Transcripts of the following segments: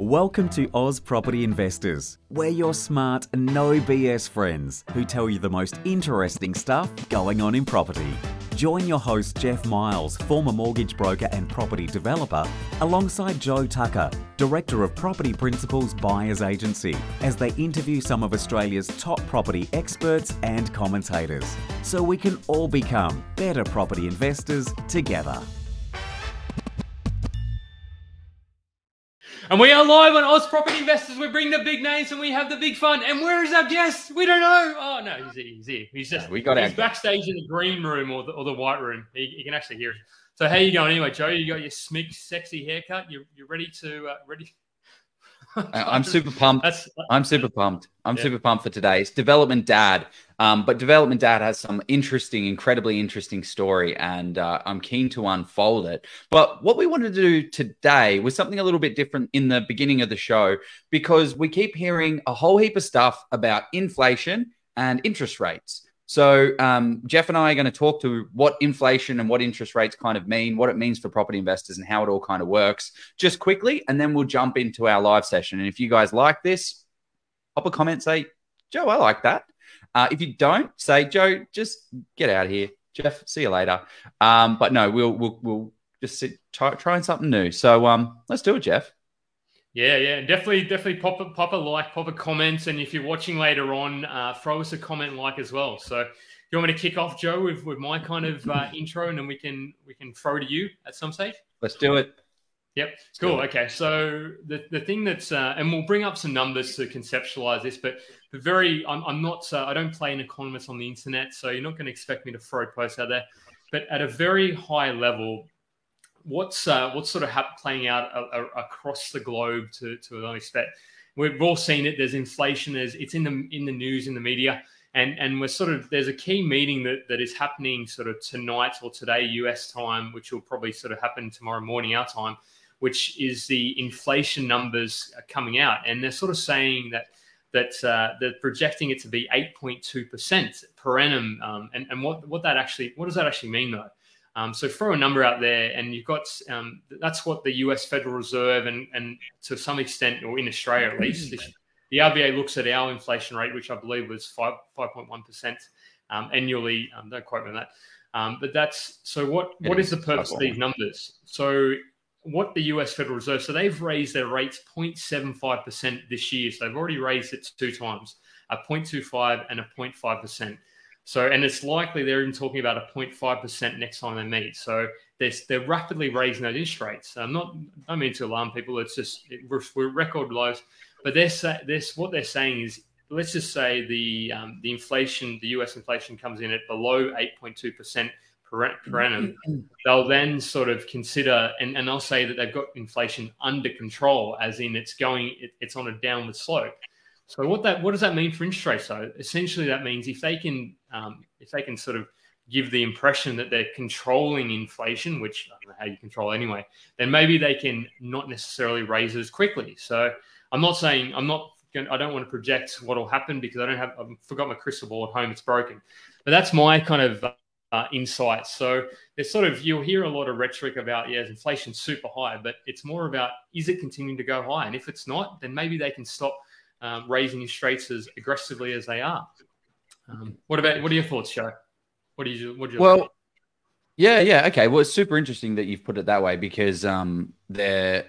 Welcome to Oz Property Investors. We're your smart, no BS friends who tell you the most interesting stuff going on in property. Join your host, Jeff Miles, former mortgage broker and property developer, alongside Joe Tucker, Director of Property Principles Buyers Agency, as they interview some of Australia's top property experts and commentators, so we can all become better property investors together. And we are live on Oz Property Investors. We bring the big names and we have the big fun. And where is our guest? We don't know. Oh no, he's here. He's here. He's just Yeah, we got he's backstage in the green room or the, or the white room. He, he can actually hear it. So how you going anyway, Joe? You got your smig, sexy haircut. You you ready to uh, ready? I'm super pumped. I'm super pumped. I'm Yeah. super pumped for today. It's Development Dad. Um, but Development Dad has some interesting, incredibly interesting story, and uh, I'm keen to unfold it. But what we wanted to do today was something a little bit different in the beginning of the show because we keep hearing a whole heap of stuff about inflation and interest rates. So um, Jeff and I are going to talk to what inflation and what interest rates kind of mean, what it means for property investors, and how it all kind of works, just quickly, and then we'll jump into our live session. And if you guys like this, pop a comment, say, Joe, I like that. Uh, if you don't, say, Joe, just get out of here. Jeff, see you later. Um, but no, we'll we'll we'll just sit, try, trying something new. So um, let's do it, Jeff. Yeah, yeah, and definitely, definitely pop a pop a like, pop a comment, and if you're watching later on, uh, throw us a comment like as well. So, do you want me to kick off, Joe, with, with my kind of uh, intro, and then we can we can throw to you at some stage. Let's do it. Yep, cool. Okay, so the, the thing that's uh, and we'll bring up some numbers to conceptualize this, but the very I'm, I'm not uh, I don't play an economist on the internet, so you're not going to expect me to throw posts out there. But at a very high level, what's uh, what's sort of playing out a, a, across the globe to to an extent. We've all seen it. There's inflation. There's it's in the in the news in the media, and and we're sort of there's a key meeting that that is happening sort of tonight or today US time, which will probably sort of happen tomorrow morning our time, which is the inflation numbers coming out, and they're sort of saying that that uh, they're projecting it to be 8.2 percent per annum, um, and and what what that actually what does that actually mean though? Um, so throw a number out there, and you've got um, that's what the U.S. Federal Reserve and and to some extent, or in Australia at least, the, the RBA looks at our inflation rate, which I believe was five five point one percent annually. Um, don't quote me on that. Um, but that's so. What It what is is the purpose of these numbers? So what the US Federal Reserve, so they've raised their rates 0.75% this year. So they've already raised it two times, a 0.25 and a 0.5%. So, and it's likely they're even talking about a 0.5% next time they meet. So they're, they're rapidly raising those interest rates. I'm not, I don't mean to alarm people. It's just, it, we're, we're record lows, but they're, sa- this, what they're saying is, let's just say the, um, the inflation, the US inflation comes in at below 8.2% per, per annum they'll then sort of consider and, and they'll say that they've got inflation under control as in it's going it, it's on a downward slope so what that what does that mean for interest rates though? Essentially that means if they can um, if they can sort of give the impression that they're controlling inflation which i don't know how you control anyway then maybe they can not necessarily raise it as quickly. So i'm not saying i'm not i don't want to project what will happen because i don't have i've forgot my crystal ball at home it's broken. But that's my kind of uh, insights. So there's sort of you'll hear a lot of rhetoric about yeah, inflation's super high, but it's more about is it continuing to go high, and if it's not, then maybe they can stop um, raising interest rates as aggressively as they are. Um, what about what are your thoughts, Joe? What do you what do you Well, yeah, yeah, okay. Well, it's super interesting that you've put it that way because um, they're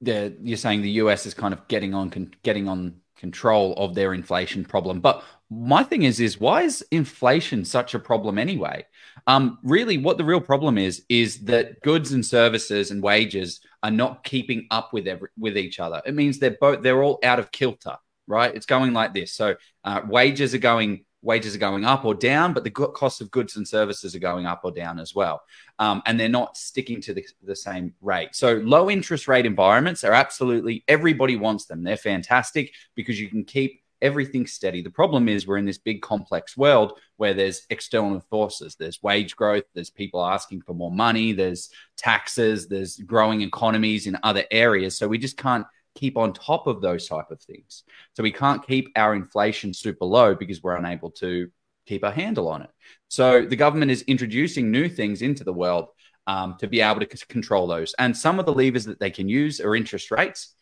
they're you're saying the US is kind of getting on con- getting on control of their inflation problem. But my thing is, is why is inflation such a problem anyway? Um, really, what the real problem is is that goods and services and wages are not keeping up with every, with each other. It means they're both they're all out of kilter, right? It's going like this. So uh, wages are going wages are going up or down, but the cost of goods and services are going up or down as well. Um, and they're not sticking to the, the same rate. So low interest rate environments are absolutely everybody wants them. They're fantastic because you can keep everything steady. The problem is we're in this big complex world where there's external forces. There's wage growth, there's people asking for more money, there's taxes, there's growing economies in other areas. So we just can't keep on top of those type of things. So we can't keep our inflation super low because we're unable to keep a handle on it. So the government is introducing new things into the world um, to be able to c- control those. And some of the levers that they can use are interest rates.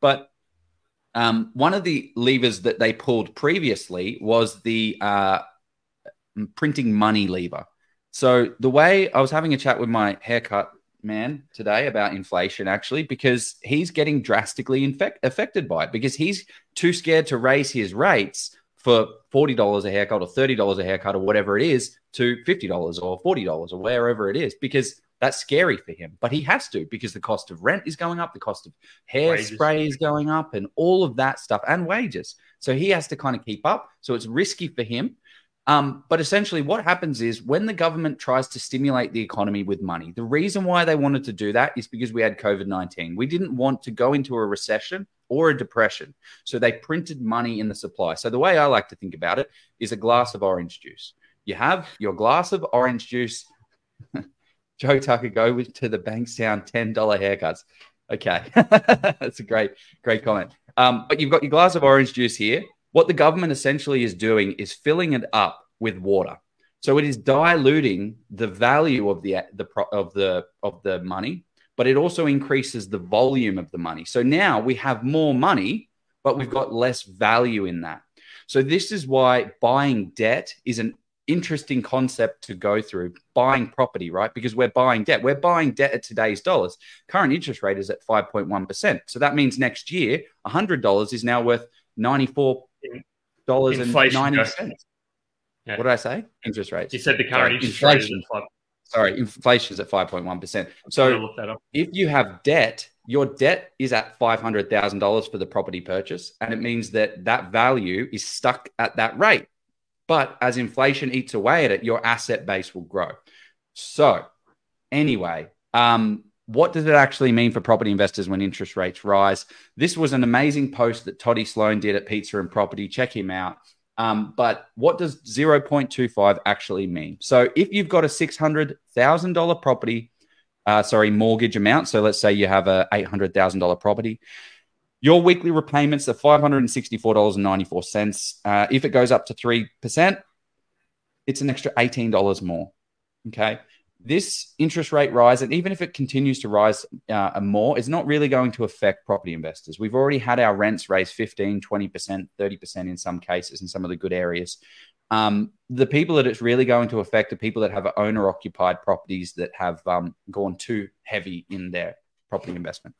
But um, one of the levers that they pulled previously was the uh, printing money lever. So the way I was having a chat with my haircut man today about inflation actually because he's getting drastically infect- affected by it because he's too scared to raise his rates for $40 a haircut or $30 a haircut or whatever it is to $50 or $40 or wherever it is because that's scary for him. But he has to because the cost of rent is going up, the cost of hairspray is going up, and all of that stuff and wages. So he has to kind of keep up. So it's risky for him. Um, but essentially, what happens is when the government tries to stimulate the economy with money, the reason why they wanted to do that is because we had COVID 19. We didn't want to go into a recession or a depression. So they printed money in the supply. So the way I like to think about it is a glass of orange juice. You have your glass of orange juice. Joe Tucker, go with, to the Bankstown $10 haircuts. Okay. That's a great, great comment. Um, but you've got your glass of orange juice here. What the government essentially is doing is filling it up with water. So it is diluting the value of the the of the of the money, but it also increases the volume of the money. So now we have more money, but we've got less value in that. So this is why buying debt is an interesting concept to go through buying property, right? Because we're buying debt. We're buying debt at today's dollars. Current interest rate is at 5.1%. So that means next year, $100 is now worth 94 dollars and ninety cents. Yeah. What did I say? Interest rates. You said the current Sorry, inflation. Sorry, inflation is at five point one percent. So if you have debt, your debt is at five hundred thousand dollars for the property purchase, and it means that that value is stuck at that rate. But as inflation eats away at it, your asset base will grow. So, anyway, um, what does it actually mean for property investors when interest rates rise? This was an amazing post that Toddy Sloan did at Pizza and Property. Check him out. Um, but what does 0.25 actually mean? So if you've got a $600,000 property, uh, sorry, mortgage amount, so let's say you have a $800,000 property, your weekly repayments are $564.94. Uh, if it goes up to 3%, it's an extra $18 more. Okay this interest rate rise, and even if it continues to rise uh, more, is not really going to affect property investors. We've already had our rents raise 15, 20%, 30% in some cases in some of the good areas. Um, the people that it's really going to affect are people that have owner occupied properties that have um, gone too heavy in their property investment.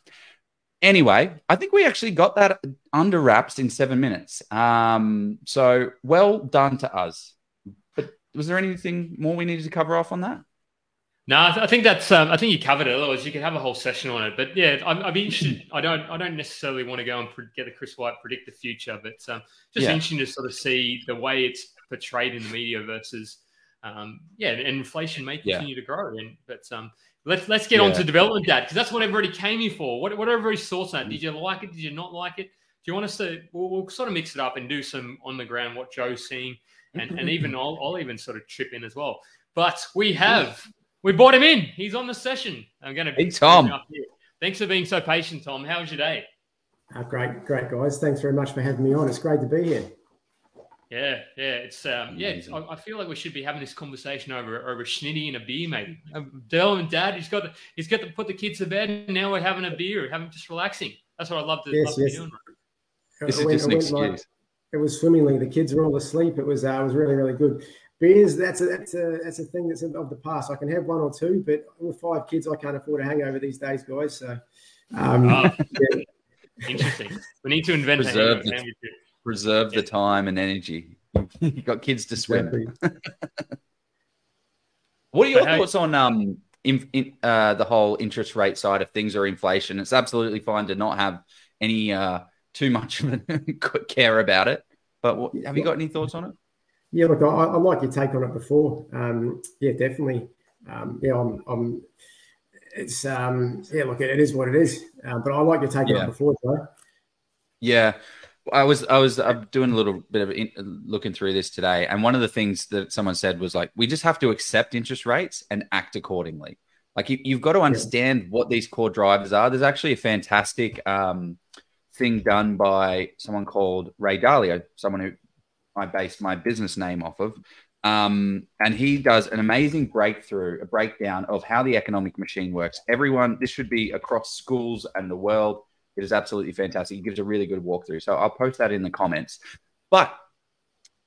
Anyway, I think we actually got that under wraps in seven minutes. Um, so well done to us. But was there anything more we needed to cover off on that? No, I, th- I think that's. Um, I think you covered it. Otherwise, you could have a whole session on it. But yeah, I'm, I'd be interested. I don't. I don't necessarily want to go and pre- get a Chris White predict the future, but um, just yeah. interesting to sort of see the way it's portrayed in the media versus, um, yeah, and inflation may continue yeah. to grow. And but um, let's let's get yeah. on to development dad because that's what everybody came here for. What what everybody's thoughts on? Did you like it? Did you not like it? Do you want us to? We'll, we'll sort of mix it up and do some on the ground what Joe's seeing, and and even I'll, I'll even sort of chip in as well. But we have we brought him in. He's on the session. I'm going to be Tom. Thanks for being so patient, Tom. How was your day? Uh, great, great guys. Thanks very much for having me on. It's great to be here. Yeah, yeah, it's um, yeah. It's, I, I, feel like we should be having this conversation over over schnitty and a beer, maybe. Dell and Dad, he's got to, he's got to put the kids to bed, and now we're having a beer, having just relaxing. That's what I love to, yes, love yes. to be doing. This is just an excuse. Like, it was swimmingly. The kids were all asleep. It was uh, it was really really good beers that's a that's a that's a thing that's of the past. I can have one or two, but with five kids, I can't afford a hangover these days, guys. So, um, oh, yeah. interesting. We need to invent preserve, the, preserve yeah. the time and energy. You've got kids to swim. what are your but thoughts hey, on um in, in, uh, the whole interest rate side of things or inflation? It's absolutely fine to not have any uh, too much of a care about it. But what, have you got any thoughts on it? Yeah, look, I, I like your take on it before. Um, yeah, definitely. Um, yeah, I'm, I'm. It's um, yeah, look, it is what it is. Uh, but I like your take yeah. on it before, though. Yeah, I was I was I'm doing a little bit of in, looking through this today, and one of the things that someone said was like, we just have to accept interest rates and act accordingly. Like you, have got to understand what these core drivers are. There's actually a fantastic um, thing done by someone called Ray Dalio, someone who I base my business name off of. Um, and he does an amazing breakthrough, a breakdown of how the economic machine works. Everyone, this should be across schools and the world. It is absolutely fantastic. He gives a really good walkthrough. So I'll post that in the comments. But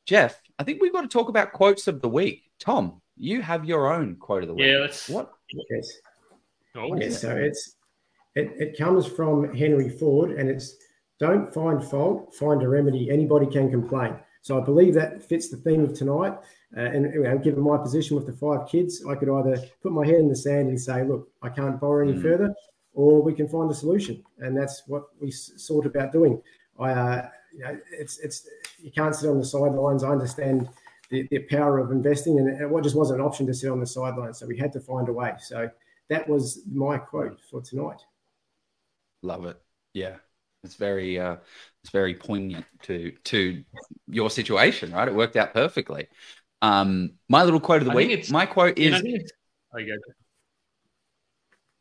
Jeff, I think we've got to talk about quotes of the week. Tom, you have your own quote of the week. Yeah, let's. What? Yes. Oh, Yes, so it's it, it comes from Henry Ford, and it's don't find fault, find a remedy. Anybody can complain. So I believe that fits the theme of tonight. Uh, and you know, given my position with the five kids, I could either put my head in the sand and say, "Look, I can't borrow any Mm. further," or we can find a solution, and that's what we s- sought about doing. I, uh, you know, it's it's you can't sit on the sidelines. I understand the, the power of investing, and it just wasn't an option to sit on the sidelines. So we had to find a way. So that was my quote for tonight. Love it. Yeah. It's very uh it's very poignant to to your situation, right? It worked out perfectly. Um my little quote of the I week. it's- My quote Yeah, is I think it's- oh, you go.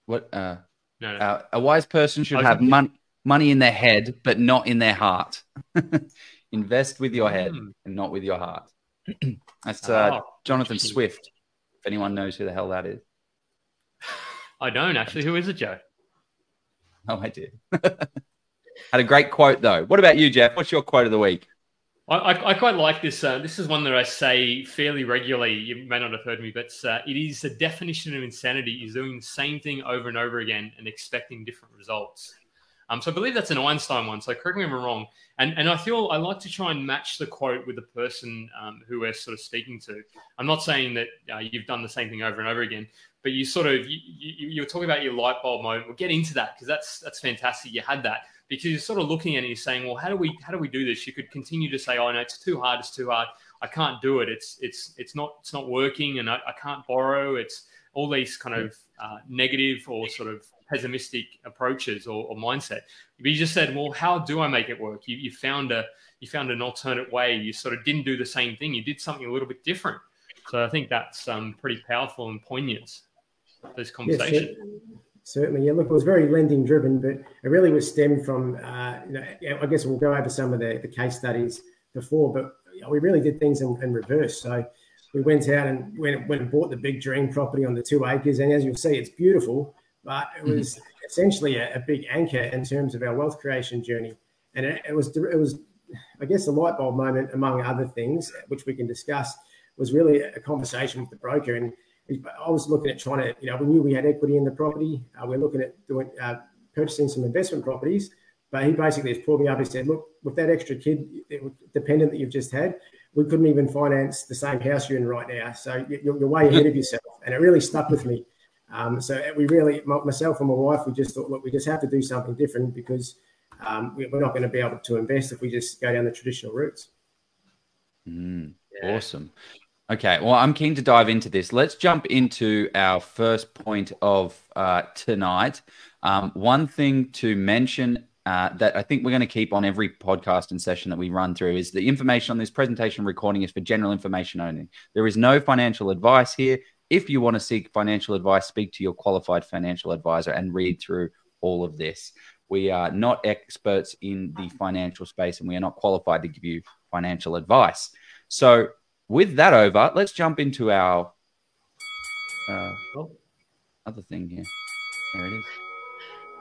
what uh, No, no. uh a wise person should have mon- money in their head but not in their heart. Invest with your head Mm. and not with your heart. That's uh Oh, Jonathan. Swift. If anyone knows who the hell that is. I don't actually. Who is it, Joe? Oh, I did. Had a great quote though. What about you, Jeff? What's your quote of the week? I, I, quite like this. Uh, this is one that I say fairly regularly. You may not have heard me, but uh, it is the definition of insanity is doing the same thing over and over again and expecting different results. Um, so I believe that's an Einstein one. So correct me if I'm wrong. And and I feel I like to try and match the quote with the person um, who we're sort of speaking to. I'm not saying that uh, you've done the same thing over and over again, but you sort of you, you, you're talking about your light bulb moment. We'll get into that because that's that's fantastic. You had that because you're sort of looking at it and you're saying, well, how do we how do we do this? You could continue to say, oh no, it's too hard, it's too hard. I can't do it. It's it's it's not it's not working, and I, I can't borrow. It's all these kind of uh, negative or sort of pessimistic approaches or, or mindset. But you just said, well, how do I make it work? You, you found a you found an alternate way. You sort of didn't do the same thing. You did something a little bit different. So I think that's um, pretty powerful and poignant. This conversation. cer- certainly. Yeah, look, it was very lending driven, but it really was stemmed from, uh, you know, I guess we'll go over some of the, the case studies before, but you know, we really did things in, in reverse. So we went out and went, went and bought the big dream property on the two acres. And as you'll see, it's beautiful, but it was essentially a, a big anchor in terms of our wealth creation journey. And it, it was, it was, I guess, a light bulb moment, among other things, which we can discuss, was really a conversation with the broker. And I was looking at trying to, you know, we knew we had equity in the property. Uh, we're looking at doing uh, purchasing some investment properties. But he basically just pulled me up and said, "Look, with that extra kid dependent that you've just had, we couldn't even finance the same house you're in right now. So you're, you're way ahead of yourself." And it really stuck with me. Um, so we really, myself and my wife, we just thought, look, we just have to do something different because um, we, we're not going to be able to invest if we just go down the traditional routes. Mm, Yeah. Awesome. Okay, well, I'm keen to dive into this. Let's jump into our first point of uh, tonight. Um, one thing to mention uh, that I think we're going to keep on every podcast and session that we run through is the information on this presentation recording is for general information only. There is no financial advice here. If you want to seek financial advice, speak to your qualified financial advisor and read through all of this. We are not experts in the financial space and we are not qualified to give you financial advice. So, with that over, let's jump into our uh, Oh. other thing here. There it is.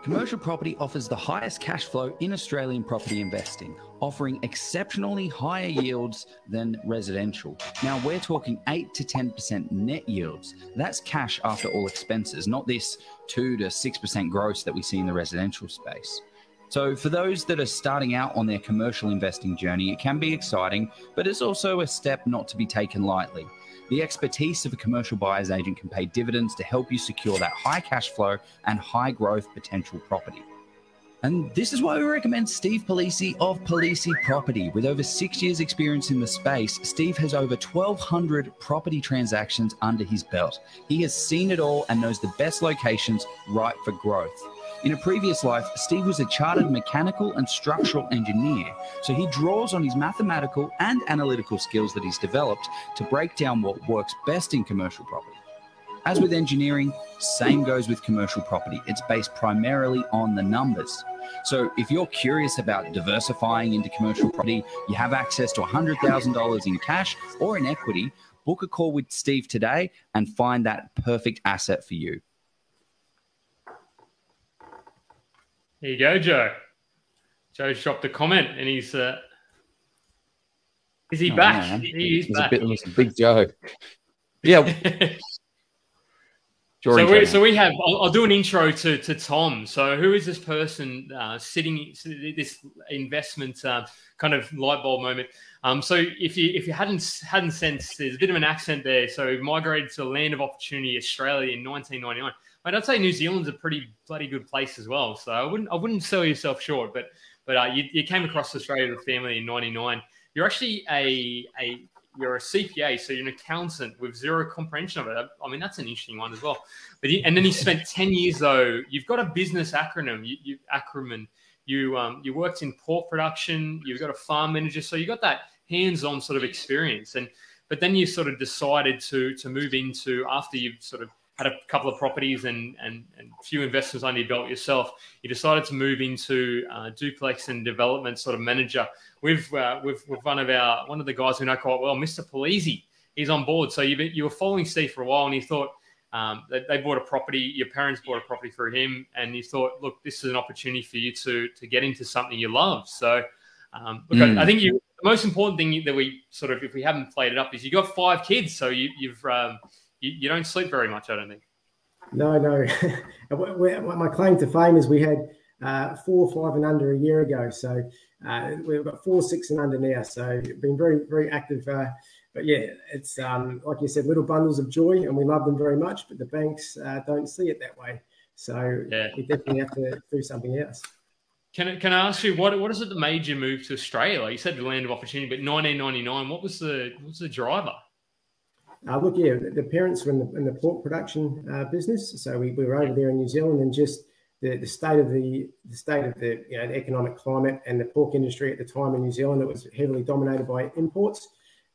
Commercial property offers the highest cash flow in Australian property investing, offering exceptionally higher yields than residential. Now, we're talking 8 to 10% net yields. That's cash after all expenses, not this 2 to 6% gross that we see in the residential space. So, for those that are starting out on their commercial investing journey, it can be exciting, but it's also a step not to be taken lightly. The expertise of a commercial buyer's agent can pay dividends to help you secure that high cash flow and high growth potential property. And this is why we recommend Steve Polizzi of Polizzi Property. With over six years' experience in the space, Steve has over 1,200 property transactions under his belt. He has seen it all and knows the best locations right for growth. In a previous life, Steve was a chartered mechanical and structural engineer, so he draws on his mathematical and analytical skills that he's developed to break down what works best in commercial property. As with engineering, same goes with commercial property. It's based primarily on the numbers. So if you're curious about diversifying into commercial property, you have access to $100,000 in cash or in equity, book a call with Steve today and find that perfect asset for you. Here you go, Joe. Joe's dropped a comment, and he's uh, is he oh, back? Man. He is back. A bit, a big Joe. Yeah. so we, so we have. I'll, I'll, do an intro to to Tom. So who is this person uh, sitting this investment uh, kind of light bulb moment? Um, so if you if you hadn't hadn't sensed, there's a bit of an accent there. So migrated to the land of opportunity, Australia in 1999. But I'd say New Zealand's a pretty bloody good place as well. So I wouldn't I wouldn't sell yourself short. But but uh, you, you came across Australia with a family in '99. You're actually a a you're a CPA, so you're an accountant with zero comprehension of it. I mean, that's an interesting one as well. But and then you spent ten years though. You've got a business acronym. You, you acronym. You um, you worked in pork production. You've got a farm manager, so you got that hands-on sort of experience. And but then you sort of decided to to move into after you've sort of had a couple of properties and and, and a few investments under your belt yourself. You decided to move into uh, duplex and development sort of manager with uh, with with one of our one of the guys who know quite well, Mr. Polizzi. He's on board. So you you were following Steve for a while, and he thought um, they, they, bought a property. Your parents bought a property through him, and you thought, look, this is an opportunity for you to to get into something you love. So, um, look, mm. I, I, think you the most important thing that we sort of, if we haven't played it up, is you got five kids, so you, you've um, you, you don't sleep very much. I don't think. No, no. My claim to fame is we had uh, four, five, and under a year ago. So uh, we've got four, six, and under now. So been very, very active. Uh, but yeah, it's um, like you said, little bundles of joy, and we love them very much. But the banks uh, don't see it that way. So yeah. we definitely have to do something else. Can I, can I ask you what what is it that made you move to Australia? Like you said, the land of opportunity, but 1999. What was the what was the driver? Uh, look, yeah, the parents were in the, in the pork production uh, business, so we, we were over there in New Zealand, and just the, the state of the the state of the you know the economic climate and the pork industry at the time in New Zealand, it was heavily dominated by imports,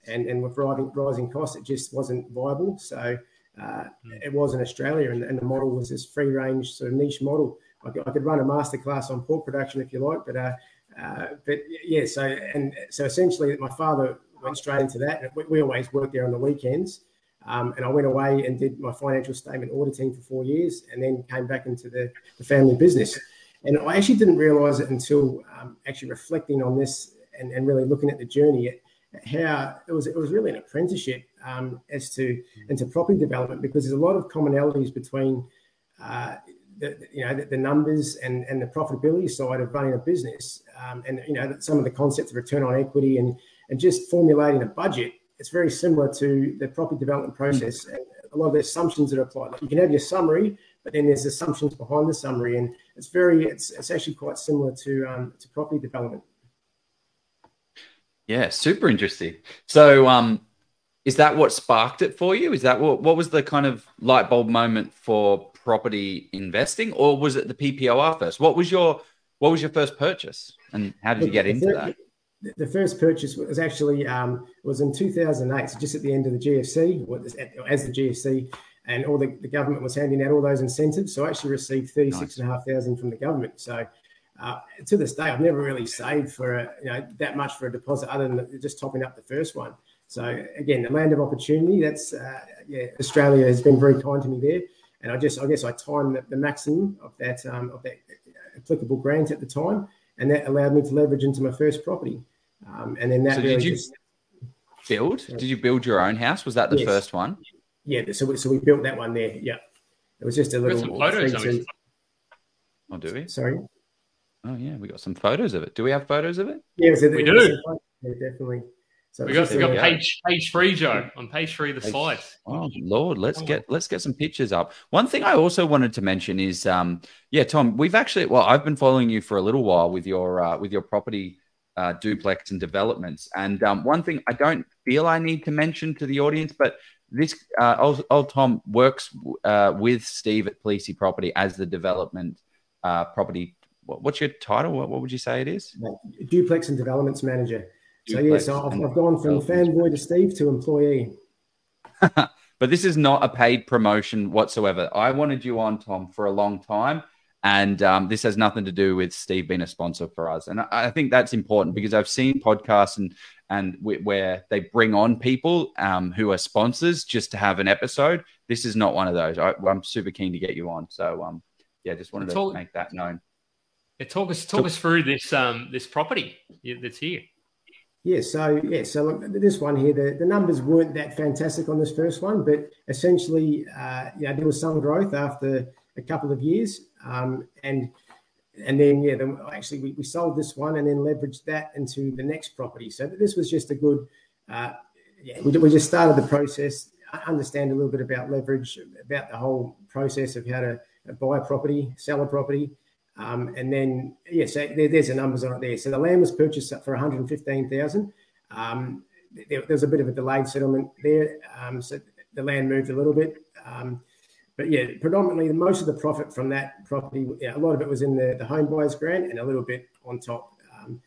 and and with rising rising costs, it just wasn't viable. So uh, it was in Australia, and, and, the model was this free range sort of niche model. I could, I could run a masterclass on pork production if you like, but uh, uh, but yeah, so and so essentially, my father went straight into that. We, we always worked there on the weekends. Um, and I went away and did my financial statement auditing for four years and then came back into the, the family business. And I actually didn't realize it until um, actually reflecting on this and, and, really looking at the journey at how it was it was really an apprenticeship um, as to into property development because there's a lot of commonalities between uh, the, you know the, the, numbers and, and the profitability side of running a business um, and you know some of the concepts of return on equity and and just formulating a budget, it's very similar to the property development process. And a lot of the assumptions that are applied. Like you can have your summary, but then there's assumptions behind the summary, and it's very it's it's actually quite similar to um, to property development. Yeah, super interesting. So, um, is that what sparked it for you? Is that what what was the kind of light bulb moment for property investing, or was it the PPOR first? What was your what was your first purchase, and how did you get into that? The first purchase was actually um, was in 2008, so just at the end of the GFC, as the GFC, and all the, the government was handing out all those incentives. So I actually received thirty six and a half thousand from the government. So uh, to this day, I've never really saved for a, you know that much for a deposit, other than just topping up the first one. So again, the land of opportunity. That's uh, yeah, Australia has been very kind to me there, and I just I guess I timed the, the maximum of that um, of that applicable grant at the time, and that allowed me to leverage into my first property. Um, and then that so really did you just, build? Did you build your own house? Was that the yes. first one? Yeah. So we, so we built that one there. Yeah. It was just a little. Some photos Oh, do we? Sorry. Oh yeah, we got some photos of it. Do we have photos of it? Yeah, it we do. Yeah, definitely. So we got, we got page page three, Joe. On page three of the page, slides. Oh Lord, let's oh. get let's get some pictures up. One thing I also wanted to mention is, um, yeah, Tom, we've actually well, I've been following you for a little while with your uh, with your property uh, duplex and developments. And um, one thing I don't feel I need to mention to the audience, but this uh, old, old, Tom works uh, with Steve at Polizzi Property as the development uh, property. What's your title? What, what, would you say it is? Duplex and developments manager. Duplex so yes, I've, I've gone from fanboy to Steve to employee. but this is not a paid promotion whatsoever. I wanted you on, Tom, for a long time and um, this has nothing to do with Steve being a sponsor for us. And I, think that's important because I've seen podcasts and and where they bring on people um, who are sponsors just to have an episode. This is not one of those. I, am super keen to get you on. So um, yeah, just wanted to make that known. Yeah, talk us talk us through this um this property that's here. Yeah, so yeah, so look, this one here, the, the numbers weren't that fantastic on this first one, but essentially, uh, you know, there was some growth after a couple of years, um, and and then yeah, then actually we, we sold this one and then leveraged that into the next property. So this was just a good, uh, yeah, we, we just started the process, understand a little bit about leverage, about the whole process of how to buy a property, sell a property, um, and then, yeah, so there, there's the numbers on it there. So the land was purchased for 115,000. Um, there, there, was a bit of a delayed settlement there, um, so the land moved a little bit. Um, but yeah, predominantly most of the profit from that property, yeah, a lot of it was in the, the home buyers grant and a little bit on top. Um,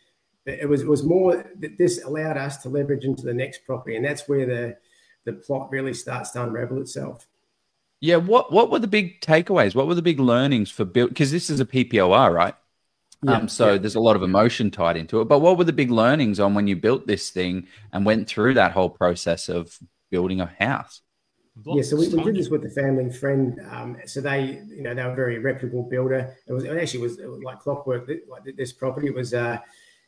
but it was it was more that this allowed us to leverage into the next property, and that's where the the plot really starts to unravel itself. Yeah, what what were the big takeaways? What were the big learnings for build? Because this is a PPOR, right? Yeah, um, so yeah. there's a lot of emotion tied into it. But what were the big learnings on when you built this thing and went through that whole process of building a house? Yeah, so we, we did this with the family and friend. Um, so they, you know, they were a very reputable builder. It was it actually was, it was like clockwork. Like this property it was, uh,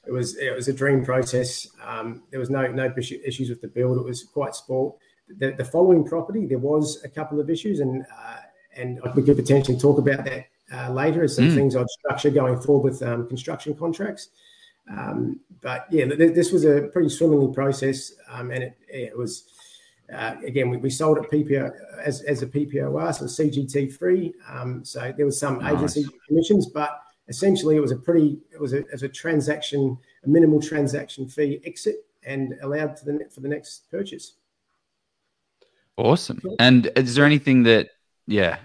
it was it was a dream process. Um, there was no no issues with the build. It was quite sport the, the following property, there was a couple of issues, and uh, and we could potentially talk about that uh, later as some mm. things I'd structure going forward with um, construction contracts. Um, but yeah, this was a pretty swimmingly process, um, and it, it was uh, again we, we, sold it PPO as, as a PPOR, so CGT free. Um, so there was some nice. agency commissions, but essentially it was a pretty it was a, as a transaction, a minimal transaction fee exit, and allowed to the for the next purchase. Awesome. And is there anything that, yeah,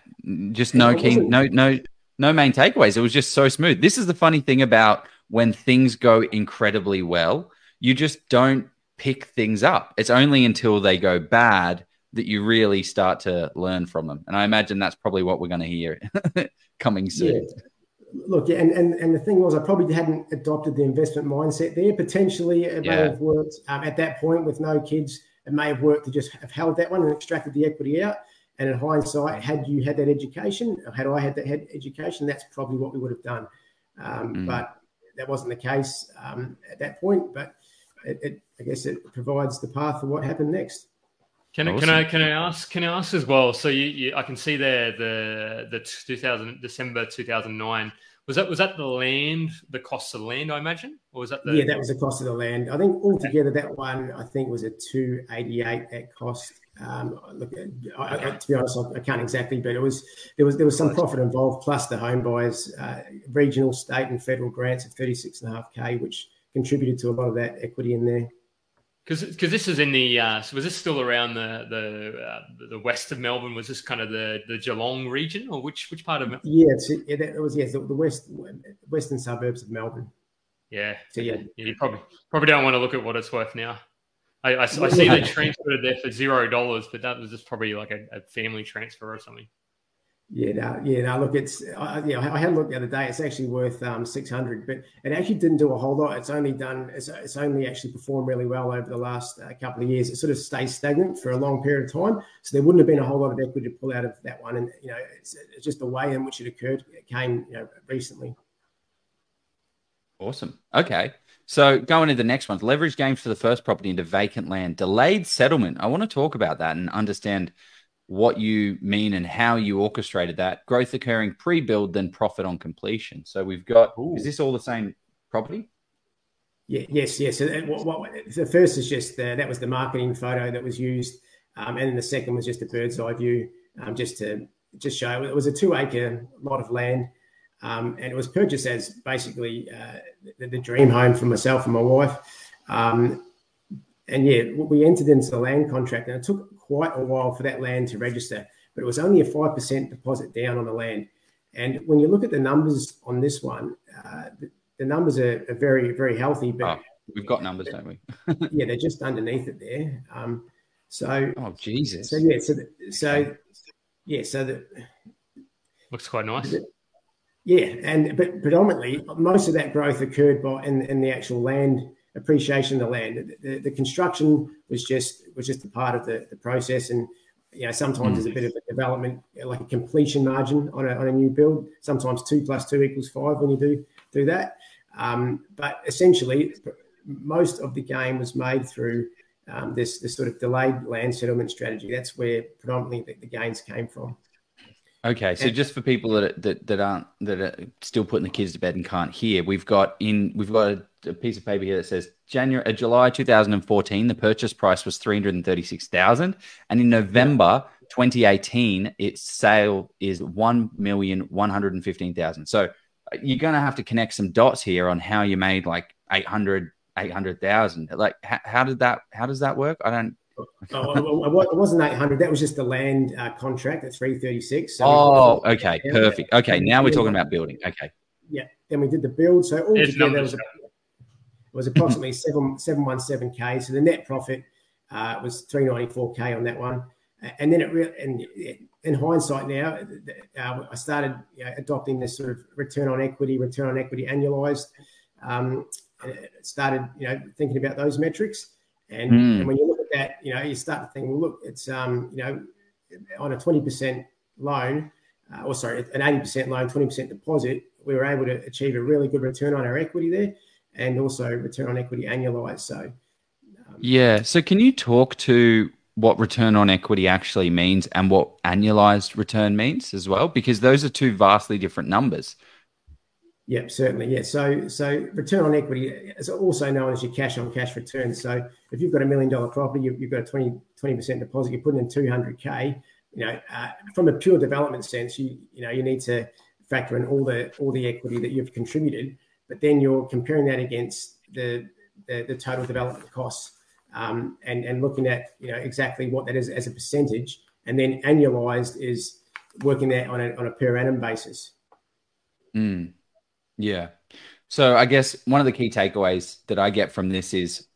just no key, no, no, no main takeaways? It was just so smooth. This is the funny thing about when things go incredibly well, you just don't pick things up. It's only until they go bad that you really start to learn from them. And I imagine that's probably what we're going to hear coming soon. Yeah. Look, and, and and the thing was, I probably hadn't adopted the investment mindset there. Potentially, it may have worked um, at that point with no kids it may have worked to just have held that one and extracted the equity out. And in hindsight, had you had that education, had I had that had education, that's probably what we would have done. Um, mm. But that wasn't the case um, at that point. But it, it, I guess it provides the path for what happened next. Can I, can I can I ask can I ask as well? So you, you I can see there the the 2000 December 2009 was that was that the land, the cost of the land, I imagine, or was that the yeah, that was the cost of the land. I think altogether that one I think was a two eighty eight at cost. Um, look, I, I, to be honest, I, I, can't exactly, but it was there was there was some profit involved, plus the home buyers, uh, regional, state, and federal grants of thirty six and a half k, which contributed to a lot of that equity in there. Because because this is in the uh, so was this still around the the uh, the west of Melbourne? Was this kind of the the Geelong region, or which which part of Melbourne? Yeah, it's, it, it was yes, the, the west western suburbs of Melbourne. Yeah, so yeah, yeah, you probably probably don't want to look at what it's worth now. I, I, I see they transferred there for zero dollars, but that was just probably like a, a family transfer or something. Yeah, no, yeah, no. Look, it's uh, yeah. I had a look the other day. It's actually worth um, six hundred, but it actually didn't do a whole lot. It's only done. It's, it's only actually performed really well over the last uh, couple of years. It sort of stays stagnant for a long period of time. So there wouldn't have been a whole lot of equity to pull out of that one. And you know, it's, it's just the way in which it occurred. It came you know recently. Awesome. Okay. So going to the next one, leverage games for the first property into vacant land, delayed settlement. I want to talk about that and understand what you mean and how you orchestrated that. Growth occurring pre-build then profit on completion. So we've got Ooh. is this all the same property? Yeah yes yes. So what, what, the first is just the, that was the marketing photo that was used um, and then the second was just a bird's eye view um, just to just show it was a two acre lot of land um, and it was purchased as basically uh, the, the, dream home for myself and my wife. Um, and yeah we entered into the land contract and it took quite a while for that land to register, but it was only a 5% deposit down on the land. And when you look at the numbers on this one, uh, the, the, numbers are, are, very, very healthy. But oh, we've got numbers, don't we? yeah, they're just underneath it there. Um, so, oh Jesus. So yeah, so the, so yeah, so the looks quite nice. The, yeah, and but predominantly most of that growth occurred by in, in the actual land appreciation of the land. The, the, construction was just was just a part of the, the process, and you know sometimes mm. there's a bit of a development, like a completion margin on a, on a new build. Sometimes two plus two equals five when you do do that. Um, but essentially, most of the game was made through um, this, this sort of delayed land settlement strategy. That's where predominantly the, the gains came from. Okay, so just for people that, that that aren't that are still putting the kids to bed and can't hear, we've got in we've got a, a piece of paper here that says January uh, July 2014 the purchase price was 336,000 and in November 2018 its sale is 1,115,000. So uh, you're going to have to connect some dots here on how you made like 800 800,000. Like how, how did that how does that work? I don't oh, it wasn't 800. That was just the land uh, contract at 336. So oh, okay, perfect. Okay, now we're talking about building. Okay. Yeah. Then we did the build. So all together was, a, was approximately seven seven one seven k. So the net profit uh, was 394 k on that one. And then it really, and in hindsight now, uh, I started you know, adopting this sort of return on equity, return on equity annualized. Um, started, you know, thinking about those metrics. And, mm. and when you look at that, you know, you start to think, well, look, it's, um, you know, on a 20% loan, uh, or sorry, an 80% loan, 20% deposit, we were able to achieve a really good return on our equity there and also return on equity annualized. So, um, yeah. So, can you talk to what return on equity actually means and what annualized return means as well? Because those are two vastly different numbers. Yep, certainly. Yeah. So, so return on equity is also known as your cash on cash return. So, if you've got a million dollar property, you, have got a 20 percent deposit, you're putting in 200k. You know, uh, from a pure development sense, you you know you need to factor in all the all the equity that you've contributed, but then you're comparing that against the the, the total development costs, um, and and looking at you know exactly what that is as a percentage, and then annualized is working that on a on a per annum basis. Mm. Yeah. So I guess one of the key takeaways that I get from this is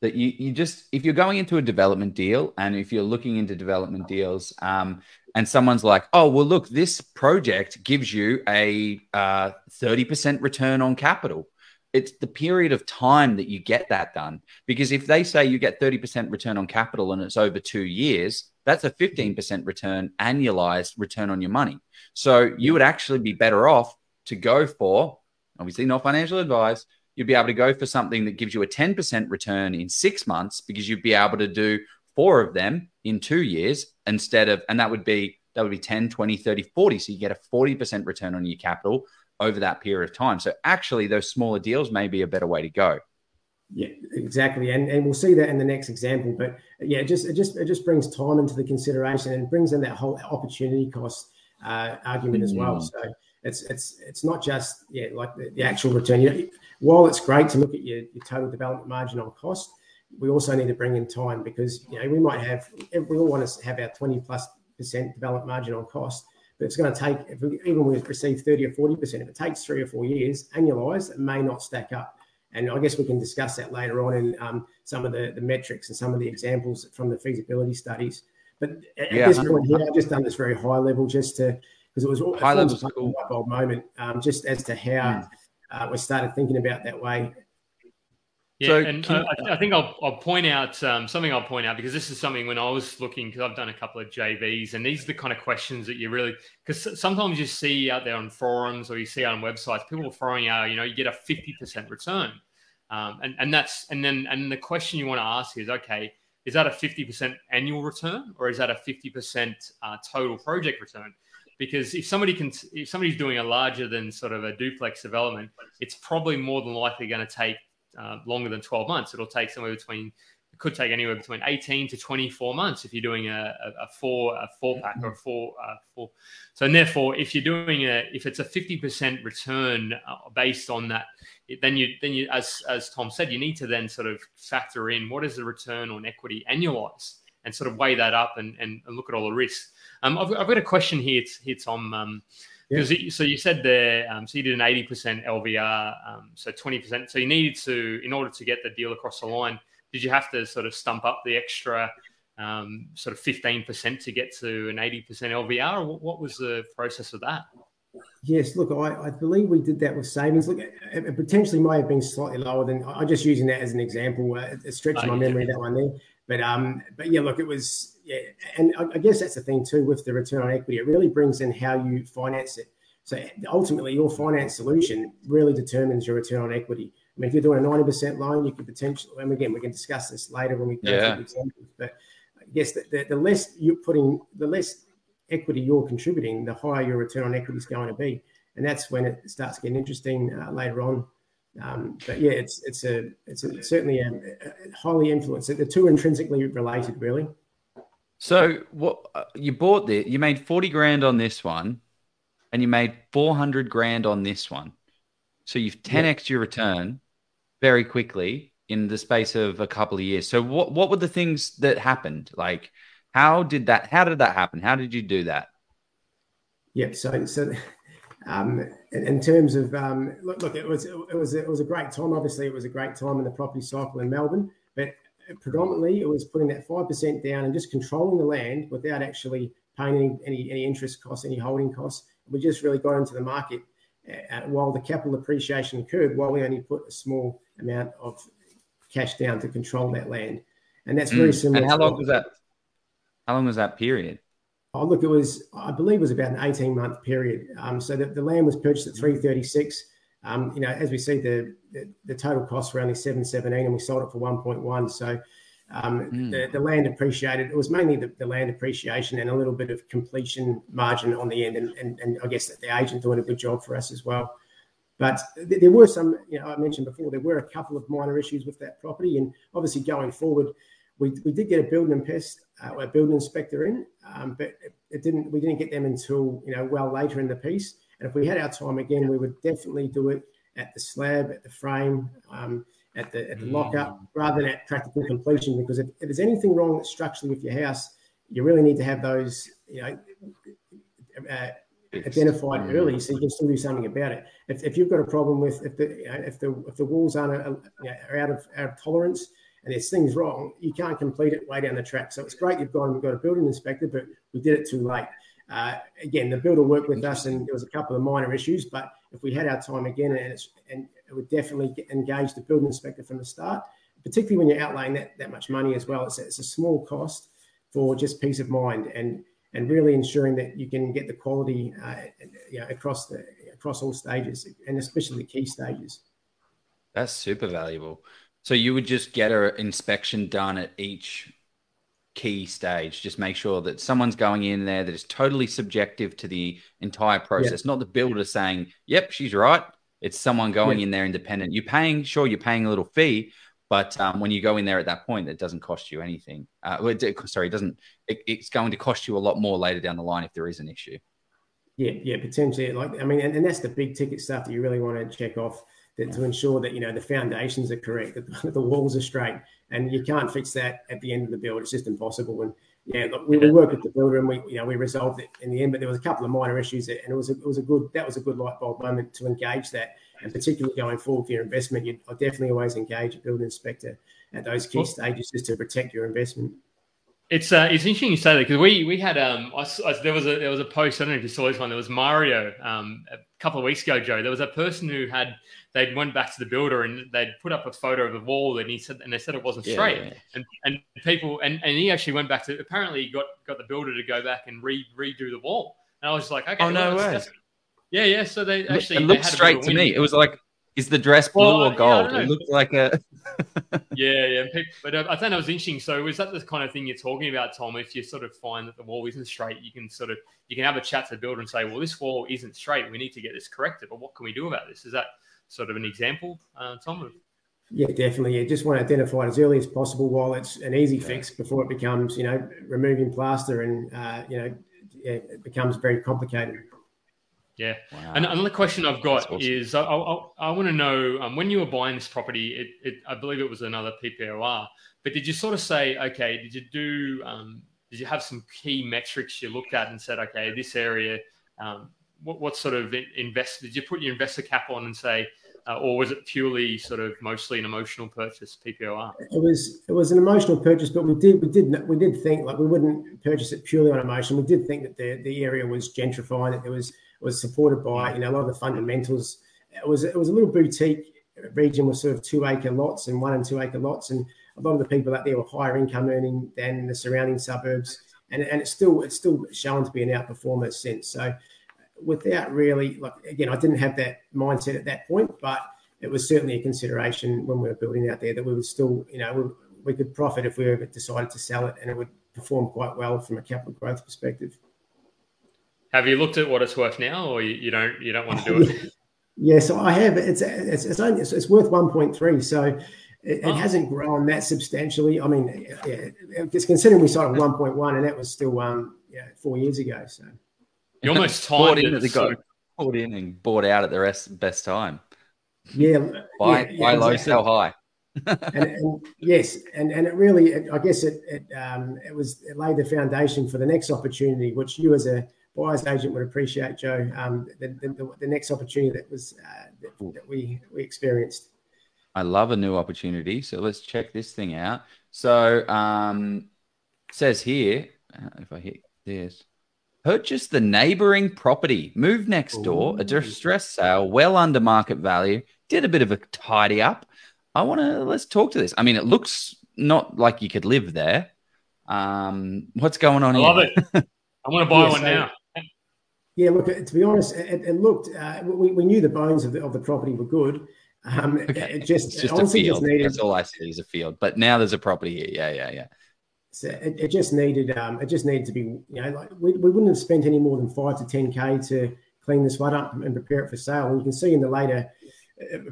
that you, you just if you're going into a development deal and if you're looking into development deals um, and someone's like oh well look this project gives you a uh, 30% return on capital. It's the period of time that you get that done. Because if they say you get 30% return on capital and it's over two years that's a 15% return annualized return on your money. So you would actually be better off to go for, obviously not financial advice, you'd be able to go for something that gives you a 10% return in six months because you'd be able to do four of them in two years instead of, and that would be, that would be 10, 20, 30, 40. So you get a 40% return on your capital over that period of time. So actually, those smaller deals may be a better way to go. Yeah, exactly, and and we'll see that in the next example. But yeah, it just it just it just brings time into the consideration and brings in that whole opportunity cost uh, argument as well. Mm. So it's it's it's not just yeah like the, the actual return. You know, while it's great to look at your, your total development margin on cost, we also need to bring in time because you know we might have we all want to have our 20 plus percent development margin on cost, but it's going to take if we, even we receive 30 or 40 percent, if it takes three or four years annualized, it may not stack up. And I guess we can discuss that later on in um, some of the, the metrics and some of the examples from the feasibility studies. But at, yeah, this point here, I've just done this very high level just to because it was all high level cool. bulb moment, um, just as to how mm. uh, we started thinking about that way. Yeah, so and uh, I, I, think I'll, I'll point out um, something. I'll point out because this is something when I was looking because I've done a couple of JVs, and these are the kind of questions that you really because sometimes you see out there on forums or you see on websites people throwing out, you know, you get a fifty percent return, um, and and that's and then and the question you want to ask is, okay, is that a fifty percent annual return or is that a fifty percent uh, total project return? Because if somebody can if somebody's doing a larger than sort of a duplex development it's probably more than likely going to take uh, longer than 12 months. It'll take somewhere between it could take anywhere between 18 to 24 months if you're doing a, a, a four a four pack or a four uh, four. So and therefore if you're doing a if it's a 50% return uh, based on that then you then you as as tom said you need to then sort of factor in what is the return on equity annualized and sort of weigh that up and, and, and look at all the risks um, I've, I've, got a question here, here Tom. Um, because yeah. so you said there, um, so you did an eighty percent LVR, um, so twenty percent. So you needed to, in order to get the deal across the line, did you have to sort of stump up the extra um, sort of fifteen percent to get to an eighty percent LVR? What, what, was the process of that? Yes, look, I, I, believe we did that with savings. Look, it potentially might have been slightly lower than. I'm just using that as an example. Uh, it stretched oh, my yeah. memory that one there, but um, but yeah, look, it was yeah, and I, I guess that's the thing too with the return on equity. It really brings in how you finance it. So ultimately, your finance solution really determines your return on equity. I mean, if you're doing a 90% loan, you could potentially, and again, we can discuss this later when we go yeah. through examples, but I guess the, the, the less you're putting, the less equity you're contributing, the higher your return on equity is going to be. And that's when it starts getting interesting uh, later on. Um, but yeah, it's it's a it's a, certainly a, a highly influenced. The two are intrinsically related, really. So what uh, you bought this? You made forty grand on this one, and you made four hundred grand on this one. So you've ten x your return very quickly in the space of a couple of years. So what what were the things that happened? Like how did that how did that happen? How did you do that? Yep. So so um, in, in, terms of um, look, look, it was it was it was a great time. Obviously, it was a great time in the property cycle in Melbourne, but predominantly it was putting that five percent down and just controlling the land without actually paying any, any, any interest costs, any holding costs. We just really got into the market uh, while the capital appreciation occurred, while we only put a small amount of cash down to control that land. And that's very mm. similar. And how long was that? How long was that period? Oh, look, it was, I believe it was about an 18 month period. Um, so the, the land was purchased at 336. Um, you know, as we see, the, the, the total costs were only 717 and we sold it for 1.1. So um, mm. the, the, land appreciated. It was mainly the, the, land appreciation and a little bit of completion margin on the end. And, and, and I guess that the agent doing a good job for us as well. But th- there were some, you know, I mentioned before, there were a couple of minor issues with that property. And obviously going forward, we, we did get a building and pest, uh, a building inspector in, um, but it, it, didn't. We didn't get them until you know well later in the piece. And if we had our time again, we would definitely do it at the slab, at the frame, um, at the at the mm. lockup, rather than at practical completion. Because if, if, there's anything wrong structurally with your house, you really need to have those you know uh, identified mm. early, so you can still do something about it. If, if you've got a problem with if the you know, if the if the walls aren't a, uh, you know, are out of out of tolerance and there's things wrong, you can't complete it way down the track. So it's great you've gone and got a building inspector, but we did it too late. Uh, again, the builder worked with us, and there was a couple of minor issues. But if we had our time again, and and it would definitely engage the building inspector from the start, particularly when you're outlaying that that much money as well. It's a, it's a small cost for just peace of mind and and really ensuring that you can get the quality uh, you know, across the across all stages and especially the key stages. That's super valuable. So you would just get an inspection done at each key stage. Just make sure that someone's going in there that is totally subjective to the entire process, yeah. not the builder saying, "Yep, she's right." It's someone going yeah. in there independent. You're paying, sure, you're paying a little fee, but um, when you go in there at that point, it doesn't cost you anything. Uh, it, sorry, it doesn't. It, it's going to cost you a lot more later down the line if there is an issue. Yeah, yeah, potentially. Like I mean, and, and that's the big ticket stuff that you really want to check off that, to ensure that you know the foundations are correct, that the walls are straight, and you can't fix that at the end of the build. It's just impossible. And yeah, look, we, we worked with the builder and we you know we resolved it in the end, but there was a couple of minor issues, and it was a, it was a good that was a good light bulb moment to engage that, and particularly going forward for your investment, you I definitely always engage a building inspector at those key stages just to protect your investment. It's uh, it's interesting you say that because we we had um I, I, there was a there was a post I don't know if you saw this one there was Mario um a couple of weeks ago Joe there was a person who had they went back to the builder and they'd put up a photo of the wall and he said and they said it wasn't straight yeah. and and people and, and he actually went back to apparently he got got the builder to go back and re redo the wall and I was like okay oh no well, way yeah yeah so they actually it looked straight to me it was like is the dress blue well, or gold? Yeah, it looked like a. yeah, yeah, but uh, I thought that was interesting. So, is that the kind of thing you're talking about, Tom? If you sort of find that the wall isn't straight, you can sort of you can have a chat to the builder and say, "Well, this wall isn't straight. We need to get this corrected. But what can we do about this?" Is that sort of an example, uh, Tom? Yeah, definitely. You just want to identify it as early as possible while it's an easy fix before it becomes, you know, removing plaster and, uh, you know, it becomes very complicated. Yeah. Wow. And another question I've got awesome. is I, I, I, want to know um, when you were buying this property, it, it, I believe it was another PPOR, but did you sort of say, okay, did you do, um, did you have some key metrics you looked at and said, okay, this area, um, what, what sort of invest, did you put your investor cap on and say, uh, or was it purely sort of mostly an emotional purchase PPOR? It was it was an emotional purchase, but we did we did we did think like we wouldn't purchase it purely on emotion. We did think that the the area was gentrifying, that there was was supported by you know a lot of the fundamentals. It was it was a little boutique region with sort of two acre lots and one and two acre lots, and a lot of the people out there were higher income earning than the surrounding suburbs, and and it's still it's still shown to be an outperformer since. So without really like again, I didn't have that mindset at that point, but it was certainly a consideration when we were building out there that we would still, you know, we, we could profit if we ever decided to sell it, and it would perform quite well from a capital growth perspective. Have you looked at what it's worth now, or you, you don't you don't want to do it? yeah, so I have. It's it's it's, only, it's, it's worth one point three. So it, it oh. hasn't grown that substantially. I mean, yeah, it's considering we started one point one, and that was still um yeah four years ago. So you almost timed in at the go, bought in and bought out at the rest best time. Yeah, buy, yeah, buy yeah, low, exactly. sell high. and, and, yes, and, and it really, it, I guess it it, um, it was it laid the foundation for the next opportunity, which you as a buyer's agent would appreciate, Joe. Um, the, the, the, next opportunity that was uh, that, that, we we experienced. I love a new opportunity, so let's check this thing out. So um, says here, uh, if I hit this, purchase the neighboring property, move next door, Ooh. a distressed sale, well under market value. Did a bit of a tidy up I want to let's talk to this. I mean, it looks not like you could live there. Um, what's going on here? I here? love it. I want to buy yeah, one so, now. Yeah, look. To be honest, it, it looked. Uh, we, we knew the bones of the, of the property were good. Um, okay. It just, it's just a field. Needed, That's all I see is a field. But now there's a property here. Yeah, yeah, yeah. So it, it just needed. Um, it just needed to be. You know, like we, we wouldn't have spent any more than five to ten k to clean this one up and prepare it for sale. And you can see in the later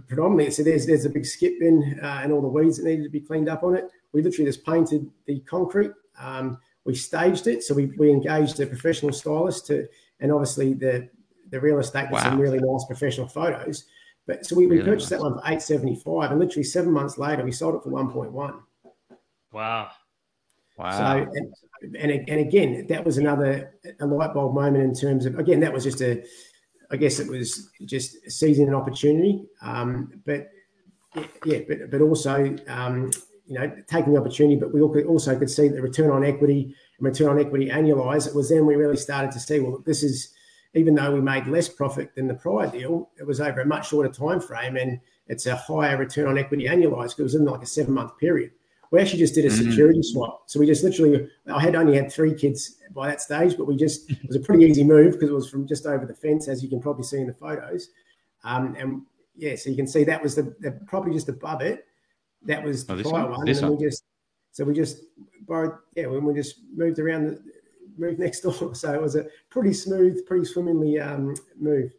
predominantly, so there's there's a big skip bin uh, and all the weeds that needed to be cleaned up on it. We literally just painted the concrete. Um, we staged it, so we, we engaged a professional stylist to, and obviously the the real estate with wow. some really nice professional photos. But so we, we really purchased nice. that one for eight seventy five, and literally seven months later, we sold it for one point one. Wow. Wow. So, and, and, and again, that was another a light bulb moment in terms of again, that was just a I guess it was just seizing an opportunity. Um, but yeah, but but also um, you know taking the opportunity. But we also could see the return on equity and return on equity annualized. It was then we really started to see well, this is even though we made less profit than the prior deal, it was over a much shorter time frame and it's a higher return on equity annualized because it was in like a seven month period. We actually just did a mm-hmm. security mm-hmm. swap. So we just literally, I had only had three kids by that stage, but we just, it was a pretty easy move because it was from just over the fence, as you can probably see in the photos. Um, and yeah, so you can see that was the, the property just above it. That was the oh, prior one. one. and one. we just, so we just borrowed, yeah, when we just moved around, the, moved next door. So it was a pretty smooth, pretty swimmingly um, move.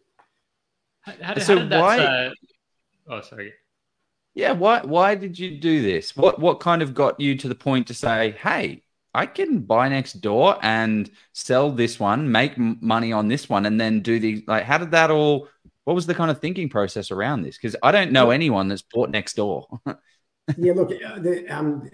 How, how, so how did that, why? Uh, oh, sorry. Yeah, why why did you do this? What what kind of got you to the point to say, "Hey, I can buy next door and sell this one, make money on this one, and then do the like? How did that all? What was the kind of thinking process around this? Because I don't know anyone that's bought next door. yeah, look, uh, the, um,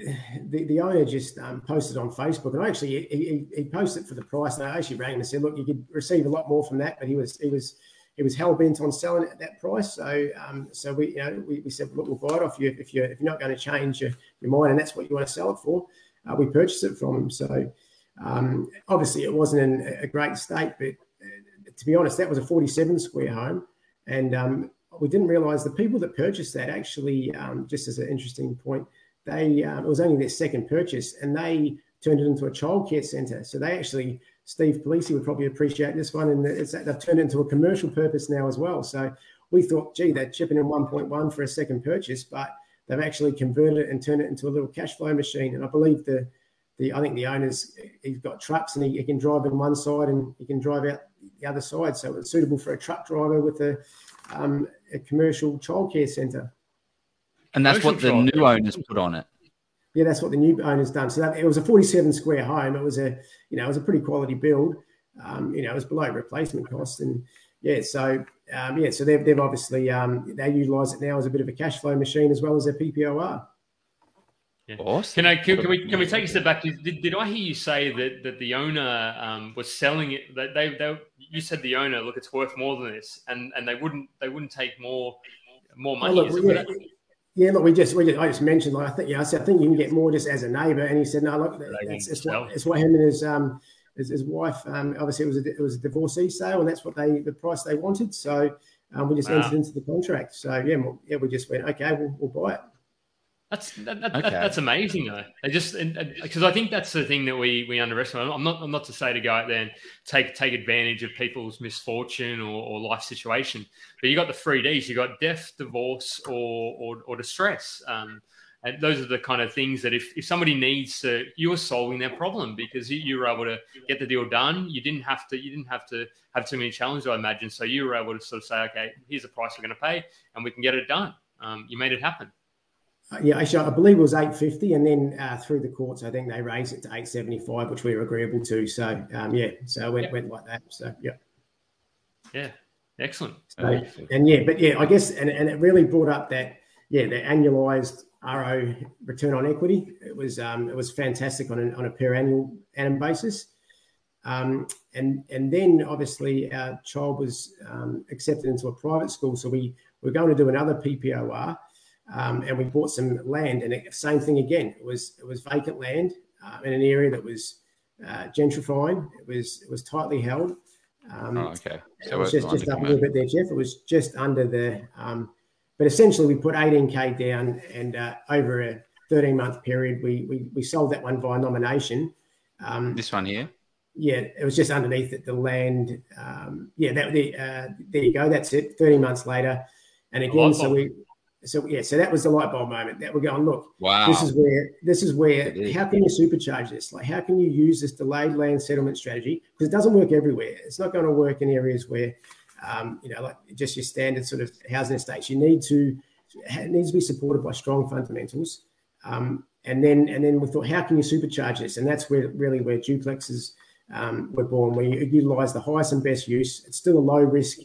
the, the owner just um, posted on Facebook, and I actually he, he, he posted for the price. And I actually rang and said, "Look, you could receive a lot more from that," but he was he was he was hell bent on selling it at that price. So, um, so we, you know, we, we, said, look, we'll buy it off you if you're if you're not going to change your, your mind and that's what you want to sell it for. Uh, we purchased it from him. So, um, obviously, it wasn't in a great state, but uh, to be honest, that was a 47 square home, and um, we didn't realise the people that purchased that actually, um, just as an interesting point, they um, it was only their second purchase, and they turned it into a childcare centre. So they actually Steve Polizzi would probably appreciate this one, and it's, that they've turned it into a commercial purpose now as well. So we thought, gee, they're chipping in 1.1 for a second purchase, but they've actually converted it and turned it into a little cash flow machine. And I believe the the I think the owners he's got trucks and he, he can drive in one side and he can drive out the other side. So it's suitable for a truck driver with a um, a commercial childcare centre. And that's what the new owners put on it yeah, that's what the new owner's done. So that, it was a 47 square home. It was a, you know, it was a pretty quality build. Um, you know, it was below replacement cost, and yeah, so um, yeah, so they've, they've obviously um, they utilise it now as a bit of a cash flow machine as well as their PPOR. Yeah. Awesome. Can I can, can, we can we take a step back? Did, did I hear you say that that the owner um, was selling it? That they, they you said the owner, look, it's worth more than this, and and they wouldn't they wouldn't take more more money. Oh, look, yeah, yeah, look, we just, we just, I just mentioned, like, I think, yeah, I said, I think you can get more just as a neighbour. And he said, no, look, it's, it's, what, it's what him and his, um, his, his wife, um, obviously it was a, it was a divorcee sale and that's what they, the price they wanted. So um, we just wow. entered into the contract. So yeah, yeah, we just went, okay, we'll, we'll buy it. That's that, that, okay. that's amazing though. They just because I think that's the thing that we we underestimate. I'm not I'm not to say to go out there and take take advantage of people's misfortune or, or life situation, but you got the three Ds. You got death, divorce, or or, or distress. Um, and those are the kind of things that if, if somebody needs to, you are solving their problem because you, you were able to get the deal done. You didn't have to you didn't have to have too many challenges, I imagine. So you were able to sort of say, okay, here's the price we're going to pay, and we can get it done. Um, you made it happen. Yeah, actually, I believe it was 850, and then uh, through the courts, I think they raised it to 875, which we were agreeable to. So, um, yeah, so it went, went like that. So, yeah. Yeah, excellent. So, and yeah, but yeah, I guess, and, and it really brought up that, yeah, the annualized RO return on equity. It was um, it was fantastic on, an, on a per annual annum basis. Um, and and then obviously our child was um, accepted into a private school, so we were going to do another PPOR um, and we bought some land, and it, same thing again. It was it was vacant land uh, in an area that was uh, gentrifying. It was it was tightly held. Um, oh, okay. So it was just, just up a little bit there, Jeff. It was just under the. Um, but essentially, we put 18k down, and uh, over a 13 month period, we, we we sold that one via nomination. Um, this one here. Yeah, it was just underneath it, the land. Um, yeah, that the, uh, there you go. That's it. 30 months later, and again, so we so yeah, so that was the light bulb moment that we're going, look, wow, this is where this is where how can you supercharge this? Like how can you use this delayed land settlement strategy? Because it doesn't work everywhere. It's not going to work in areas where um, you know, like just your standard sort of housing estates. You need to it needs to be supported by strong fundamentals. Um, and then and then we thought, how can you supercharge this? And that's where really where duplexes um, were born, where you utilize the highest and best use. It's still a low risk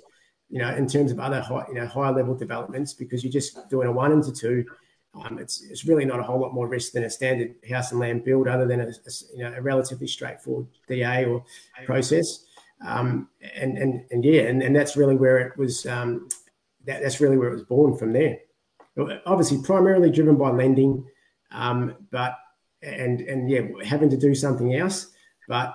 you know, in terms of other high, you know, higher level developments, because you're just doing a one into two. Um, it's, it's really not a whole lot more risk than a standard house and land build, other than a, a you know a relatively straightforward DA or process. Um, and and and yeah, and, and that's really where it was. Um, that, that's really where it was born from there. Obviously, primarily driven by lending, um, but and and yeah, having to do something else. But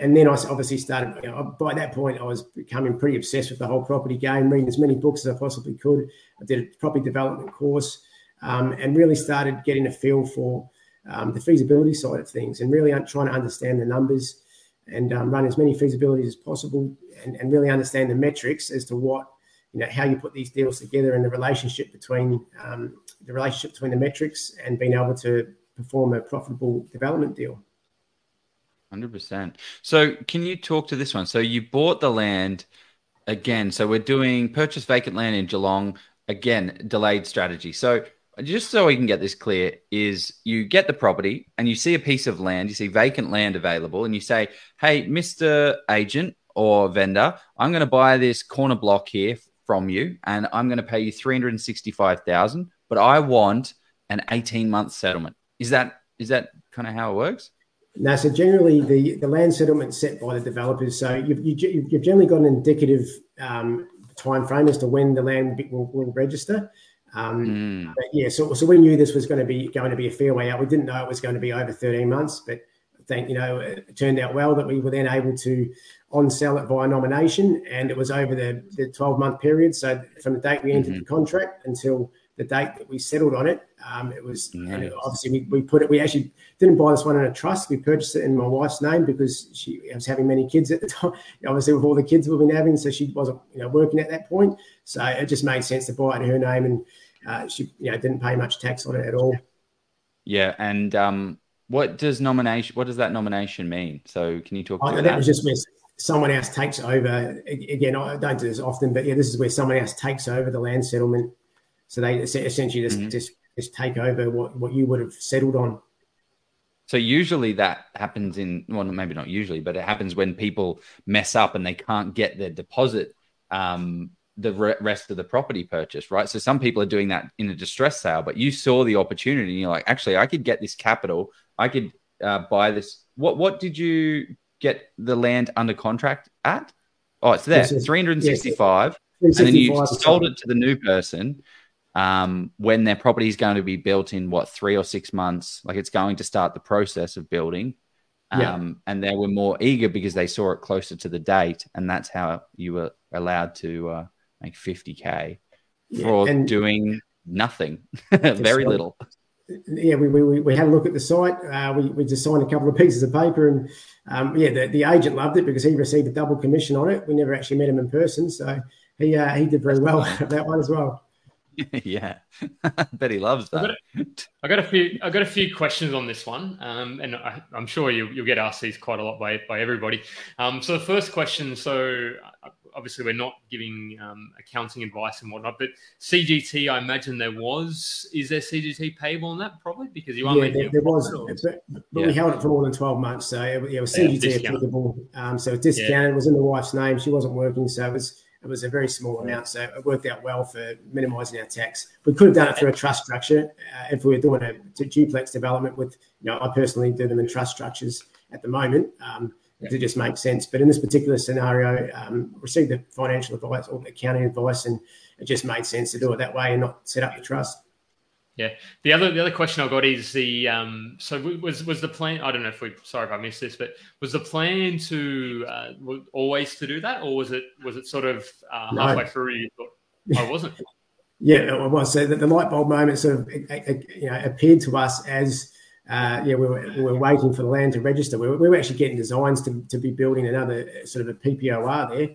and then I obviously started. You know, by that point, I was becoming pretty obsessed with the whole property game, reading as many books as I possibly could. I did a property development course, um, and really started getting a feel for um, the feasibility side of things, and really trying to understand the numbers and um, run as many feasibilities as possible, and, and, really understand the metrics as to what you know how you put these deals together and the relationship between um, the relationship between the metrics and being able to perform a profitable development deal. Hundred percent. So, can you talk to this one? So, you bought the land again. So, we're doing purchase vacant land in Geelong again. Delayed strategy. So, just so we can get this clear, is you get the property and you see a piece of land, you see vacant land available, and you say, "Hey, Mister Agent or vendor, I'm going to buy this corner block here from you, and I'm going to pay you three hundred and sixty-five thousand, but I want an eighteen-month settlement." Is that is that kind of how it works? Now, so generally the, the land settlement set by the developers. So you've, you, have you have generally got an indicative um, time frame as to when the land will, will register. Um, mm. But yeah, so, so we knew this was going to be going to be a fair way out. We didn't know it was going to be over 13 months, but I think, you know, it turned out well that we were then able to on sell it via nomination and it was over the, the 12 month period. So from the date we entered mm-hmm. the contract until the date that we settled on it. Um, it was nice. obviously we, we put it. We actually didn't buy this one in a trust. We purchased it in my wife's name because she was having many kids at the time. Obviously, with all the kids we've been having, so she wasn't you know working at that point. So it just made sense to buy it in her name, and uh, she you know didn't pay much tax on it at all. Yeah, and um, what does nomination? What does that nomination mean? So can you talk? Oh, that, that was just where someone else takes over. Again, I don't do this often, but yeah, this is where someone else takes over the land settlement so they essentially just mm-hmm. just just take over what what you would have settled on. So usually that happens in well, maybe not usually, but it happens when people mess up and they can't get their deposit, um, the re- rest of the property purchase, right? So some people are doing that in a distress sale, but you saw the opportunity and you're like, actually, I could get this capital, I could uh, buy this. What what did you get the land under contract at? Oh, it's there, three hundred and sixty-five, yes, and then you sold it to the new person um, when their property is going to be built in what three or six months, like it's going to start the process of building. Um, yeah. And they were more eager because they saw it closer to the date, and that's how you were allowed to uh, make 50k for and doing nothing, very little. yeah, we, we, we had a look at the site. Uh, we, we just signed a couple of pieces of paper, and um, yeah, the, the agent loved it because he received a double commission on it. We never actually met him in person, so he uh, he did very well that one as well. yeah, bet he loves that. I got, a few. I got a few questions on this one, um, and I, am sure you, will get asked these quite a lot by by everybody. Um, so the first question. So obviously, we're not giving um, accounting advice and whatnot, but CGT, I imagine there was. Is there CGT payable on that? Probably because you are yeah, there, there was, but, but yeah. we held it for more than 12 months, so it, it was CGT yeah, applicable. Um, so it discounted. Yeah. It was in the wife's name. She wasn't working, so it was it was a very small amount, so it worked out well for minimising our tax. We could have done it through a trust structure uh, if we were doing a, duplex development. With you know, I personally do them in trust structures at the moment. Um, yeah. It just makes sense. But in this particular scenario, um, received the financial advice or the accounting advice, and it just made sense to do it that way and not set up the trust. Yeah. The other the other question I got is the um, so was was the plan? I don't know if we sorry if I missed this, but was the plan to uh, always to do that, or was it was it sort of uh, halfway through you thought oh, I wasn't? yeah, it was. So the, the light bulb moment sort of you know appeared to us as. Uh, yeah, we were, we were waiting for the land to register. We were, we were actually getting designs to, to be building another sort of a PPOR there,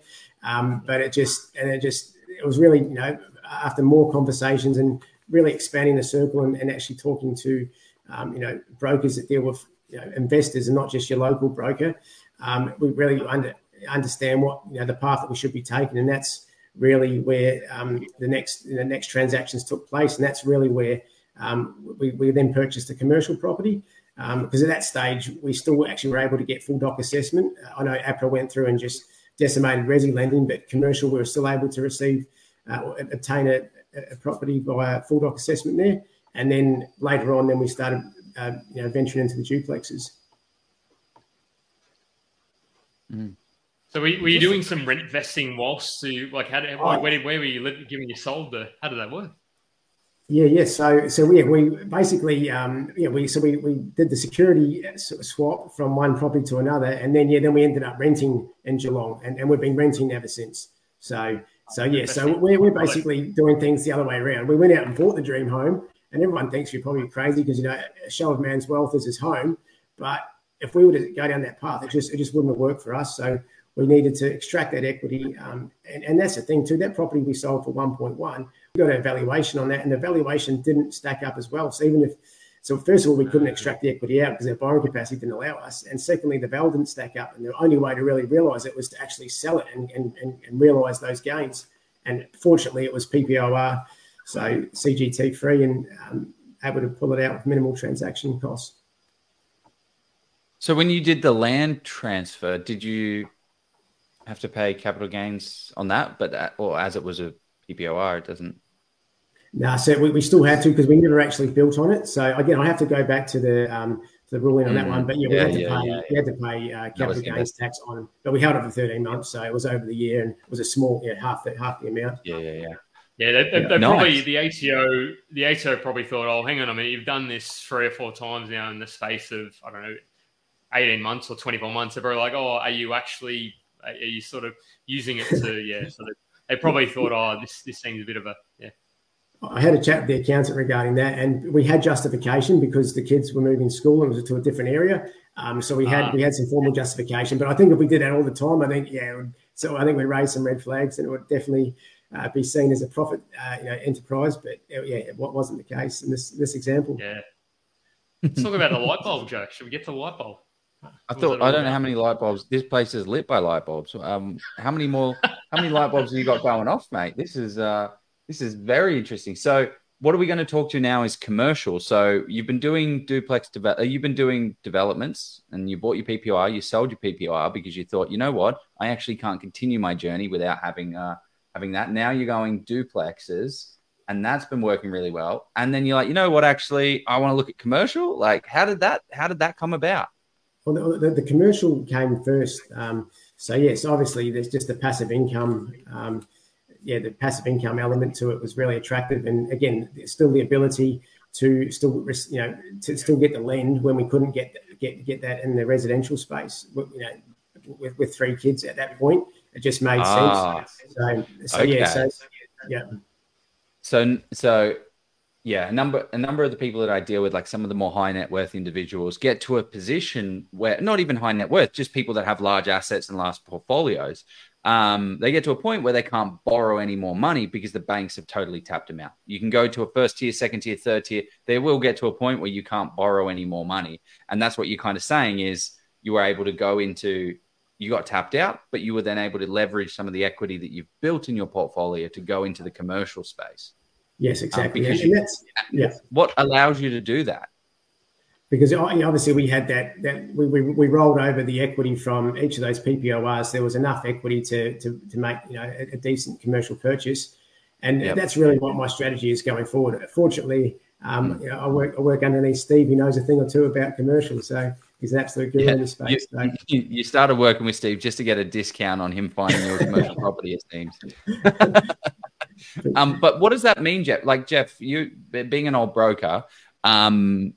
um, but it just and it just it was really you know after more conversations and really expanding the circle and, and actually talking to um, you know brokers that deal with you know, investors and not just your local broker. Um, we really under, understand what you know the path that we should be taking, and that's really where um, the next the next transactions took place, and that's really where um, we, we then purchased the commercial property. Because um, at that stage, we still actually were able to get full doc assessment. I know APRA went through and just decimated resi lending, but commercial we were still able to receive uh, obtain a, a property via full doc assessment there, and then later on, then we started uh, you know venturing into the duplexes. Mm. So were, were, you doing some rent vesting whilst you like how did, oh. where, where were you living, giving your sold the how did that work? Yeah, yeah. So, so yeah, we basically, um, yeah, we so we, we did the security swap from one property to another, and then yeah, then we ended up renting in Geelong, and, and we've been renting ever since. So, so yeah, so we're, we're basically doing things the other way around. We went out and bought the dream home, and everyone thinks you're probably crazy because you know a show of man's wealth is his home. But if we were to go down that path, it just it just wouldn't have worked for us. So we needed to extract that equity, um, and, and that's the thing too. That property we sold for 1.1, we got a valuation on that, and the valuation didn't stack up as well. So even if so first of all, we couldn't extract the equity out because our borrowing capacity didn't allow us. And secondly, the val didn't stack up. And the only way to really realize it was to actually sell it and, and, and, and realize those gains. And fortunately, it was PPOR, so CGT free and um, able to pull it out with minimal transaction costs. So when you did the land transfer, did you have to pay capital gains on that? But that, or as it was a PPOR, it doesn't. No, so we, we still had to because we never actually built on it. So again, I have to go back to the um, to the ruling on that one. But yeah, we yeah, had to yeah, pay yeah. we had to pay uh, capital gains tax on, it, but we held it for thirteen months, so it was over the year and it was a small, yeah, half the half the amount. Yeah, yeah, yeah. Yeah, they, they, they nice. probably the ATO the ATO probably thought, oh, hang on a minute, you've done this three or four times now in the space of I don't know, eighteen months or twenty four months. They're very like, oh, are you actually are you sort of using it to yeah? So they, they probably thought, oh, this this seems a bit of a yeah I had a chat with the accountant regarding that, and we had justification because the kids were moving school and it was to a different area. Um, so we had uh, we had some formal justification. But I think if we did that all the time, I think yeah. So I think we raised some red flags, and it would definitely uh, be seen as a profit uh, you know enterprise. But uh, yeah, what wasn't the case in this this example. Yeah. Let's talk about the light bulb, Joe. Should we get to the light bulb? I thought I don't know how many light bulbs. This place is lit by light bulbs. Um, how many more? how many light bulbs have you got going off, mate? This is uh this is very interesting. So, what are we going to talk to now is commercial. So, you've been doing duplex develop. Uh, you've been doing developments, and you bought your PPR. You sold your PPR because you thought, you know what, I actually can't continue my journey without having uh, having that. Now you're going duplexes, and that's been working really well. And then you're like, you know what, actually, I want to look at commercial. Like, how did that? How did that come about? Well, the, the, commercial came first. Um, so yes, obviously, there's just the passive income. Um, yeah, the passive income element to it was really attractive. And again, still the ability to still you know to still get the lend when we couldn't get get get that in the residential space. You know, with, with three kids at that point, it just made ah, sense. So, so okay. yeah, so yeah. So so yeah, a number a number of the people that I deal with, like some of the more high net worth individuals, get to a position where not even high net worth, just people that have large assets and large portfolios, um, they get to a point where they can't borrow any more money because the banks have totally tapped them out. You can go to a first tier, second tier, third tier. They will get to a point where you can't borrow any more money, and that's what you're kind of saying is you were able to go into you got tapped out, but you were then able to leverage some of the equity that you've built in your portfolio to go into the commercial space. Yes, exactly. Um, and you, yeah. What allows you to do that? Because obviously we had that that we, we, we rolled over the equity from each of those PPORs. There was enough equity to to, to make you know a, a decent commercial purchase, and yep. that's really what my strategy is going forward. Fortunately, um, mm. you know, I work I work underneath Steve. He knows a thing or two about commercials, so he's an absolute guru yeah. in the space. You, so. you, started working with Steve just to get a discount on him finding your commercial property, it seems. um, but what does that mean, Jeff? Like Jeff, you being an old broker, um,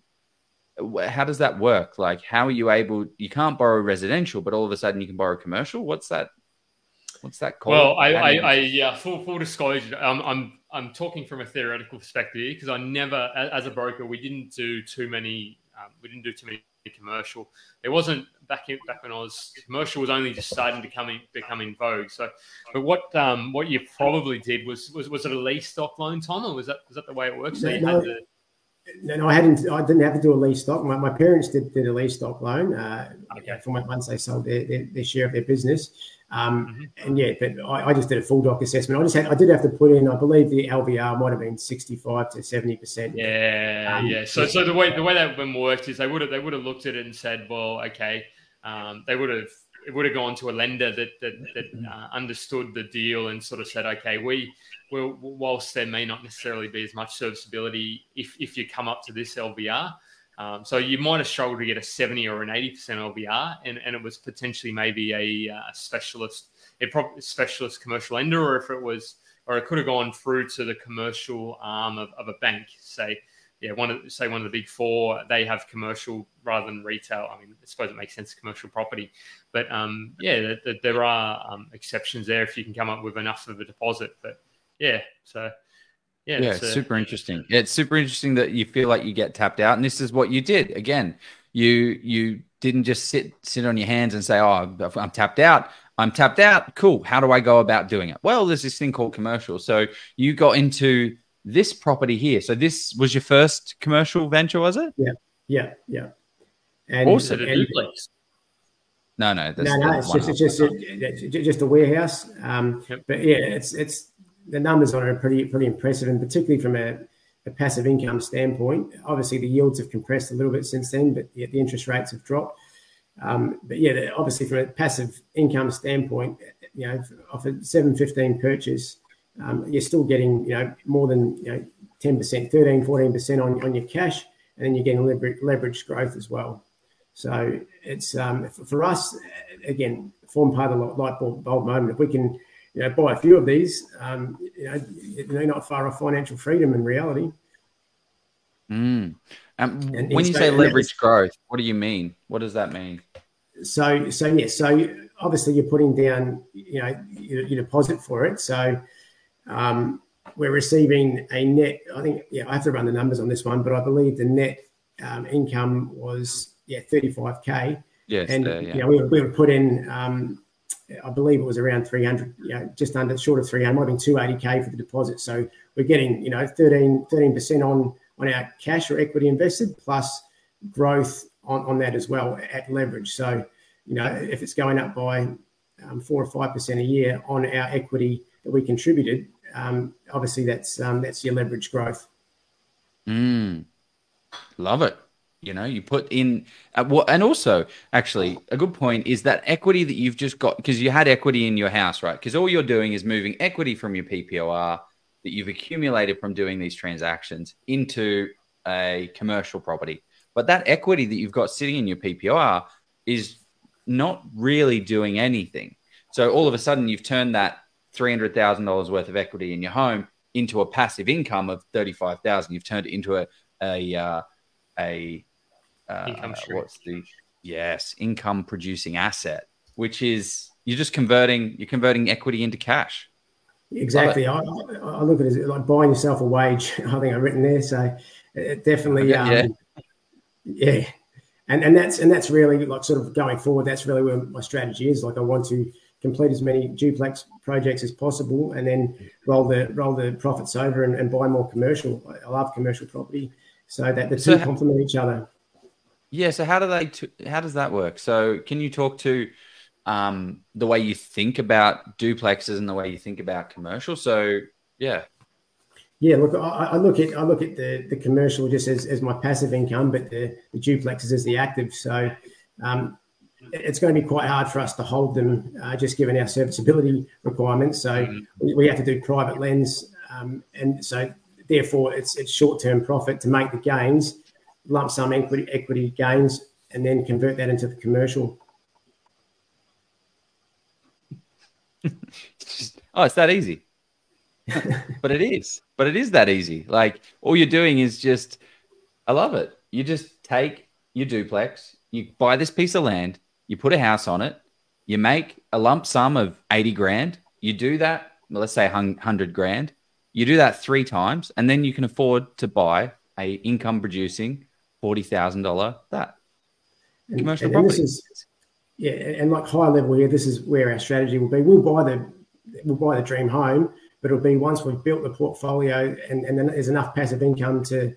how does that work? Like, how are you able? You can't borrow residential, but all of a sudden you can borrow commercial. What's that? What's that called? Well, I, I, I, yeah, full, full disclosure, um, I'm, I'm talking from a theoretical perspective because I never, as a broker, we didn't do too many, um, we didn't do too many commercial. It wasn't back in, back when I was commercial was only just starting to come in, become in vogue. So, but what um, what you probably did was was was it a lease doc loan, Tom, or was that was that the way it works? So no, to... no, no, I hadn't. I didn't have to do a lease doc. My, my parents did, did a lease doc loan. Uh, okay. From once they sold their, their, their share of their business. Um, mm-hmm. And yeah, but I, I, just did a full doc assessment. I just had, I did have to put in, I believe the LVR might have been sixty-five to seventy percent. Yeah, um, yeah. So, so the way the way that when worked is they would have they would have looked at it and said, well, okay, um, they would have it would have gone to a lender that that, that uh, understood the deal and sort of said, okay, we will whilst there may not necessarily be as much serviceability if if you come up to this LVR. Um, so you might have struggled to get a 70 or an 80% LVR, and, and it was potentially maybe a uh, specialist, a probably specialist commercial lender, or if it was, or it could have gone through to the commercial arm of, of a bank. Say, yeah, one of say one of the big four, they have commercial rather than retail. I mean, I suppose it makes sense commercial property, but um, yeah, th- th- there are um, exceptions there if you can come up with enough of a deposit. But yeah, so yeah, yeah, it's super interesting. It's super interesting that you feel like you get tapped out, and this is what you did. Again, you you didn't just sit sit on your hands and say, "Oh, I'm tapped out. I'm tapped out. Cool. How do I go about doing it?" Well, there's this thing called commercial. So you got into this property here. So this was your first commercial venture, was it? Yeah, yeah, yeah. And, awesome. And, no, no, no, no. It's just, it's just, a, just a warehouse. Um, yep. But yeah, it's it's the numbers on it are pretty pretty impressive, and particularly from a, a, passive income standpoint. Obviously, the yields have compressed a little bit since then, but yet the interest rates have dropped. Um, but yeah, obviously from a passive income standpoint, you know, off a seven fifteen purchase, um, you're still getting you know more than you know ten percent, 13, 14 percent on on your cash, and then you're getting leverage, leverage growth as well. So it's um, for us again, form part of the light bulb, bulb moment. If we can you know, buy a few of these, um, you know, they're not far off financial freedom in reality. Mm. Um, and, when you so, say leverage growth, what do you mean? What does that mean? So, so yeah, so obviously you're putting down, you know, your, your deposit for it. So, um, we're receiving a net. I think, yeah, I have to run the numbers on this one, but I believe the net um, income was yeah 35k. Yes, and uh, yeah. you know we, we would put in um, I believe it was around 300, you know, just under short of 300, might have been 280k for the deposit. So we're getting, you know, 13 percent on on our cash or equity invested plus growth on, on that as well at leverage. So you know, if it's going up by um, four or five percent a year on our equity that we contributed, um, obviously that's um, that's your leverage growth. Mm, love it. You know, you put in, uh, and also, actually, a good point is that equity that you've just got because you had equity in your house, right? Because all you're doing is moving equity from your PPOR that you've accumulated from doing these transactions into a commercial property. But that equity that you've got sitting in your PPOR is not really doing anything. So all of a sudden, you've turned that three hundred thousand dollars worth of equity in your home into a passive income of thirty five thousand. You've turned it into a a uh, a uh, income stream. What's the yes income producing asset, which is you're just converting you're converting equity into cash. Exactly. I, I, look at it as like buying yourself a wage. I think I've written there. So it definitely, um, yeah. yeah. And, and that's and that's really like sort of going forward. That's really where my strategy is. Like I want to complete as many duplex projects as possible, and then roll the roll the profits over and, and buy more commercial. I love commercial property, so that the two so complement each other. Yeah. So how do they? T- how does that work? So can you talk to um, the way you think about duplexes and the way you think about commercial? So yeah. Yeah, look, I, I, look at I look at the, the commercial just as, as my passive income, but the, the duplexes as the active. So um, it's going to be quite hard for us to hold them, uh, just given our serviceability requirements. So mm-hmm. we, we, have to do private lens, um, and so therefore it's it's short term profit to make the gains, lump sum equity equity gains, and then convert that into the commercial. oh, it's that easy. but it is. But it is that easy. Like all you're doing is just, I love it. You just take your duplex, you buy this piece of land, you put a house on it, you make a lump sum of 80 grand. You do that, let's say 100 grand. You do that three times, and then you can afford to buy a income producing $40,000 that commercial and, and property. Is, yeah, and like high level here, this is where our strategy will be. We'll buy the we'll buy the dream home, but it'll be once we've built the portfolio and, and then there's enough passive income to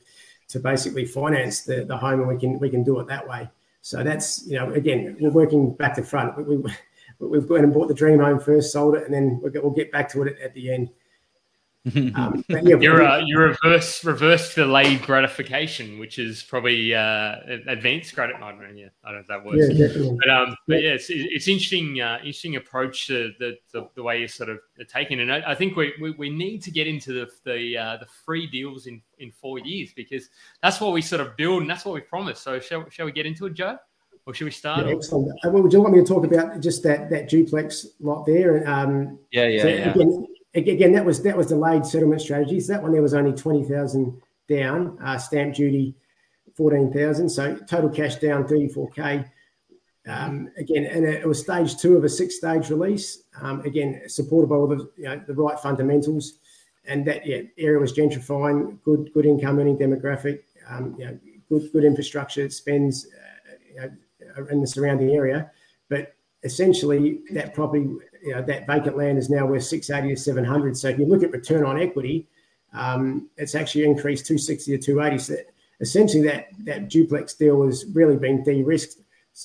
to basically finance the, the home and we can we can do it that way. So that's you know again we're working back to front. We, we, we've gone and bought the dream home first, sold it, and then we'll get back to it at the end. Um, yeah, you're uh, you're reverse reverse delayed gratification, which is probably uh, advanced credit. I don't know. Yeah, I don't know if that works. Yeah, definitely. But um, but yeah, it's, it's interesting uh, interesting approach to the, the, the way you're sort of taking, and I, I think we, we, we need to get into the the uh, the free deals in in four years because that's what we sort of build and that's what we promise. So shall shall we get into it, Joe? Or should we start? Yeah, excellent. Uh, well, would you want me to talk about just that that duplex lot there? Um, yeah, yeah, so yeah. Again, again, that was that was delayed settlement strategies. That one there was only twenty thousand down, uh, stamp duty fourteen thousand, so total cash down thirty four k. Um, again, and it was stage two of a six stage release. Um, again, supported by all the you know, the right fundamentals, and that yeah area was gentrifying, good good income earning demographic, um, you know, good good infrastructure spends uh, you know, in the surrounding area, but essentially that property you know, that vacant land is now worth 680 to 700. So if you look at return on equity, um, it's actually increased 260 to 280. So essentially, that that duplex deal has really been de-risked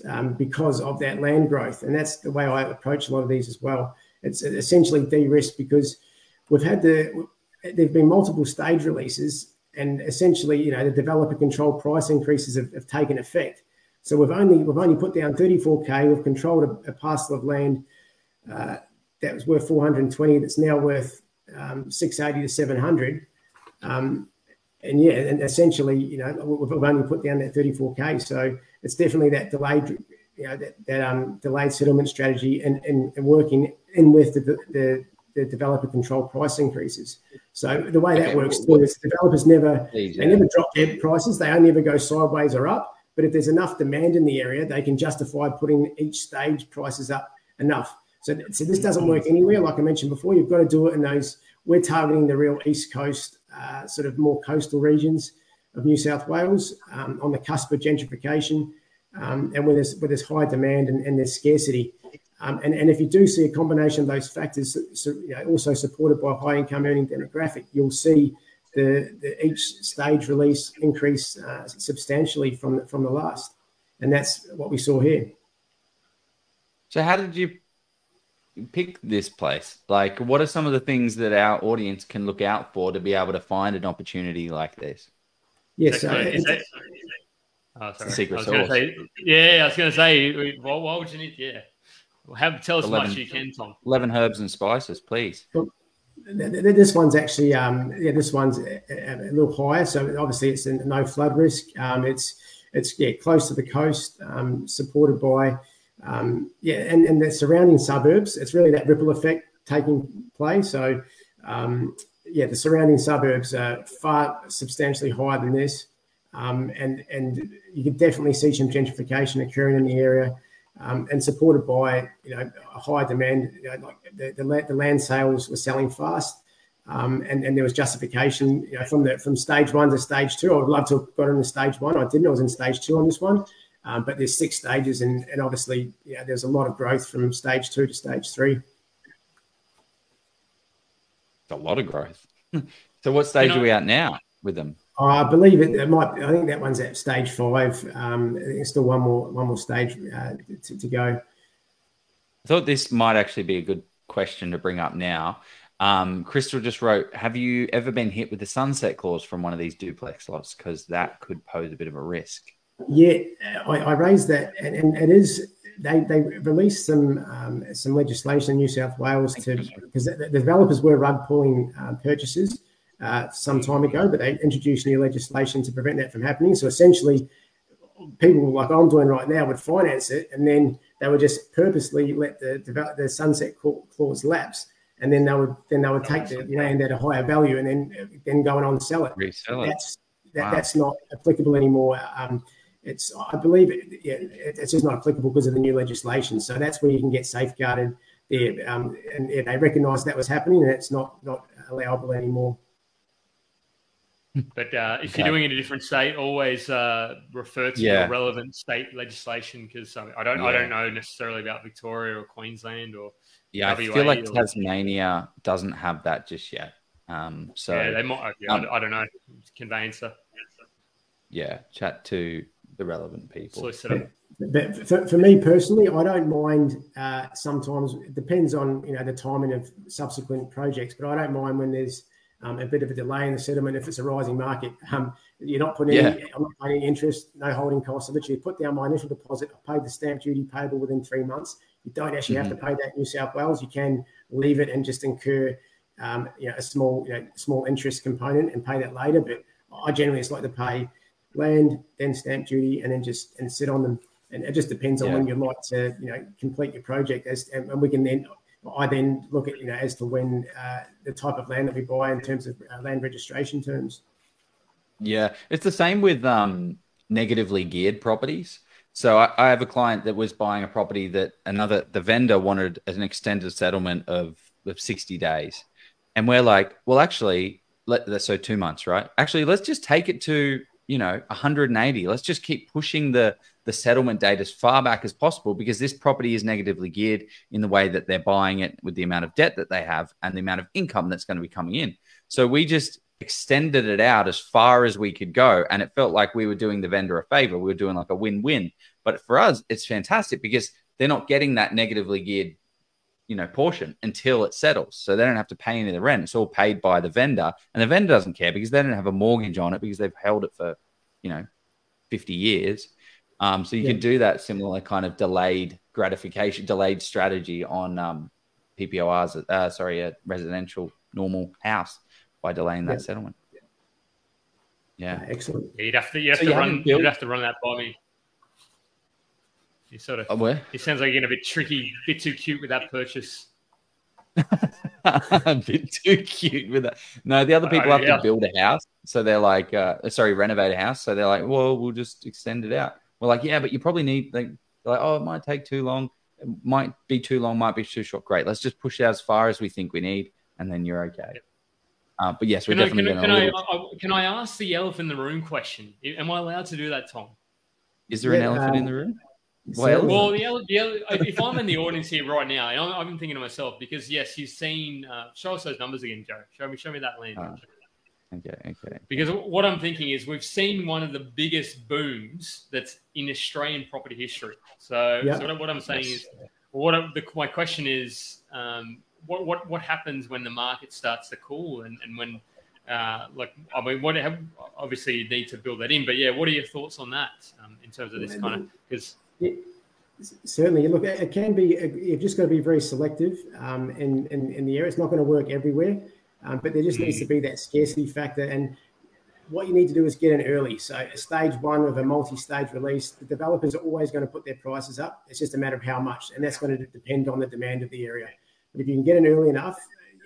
um, because of that land growth, and that's the way I approach a lot of these as well. It's essentially de-risked because we've had the there've been multiple stage releases, and essentially, you know, the developer control price increases have, have taken effect. So we've only we've only put down 34k. We've controlled a, a parcel of land uh, that was worth 420 that's now worth um, 680 to 700 um, and yeah and essentially you know we've only put down that 34k so it's definitely that delayed you know that, that um, delayed settlement strategy and, and, and working in with the, the, the developer control price increases. So the way that works too is developers never they never drop their prices they only ever go sideways or up but if there's enough demand in the area they can justify putting each stage prices up enough so, so this doesn't work anywhere. Like I mentioned before, you've got to do it in those. We're targeting the real east coast, uh, sort of more coastal regions of New South Wales, um, on the cusp of gentrification, um, and where there's where there's high demand and, and there's scarcity. Um, and, and if you do see a combination of those factors, so, you know, also supported by a high income earning demographic, you'll see the, the each stage release increase uh, substantially from the, from the last, and that's what we saw here. So, how did you pick this place? Like, what are some of the things that our audience can look out for to be able to find an opportunity like this? Yes, uh, oh, sorry. Secret sauce. Say, yeah, I was going to say, why, why, would you need? Yeah, have tell us 11, much you can, Tom. Eleven herbs and spices, please. Well, this one's actually, um, yeah, this one's a, a, little higher. So obviously, it's a no flood risk. Um, it's it's yeah close to the coast, um, supported by um, yeah, and, and the surrounding suburbs, it's really that ripple effect taking place. So, um, yeah, the surrounding suburbs are far substantially higher than this. Um, and and you can definitely see some gentrification occurring in the area. um, and supported by you know a high demand. You know, like the, the, the land sales were selling fast. Um, and, and there was justification you know, from the from stage one to stage two. I would love to have got into stage one. I didn't. I was in stage two on this one, but there's six stages, and, and obviously, yeah, there's a lot of growth from stage two to stage three. It's a lot of growth. so, what stage you know, are we at now with them? I believe it, it, might. I think that one's at stage five. Um, there's still one more one more stage uh, to, to go. I thought this might actually be a good question to bring up now. Um, Crystal just wrote, "Have you ever been hit with the sunset clause from one of these duplex lots? Because that could pose a bit of a risk." Yeah, I, I raised that, and, and, it is. They, they released some um, some legislation in New South Wales to because the, the developers were rug pulling uh, purchases uh, some time ago, but they introduced new legislation to prevent that from happening. So essentially, people like I'm doing right now would finance it, and then they would just purposely let the develop, the sunset clause lapse and then they would then they would take the land at a higher value and then then go and on sell it. Resell it. That's that, wow. that's not applicable anymore. Um, it's I believe it, yeah, it's just not applicable because of the new legislation. So that's where you can get safeguarded there, um, and yeah, they recognise that was happening, and it's not not allowable anymore. But uh, if okay. you're doing it in a different state, always uh, refer to yeah. the relevant state legislation because I, I, don't yeah. I don't know necessarily about Victoria or Queensland or yeah, I feel like or... Tasmania doesn't have that just yet. Um, so yeah, they might. Yeah, um, I don't know. Conveyancer. Yeah, chat to the relevant people. But for, for me personally, I don't mind. Uh, sometimes it depends on you know the timing of subsequent projects, but I don't mind when there's um, a bit of a delay in the settlement if it's a rising market. Um, you're not putting yeah. any, I'm not paying any interest, no holding costs. I literally put down my initial deposit. I paid the stamp duty payable within three months. You don't actually mm-hmm. have to pay that New South Wales. You can leave it and just incur, um, you know, a small, you know, small interest component and pay that later. But I generally just like to pay land, then stamp duty, and then just and sit on them. And it just depends on yeah. when you'd like to, you know, complete your project. As and, and we can then, I then look at, you know, as to when uh, the type of land that we buy in terms of uh, land registration terms. Yeah, it's the same with um, negatively geared properties. So I, I, have a client that was buying a property that another the vendor wanted an extended settlement of, of 60 days. And we're like, well, actually, let so two months, right? Actually, let's just take it to, you know, 180. Let's just keep pushing the the settlement date as far back as possible because this property is negatively geared in the way that they're buying it with the amount of debt that they have and the amount of income that's going to be coming in. So we just extended it out as far as we could go. And it felt like we were doing the vendor a favor. We were doing like a win win. But for us, it's fantastic because they're not getting that negatively geared you know portion until it settles so they don't have to pay any of the rent it's all paid by the vendor and the vendor doesn't care because they don't have a mortgage on it because they've held it for you know 50 years um, so you yeah. can do that similar kind of delayed gratification delayed strategy on um, ppors uh, sorry a residential normal house by delaying that yeah. settlement. Yeah, excellent. You'd have to, you have so to you run. You'd have to run that by me. You sort of. Oh, where? It sounds like you're getting a bit tricky, a bit too cute with that purchase. a bit too cute with that. No, the other people have yeah. to build a house, so they're like, uh, sorry, renovate a house, so they're like, well, we'll just extend it out. We're like, yeah, but you probably need like, like, oh, it might take too long. It might be too long, might be too short. Great, let's just push it out as far as we think we need, and then you're okay. Uh, but yes, we're can definitely I, can, I, can, I, can I ask the elephant in the room question? Am I allowed to do that, Tom? Is there yeah, an elephant um, in the room? Well, well the, the, if I'm in the audience here right now, I'm, I'm thinking to myself because yes, you've seen. Uh, show us those numbers again, Joe. Show me, show me that land. Uh, okay, okay. Because what I'm thinking is we've seen one of the biggest booms that's in Australian property history. So, yeah. so what I'm saying yes. is, what the, my question is, um, what what what happens when the market starts to cool and and when uh, like I mean, what have, obviously you need to build that in, but yeah, what are your thoughts on that um, in terms of this kind of because certainly look it can be you've just got to be very selective um, in, in, in the area. It's not going to work everywhere, um, but there just needs to be that scarcity factor and. What you need to do is get in early. So, a stage one of a multi-stage release, the developers are always going to put their prices up. It's just a matter of how much, and that's going to depend on the demand of the area. But if you can get in early enough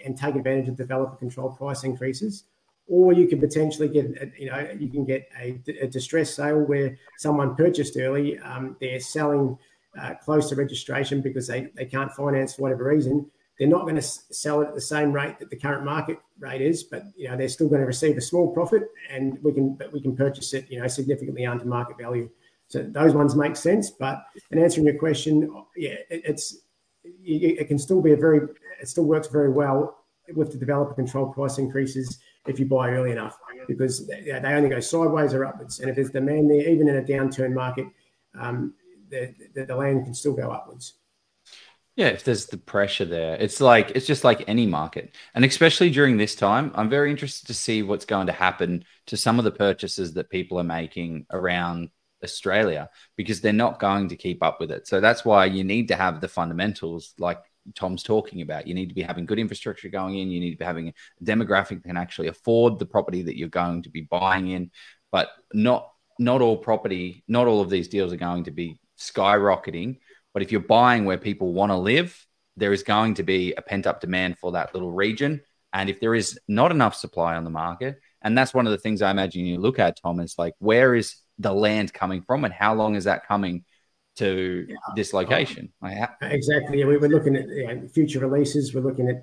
and take advantage of developer control price increases, or you can potentially get, you know, you can get a, a distressed sale where someone purchased early, um, they're selling uh, close to registration because they, they can't finance for whatever reason, they're not going to sell it at the same rate that the current market rate is, but you know they're still going to receive a small profit, and we can but we can purchase it you know significantly under market value. So those ones make sense. But in answering your question, yeah, it, it's it can still be a very it still works very well with the developer control price increases if you buy early enough because they, only go sideways or upwards. And if there's demand there, even in a downturn market, um, the, the, the land can still go upwards. Yeah, if there's the pressure there, it's like it's just like any market, and especially during this time, I'm very interested to see what's going to happen to some of the purchases that people are making around Australia because they're not going to keep up with it. So that's why you need to have the fundamentals, like Tom's talking about. You need to be having good infrastructure going in. You need to be having a demographic that can actually afford the property that you're going to be buying in, but not not all property, not all of these deals are going to be skyrocketing but if you're buying where people want to live, there is going to be a pent up demand for that little region. And if there is not enough supply on the market, and that's one of the things I imagine you look at, Tom, is like, where is the land coming from and how long is that coming to yeah. this location? exactly. Yeah, we are looking at you know, future releases. We're looking at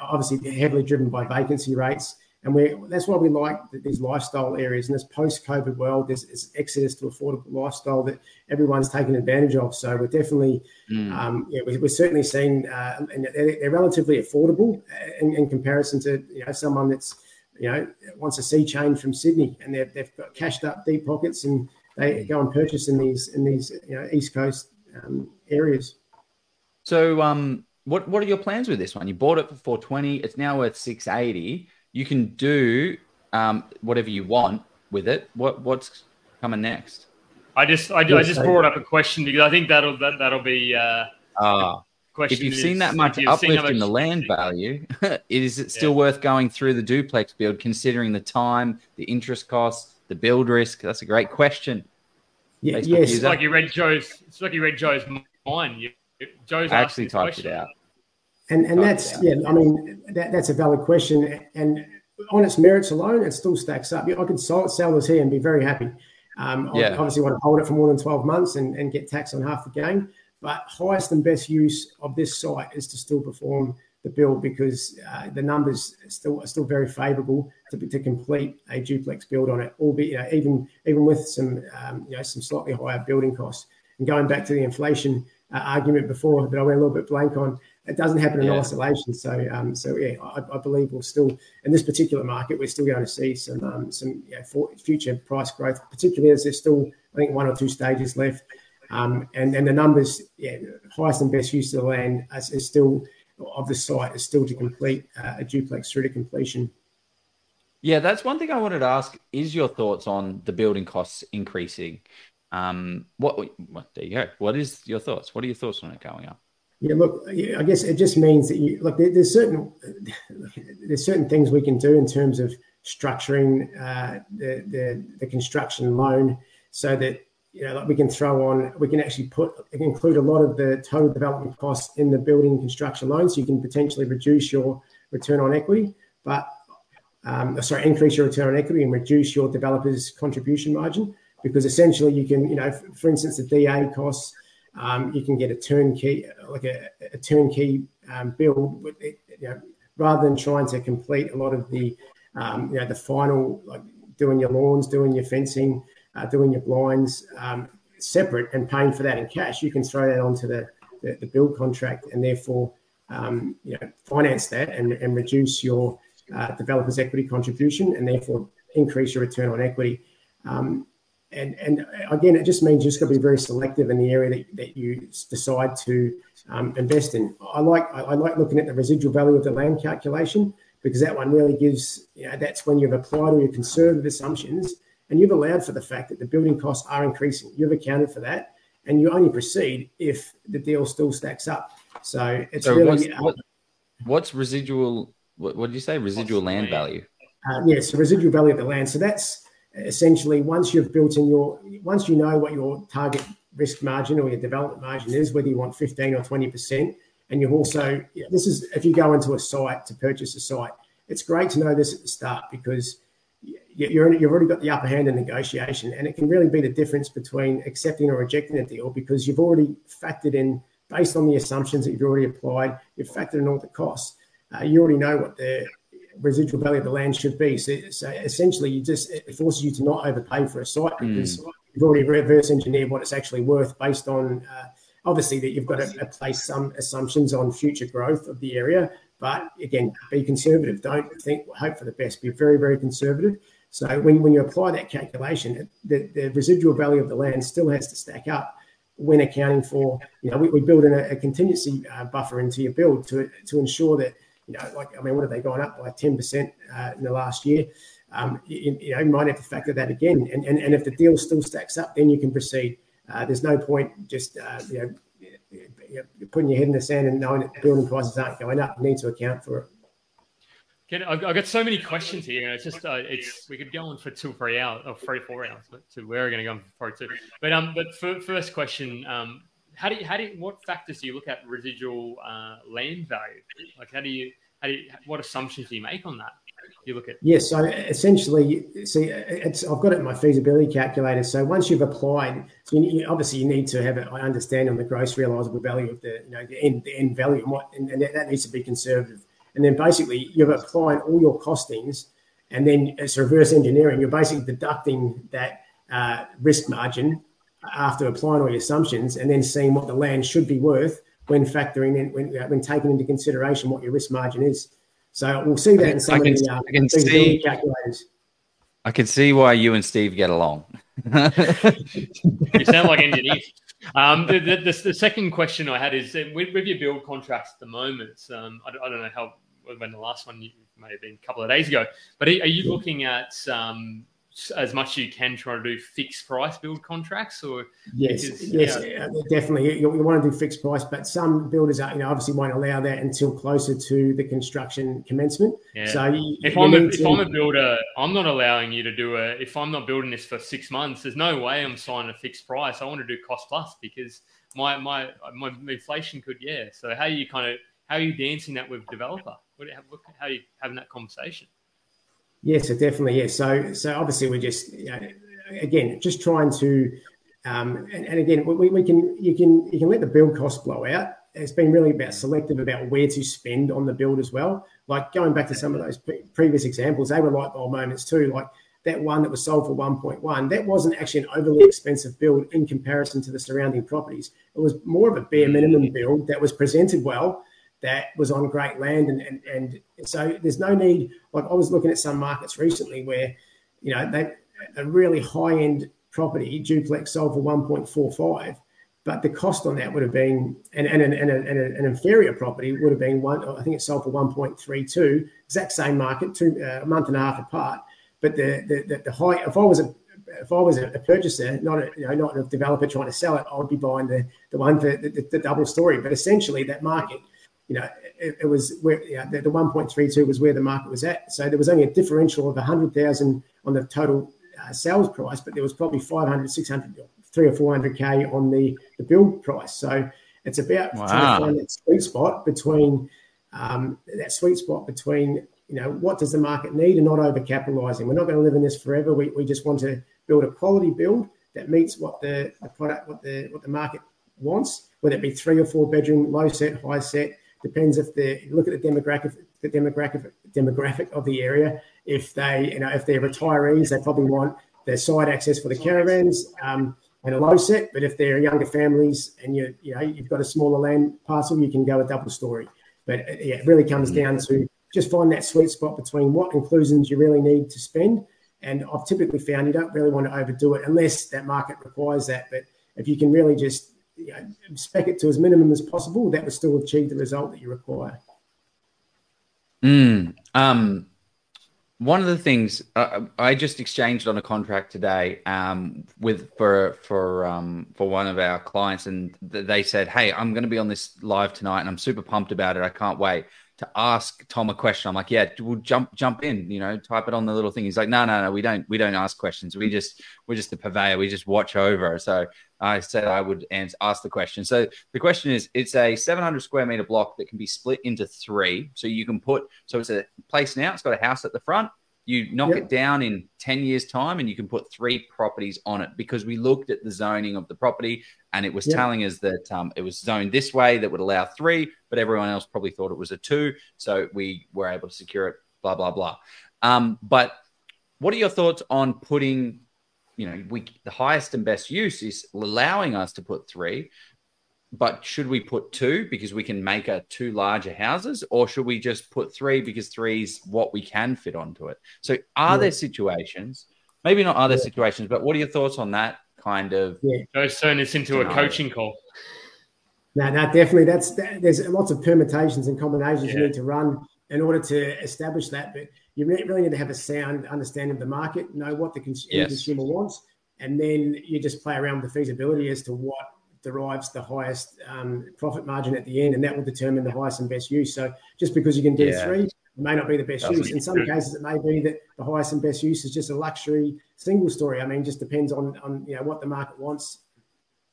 obviously heavily driven by vacancy rates. And we that's why we like these lifestyle areas in this post-COVID world. There's, there's, exodus to affordable lifestyle that everyone's taking advantage of. So we're definitely, mm. um, yeah, we, are certainly seeing, uh, and they're, they're, relatively affordable in, in, comparison to you know someone that's you know wants a sea change from Sydney and they've, they've got cashed up deep pockets and they go and purchase in these in these you know East Coast um, areas. So, um, what what are your plans with this one? You bought it for four twenty. It's now worth six eighty you can do um, whatever you want with it. What what's coming next? I just I, I just brought up a question because I think that'll that, that'll be uh, uh if you've is, seen that much uplift in the land value, is it still yeah. worth going through the duplex build, considering the time, the interest costs, the build risk? That's a great question. Yeah, yes, it's like you read Joe's. It's like you read Joe's mind. You, Joe's I actually typed question. it out. And and that's yeah, I mean that, that's a valid question. And on its merits alone, it still stacks up. I could sell, sell this here and be very happy. Um, yeah. I obviously want to hold it for more than 12 months and, and get tax on half the gain. But highest and best use of this site is to still perform the build because uh, the numbers are still are still very favourable to, to complete a duplex build on it, albeit you know, even even with some um, you know some slightly higher building costs. And going back to the inflation uh, argument before that I went a little bit blank on, it doesn't happen in yeah. isolation. So, um, so yeah, I, I, believe we'll still in this particular market we're still going to see some um, some yeah, future price growth, particularly as there's still I think one or two stages left, um, and and the numbers, yeah, highest and best use of the land is, is still of the site is still to complete uh, a duplex through to completion. Yeah, that's one thing I wanted to ask. Is your thoughts on the building costs increasing? Um, what, what there you go. What is your thoughts? What are your thoughts on it going up? Yeah, look, I guess it just means that you look. there's certain there's certain things we can do in terms of structuring uh, the, the, the construction loan so that you know like we can throw on we can actually put include a lot of the total development costs in the building construction loan, so you can potentially reduce your return on equity, but um, sorry, increase your return on equity and reduce your developer's contribution margin because essentially you can you know for instance the DA costs um, you can get a turnkey, like a, a turnkey um, build, with, you know, rather than trying to complete a lot of the, um, you know, the final, like doing your lawns, doing your fencing, uh, doing your blinds um, separate and paying for that in cash. You can throw that onto the, the, the build contract and therefore, um, you know, finance that and, and reduce your uh, developer's equity contribution and therefore increase your return on equity. Um, and and again, it just means you just got to be very selective in the area that, that you decide to um, invest in. I like I like looking at the residual value of the land calculation because that one really gives you know that's when you've applied all your conservative assumptions and you've allowed for the fact that the building costs are increasing. You've accounted for that, and you only proceed if the deal still stacks up. So it's so really what's, what, what's residual. What, what did you say? Residual land value. Uh, yes, the residual value of the land. So that's essentially once you've built in your once you know what your target risk margin or your development margin is whether you want 15 or 20 percent and you've also this is if you go into a site to purchase a site it's great to know this at the start because you're, you've already got the upper hand in negotiation, and it can really be the difference between accepting or rejecting a deal because you've already factored in based on the assumptions that you've already applied. You've factored in all the costs. Uh, you already know what the residual value of the land should be. So, so essentially, you just it forces you to not overpay for a site hmm. because mm. you've already reverse engineered what it's actually worth based on. Uh, obviously, that you've got to place some assumptions on future growth of the area, but again, be conservative. Don't think hope for the best. Be very, very conservative. So when, when you apply that calculation, the, the residual value of the land still has to stack up when accounting for, you know, we, we build in a, a contingency uh, buffer into your build to, to ensure that, you know, like, I mean, what have they gone up by 10% uh, in the last year? Um, you, you, know, you might have to factor that again. And, and, and if the deal still stacks up, then you can proceed. Uh, there's no point just, uh, you know, you're putting your head in the sand and knowing that building prices aren't going up. You need to account for it. I've, got so many questions here. It's just uh, it's we could go on for two, three hours or three, four hours, but two, we're going to go on for two. But um, but for, first question, um, how do you, how do you, what factors do you look at residual uh, land value? Like how do you how do you, what assumptions do you make on that? You look at yes. So essentially, see, it's I've got it in my feasibility calculator. So once you've applied, so you, obviously you need to have an understanding on the gross realizable value of the you know the end the end value and what and, and that needs to be conservative and then basically you're applying all your costings, and then it's reverse engineering. You're basically deducting that uh, risk margin after applying all your assumptions, and then seeing what the land should be worth when factoring in when, when taking into consideration what your risk margin is. So we'll see that in some can, of the uh, I can see, calculators. I can see why you and Steve get along. you sound like engineers. Um, the, the, the, the, second question I had is uh, with, with your build contracts at the moment. Um, I, I, don't know how when the last one may have been a couple of days ago, but are, are you looking at um, as much as you can try to do fixed price build contracts or yes because, yes yeah. Uh, definitely. You, you, want to do fixed price but some builders are you know obviously won't allow that until closer to the construction commencement. Yeah. so you, if i'm a, if to, i'm a builder i'm not allowing you to do a if i'm not building this for six months there's no way i'm signing a fixed price. I want to do cost plus because my my my inflation could yeah. So how are you kind of how are you dancing that with developer? What, how are you having that conversation Yes, so definitely. Yes. So, so obviously we're just, you know, again, just trying to, um, and, and, again, we, we can, you can, you can let the build cost blow out. It's been really about selective about where to spend on the build as well. Like going back to some of those pre- previous examples, they were light bulb moments too. Like that one that was sold for 1.1, that wasn't actually an overly expensive build in comparison to the surrounding properties. It was more of a bare minimum build that was presented well that was on great land. And, and, and so there's no need. Like I was looking at some markets recently where, you know, they a really high end property duplex sold for 1.45, but the cost on that would have been, and, and, and, and, and an inferior property would have been one, I think it sold for 1.32, exact same market, two, uh, a month and a half apart. But the, the, the, the high, if I was a, if I was a, purchaser, not a you know not a developer trying to sell it, I would be buying the the one for the, the, the double story. But essentially, that market you know, it, it was where you know, the, the 1.32 was where the market was at. So there was only a differential of 100,000 on the total uh, sales price, but there was probably 500, 600, three or 400K on the, the build price. So it's about wow. trying to find that sweet spot between um, that sweet spot between, you know, what does the market need and not over capitalizing. We're not going to live in this forever. We, we just want to build a quality build that meets what the, the product, what the, what the market wants, whether it be three or four bedroom, low set, high set, Depends if they look at the demographic, the demographic demographic of the area. If they, you know, if they're retirees, they probably want their side access for the caravans um, and a low set. But if they're younger families and you, you know, you've got a smaller land parcel, you can go a double story. But uh, yeah, it really comes down to just find that sweet spot between what inclusions you really need to spend. And I've typically found you don't really want to overdo it unless that market requires that. But if you can really just you know, spec it to as minimum as possible, that would still achieve the result that you require. Mm, um, one of the things uh, I just exchanged on a contract today um, with for for um, for one of our clients, and they said, "Hey, I'm going to be on this live tonight, and I'm super pumped about it. I can't wait." to ask Tom a question. I'm like, yeah, we'll jump jump in, you know, type it on the little thing. He's like, no, no, no, we don't we don't ask questions. We just we're just the purveyor. We just watch over. So I said I would answer, ask the question. So the question is, it's a 700 square meter block that can be split into three. So you can put so it's a place now. It's got a house at the front. You knock Yep. it down in 10 years' time and you can put three properties on it because we looked at the zoning of the property and it was Yep. telling us that um, it was zoned this way that would allow three, but everyone else probably thought it was a two. So we were able to secure it, blah, blah, blah. Um, but what are your thoughts on putting, you know, we the highest and best use is allowing us to put three, but should we put two because we can make a two larger houses, or should we just put three because three is what we can fit onto it? So, are Yeah. there situations, maybe not other Yeah. situations, but what are your thoughts on that kind of? Joe's turned this into a coaching call. No, no, definitely. That's that, there's lots of permutations and combinations you need to run in order to establish that. But you really need to have a sound understanding of the market, know what the cons- Yes. consumer wants, and then you just play around with the feasibility as to what derives the highest um, profit margin at the end, and that will determine the highest and best use. So just because you can do Yeah. three, it may not be the best Doesn't use. In some good. cases, it may be that the highest and best use is just a luxury single story. I mean, just depends on on you know what the market wants.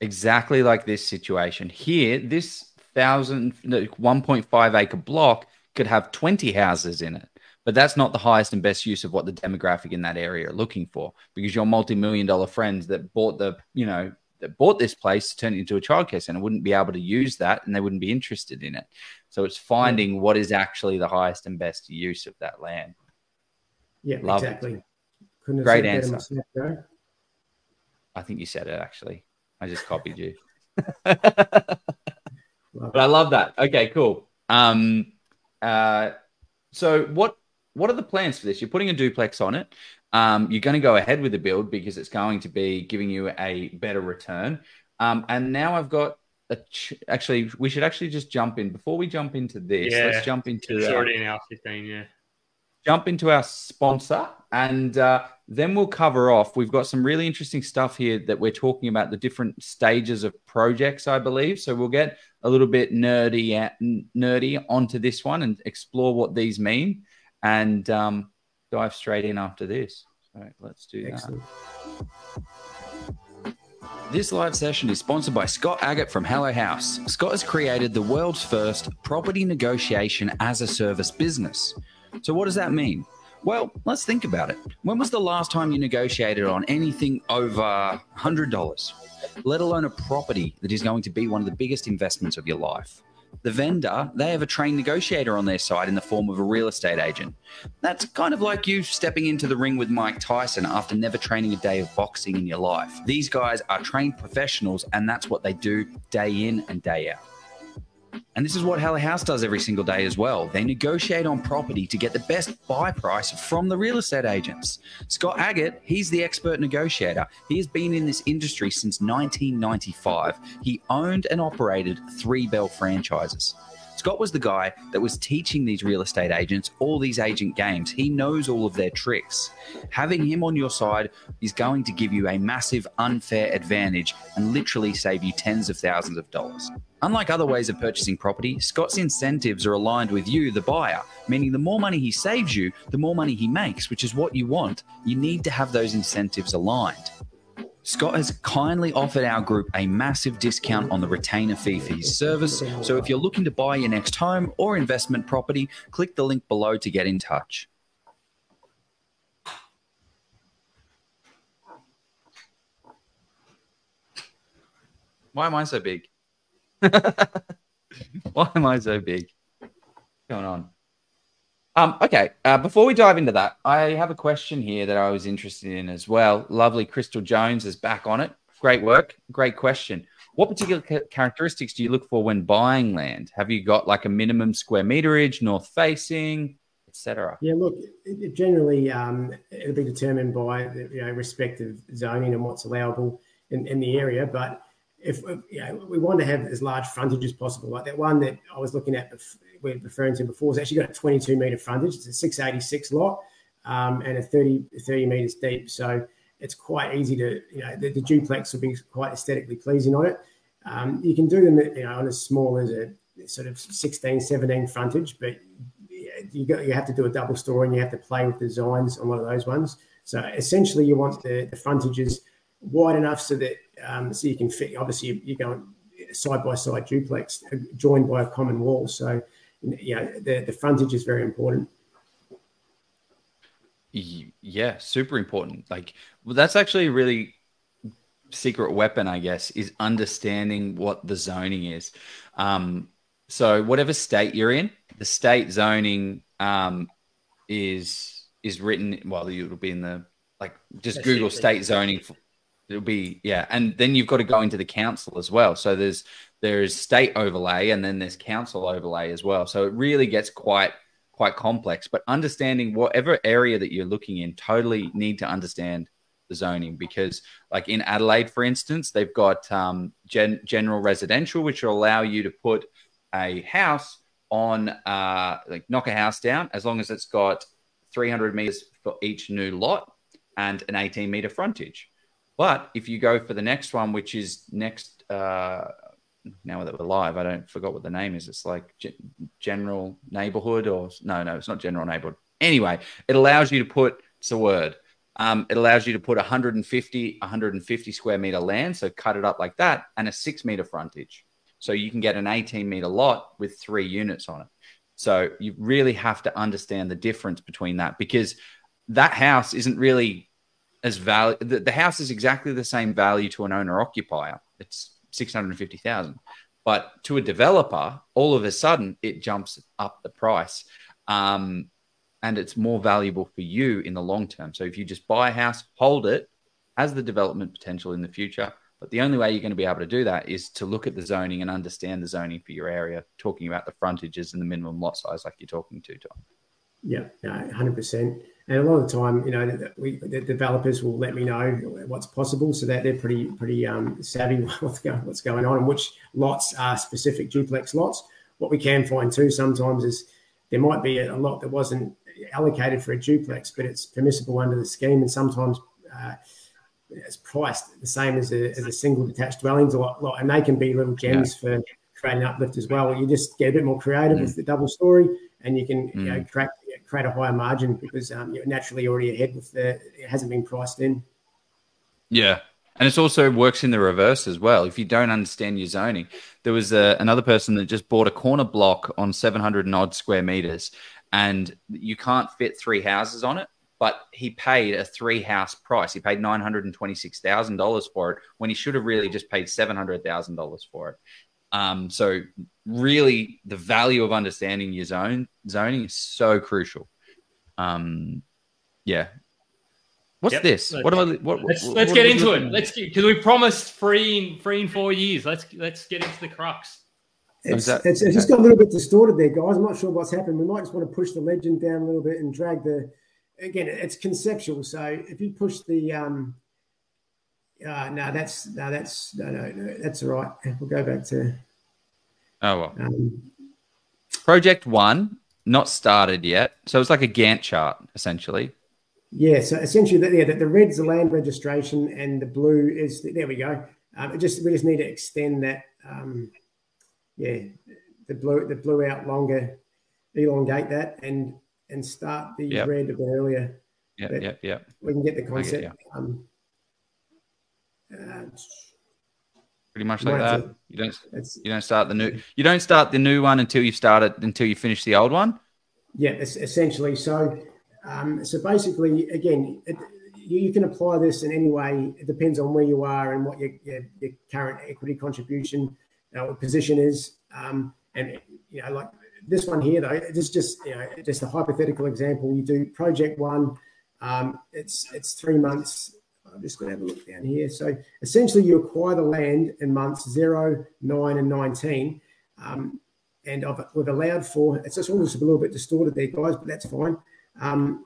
Exactly like this situation here, this thousand, no, 1.5 acre block could have 20 houses in it. But that's not the highest and best use of what the demographic in that area are looking for because your multi-million dollar friends that bought the, you know, that bought this place to turn it into a childcare center wouldn't be able to use that and they wouldn't be interested in it. So it's finding what is actually the highest and best use of that land. Yeah, Love it. exactly. Couldn't have Great said it answer. myself. I think you said it actually. I just copied you. But I love that. Okay, cool. Um, uh, so what what are the plans for this? You're putting a duplex on it. Um, you're going to go ahead with the build because it's going to be giving you a better return. Um, and now I've got a ch- actually we should actually just jump in before we jump into this. Yeah, let's jump into It's already in our 15, yeah. jump into our sponsor and uh, then we'll cover off. We've got some really interesting stuff here that we're talking about the different stages of projects, I believe. So we'll get a little bit nerdy, nerdy onto this one and explore what these mean, and um, dive straight in after this. So let's do that. This live session is sponsored by Scott Agate from Hello House. Scott has created the world's first property negotiation as a service business. So, what does that mean? Well, let's think about it. When was the last time you negotiated on anything over $100, let alone a property that is going to be one of the biggest investments of your life? The vendor, they have a trained negotiator on their side in the form of a real estate agent. That's kind of like you stepping into the ring with Mike Tyson after never training a day of boxing in your life. These guys are trained professionals, and that's what they do day in and day out. And this is what Hello House does every single day as well. They negotiate on property to get the best buy price from the real estate agents. Scott Agate, he's the expert negotiator. He has been in this industry since 1995. He owned and operated three Belle franchises. Scott was the guy that was teaching these real estate agents all these agent games. He knows all of their tricks. Having him on your side is going to give you a massive unfair advantage and literally save you tens of thousands of dollars. Unlike other ways of purchasing property, Scott's incentives are aligned with you, the buyer, meaning the more money he saves you, the more money he makes, which is what you want. You need to have those incentives aligned. Scott has kindly offered our group a massive discount on the retainer fee for his service. So if you're looking to buy your next home or investment property, click the link below to get in touch. Why am I so big? Why am I so big? What's going on? Um, okay, uh, before we dive into that, I have a question here that I was interested in as well. Lovely Crystal Jones is back on it. Great work. Great question. What particular ca- characteristics do you look for when buying land? Have you got like a minimum square meterage, north facing, etc.? Yeah, look, it, generally um, it'll be determined by the you know, respective zoning and what's allowable in, in the area. But if you know, we want to have as large frontage as possible, like that one that I was looking at, we're referring to before, has actually got a 22 meter frontage. It's a 686 lot um, and a 30 30 meters deep. So it's quite easy to you know the, the duplex will be quite aesthetically pleasing on it. Um, you can do them you know on as small as a sort of 16, 17 frontage, but you got you have to do a double story and you have to play with designs on one of those ones. So essentially, you want the, the frontages wide enough so that um, so you can fit. Obviously, you're going side by side duplex uh, joined by a common wall. So you know the, the frontage is very important. Yeah, super important. Like well, that's actually a really secret weapon, I guess, is understanding what the zoning is. Um, so whatever state you're in, the state zoning um, is is written. Well, it'll be in the like just Google state zoning. It'll be yeah, and then you've got to go into the council as well. So there's there's state overlay and then there's council overlay as well. So it really gets quite quite complex. But understanding whatever area that you're looking in, totally need to understand the zoning because, like in Adelaide, for instance, they've got um, gen- general residential, which will allow you to put a house on, uh, like knock a house down as long as it's got 300 meters for each new lot and an 18 meter frontage. But if you go for the next one, which is next, uh, now that we're live, I don't forgot what the name is. It's like general neighborhood or no, no, it's not general neighborhood. Anyway, it allows you to put it's a word. Um, it allows you to put 150 150 square meter land, so cut it up like that, and a six meter frontage. So you can get an 18 meter lot with three units on it. So you really have to understand the difference between that because that house isn't really as value. The, the house is exactly the same value to an owner occupier. It's 650,000. But to a developer, all of a sudden it jumps up the price. Um, and it's more valuable for you in the long term. So if you just buy a house, hold it, has the development potential in the future. But the only way you're going to be able to do that is to look at the zoning and understand the zoning for your area, talking about the frontages and the minimum lot size, like you're talking to, Tom. Yeah, hundred percent. And a lot of the time, you know, we, the developers will let me know what's possible, so that they're pretty pretty um, savvy what's going what's going on and which lots are specific duplex lots. What we can find too sometimes is there might be a lot that wasn't allocated for a duplex, but it's permissible under the scheme, and sometimes uh, it's priced the same as a, as a single detached dwellings, a lot, lot, and they can be little gems yeah. for creating uplift as well. You just get a bit more creative mm. with the double story, and you can mm. you know, create create a higher margin because um, you're naturally already ahead with the it hasn't been priced in. Yeah. And it also works in the reverse as well. If you don't understand your zoning, there was a, another person that just bought a corner block on 700 and odd square meters, and you can't fit three houses on it. But he paid a three house price. He paid nine hundred and twenty six thousand dollars for it when he should have really just paid seven hundred thousand dollars for it. Um, so really, the value of understanding your zone zoning is so crucial. Um, yeah. What's yep. this? What am I? What, let's what, let's what get into it. Let's because we promised free in free in four years. Let's let's get into the crux. It's, that, it's, it's just got a little bit distorted there, guys. I'm not sure what's happened. We might just want to push the legend down a little bit and drag the. Again, it's conceptual. So if you push the um, uh, no, that's no, that's no, no, no, that's all right. We'll go back to. Oh well. Um, Project one not started yet, so it's like a Gantt chart essentially. Yeah, so essentially, the, yeah, the, the red's the land registration, and the blue is the, there. We go. Um, it just we just need to extend that. Um, yeah, the blue the blue out longer, elongate that, and and start the yep. red a bit earlier. Yeah, yeah, yeah. We can get the concept. Get, yeah. um, uh, Pretty much like that. You don't you don't start the new you don't start the new one until you start it until you finish the old one. Yeah, essentially. So, um, so basically, again, it, you, you, can apply this in any way. It depends on where you are and what your, your, your current equity contribution uh, position is. Um, and you know, like this one here, though, is just you know just a hypothetical example. You do project one. Um, it's it's three months I'm just going to have a look down here. So essentially, you acquire the land in months 0, 9, and 19. Um, and I've, we've allowed for, it's just almost a little bit distorted there, guys, but that's fine. Um,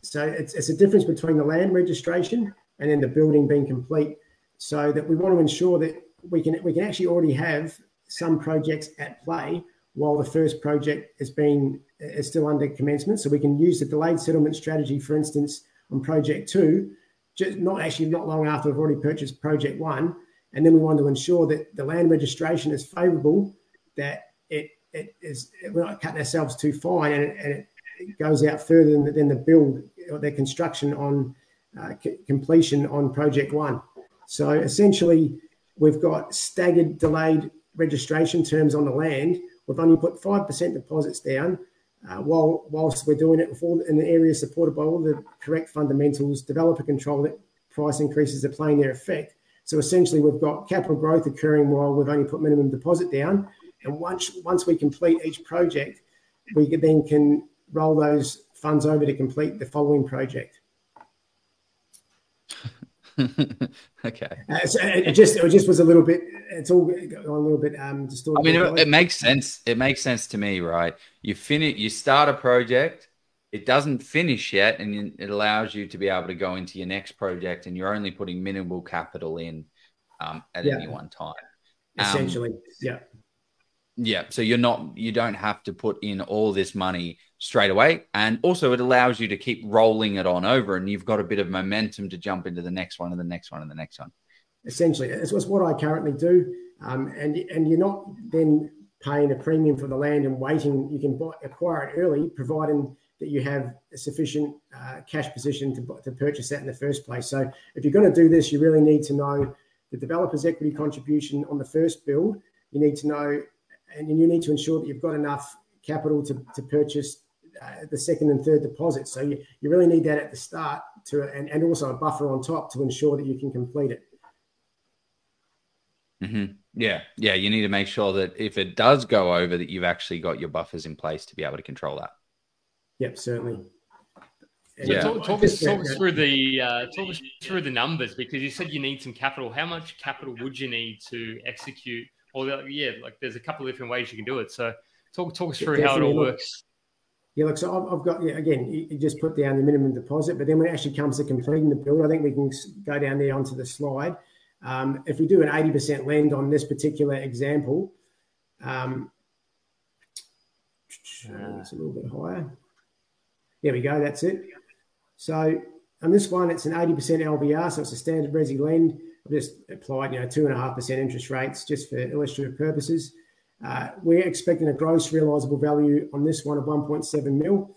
so it's, it's a difference between the land registration and then the building being complete so that we want to ensure that we can, we can actually already have some projects at play while the first project is being is still under commencement. So we can use the delayed settlement strategy, for instance, on project two, just not actually not long after we've already purchased project one. And then we want to ensure that the land registration is favourable, that it, it is we're not cutting ourselves too fine, and it, and it goes out further than the, than the build or the construction on uh, c- completion on project one. So essentially, we've got staggered delayed registration terms on the land. We've only put five percent deposits down uh, while whilst we're doing it in the area supported by all the correct fundamentals, developer control price increases are playing their effect. So essentially, we've got capital growth occurring while we've only put minimum deposit down. And once once we complete each project, we then can roll those funds over to complete the following project. okay. Uh, so it just it just was a little bit. It's all a little bit um distorted. I mean, it, it, makes sense. It makes sense to me, right? You finish, you start a project, it doesn't finish yet, and it allows you to be able to go into your next project, and you're only putting minimal capital in um, at yeah. any one time. Essentially, um, yeah. Yeah, so you're not you don't have to put in all this money straight away, and also it allows you to keep rolling it on over, and you've got a bit of momentum to jump into the next one and the next one and the next one. Essentially, it's what I currently do, um, and and you're not then paying a premium for the land and waiting. You can buy, acquire it early, providing that you have a sufficient uh, cash position to, to purchase that in the first place. So if you're going to do this, you really need to know the developer's equity contribution on the first build. You need to know and you need to ensure that you've got enough capital to, to purchase uh, the second and third deposit. So you, you really need that at the start to and, and also a buffer on top to ensure that you can complete it. Mm-hmm. Yeah, yeah. You need to make sure that if it does go over, that you've actually got your buffers in place to be able to control that. Yep, certainly. So yeah. talk, talk, us, talk us through the uh, talk us through the numbers because you said you need some capital. How much capital would you need to execute or yeah, like there's a couple of different ways you can do it. So talk talk us through yeah, how it all works. Yeah, look, so I've, I've got yeah, again, you, just put down the minimum deposit, but then when it actually comes to completing the build, I think we can go down there onto the slide. Um, if we do an 80% lend on this particular example, um, it's a little bit higher. There we go, that's it. So on this one, it's an 80% LVR, so it's a standard resi lend. I've just applied, you know, two and a half percent interest rates just for illustrative purposes. Uh, we're expecting a gross realisable value on this one of 1.7 mil.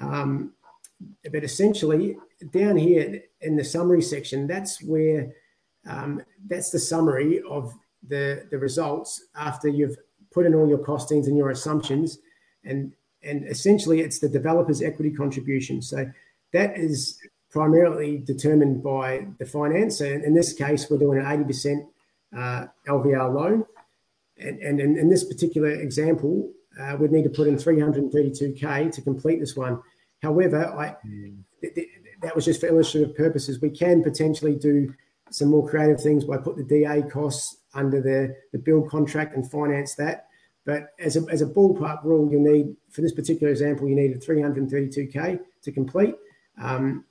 Um, but essentially, down here in the summary section, that's where um, that's the summary of the the results after you've put in all your costings and your assumptions, and and essentially it's the developer's equity contribution. So that is primarily determined by the finance. And in this case, we're doing an 80% uh, LVR loan. And, and in, in, this particular example, uh, we'd need to put in 332K to complete this one. However, I, mm. th- th- that was just for illustrative purposes. We can potentially do some more creative things by put the DA costs under the, the build contract and finance that. But as a, as a ballpark rule, you need, for this particular example, you needed 332K to complete. Um,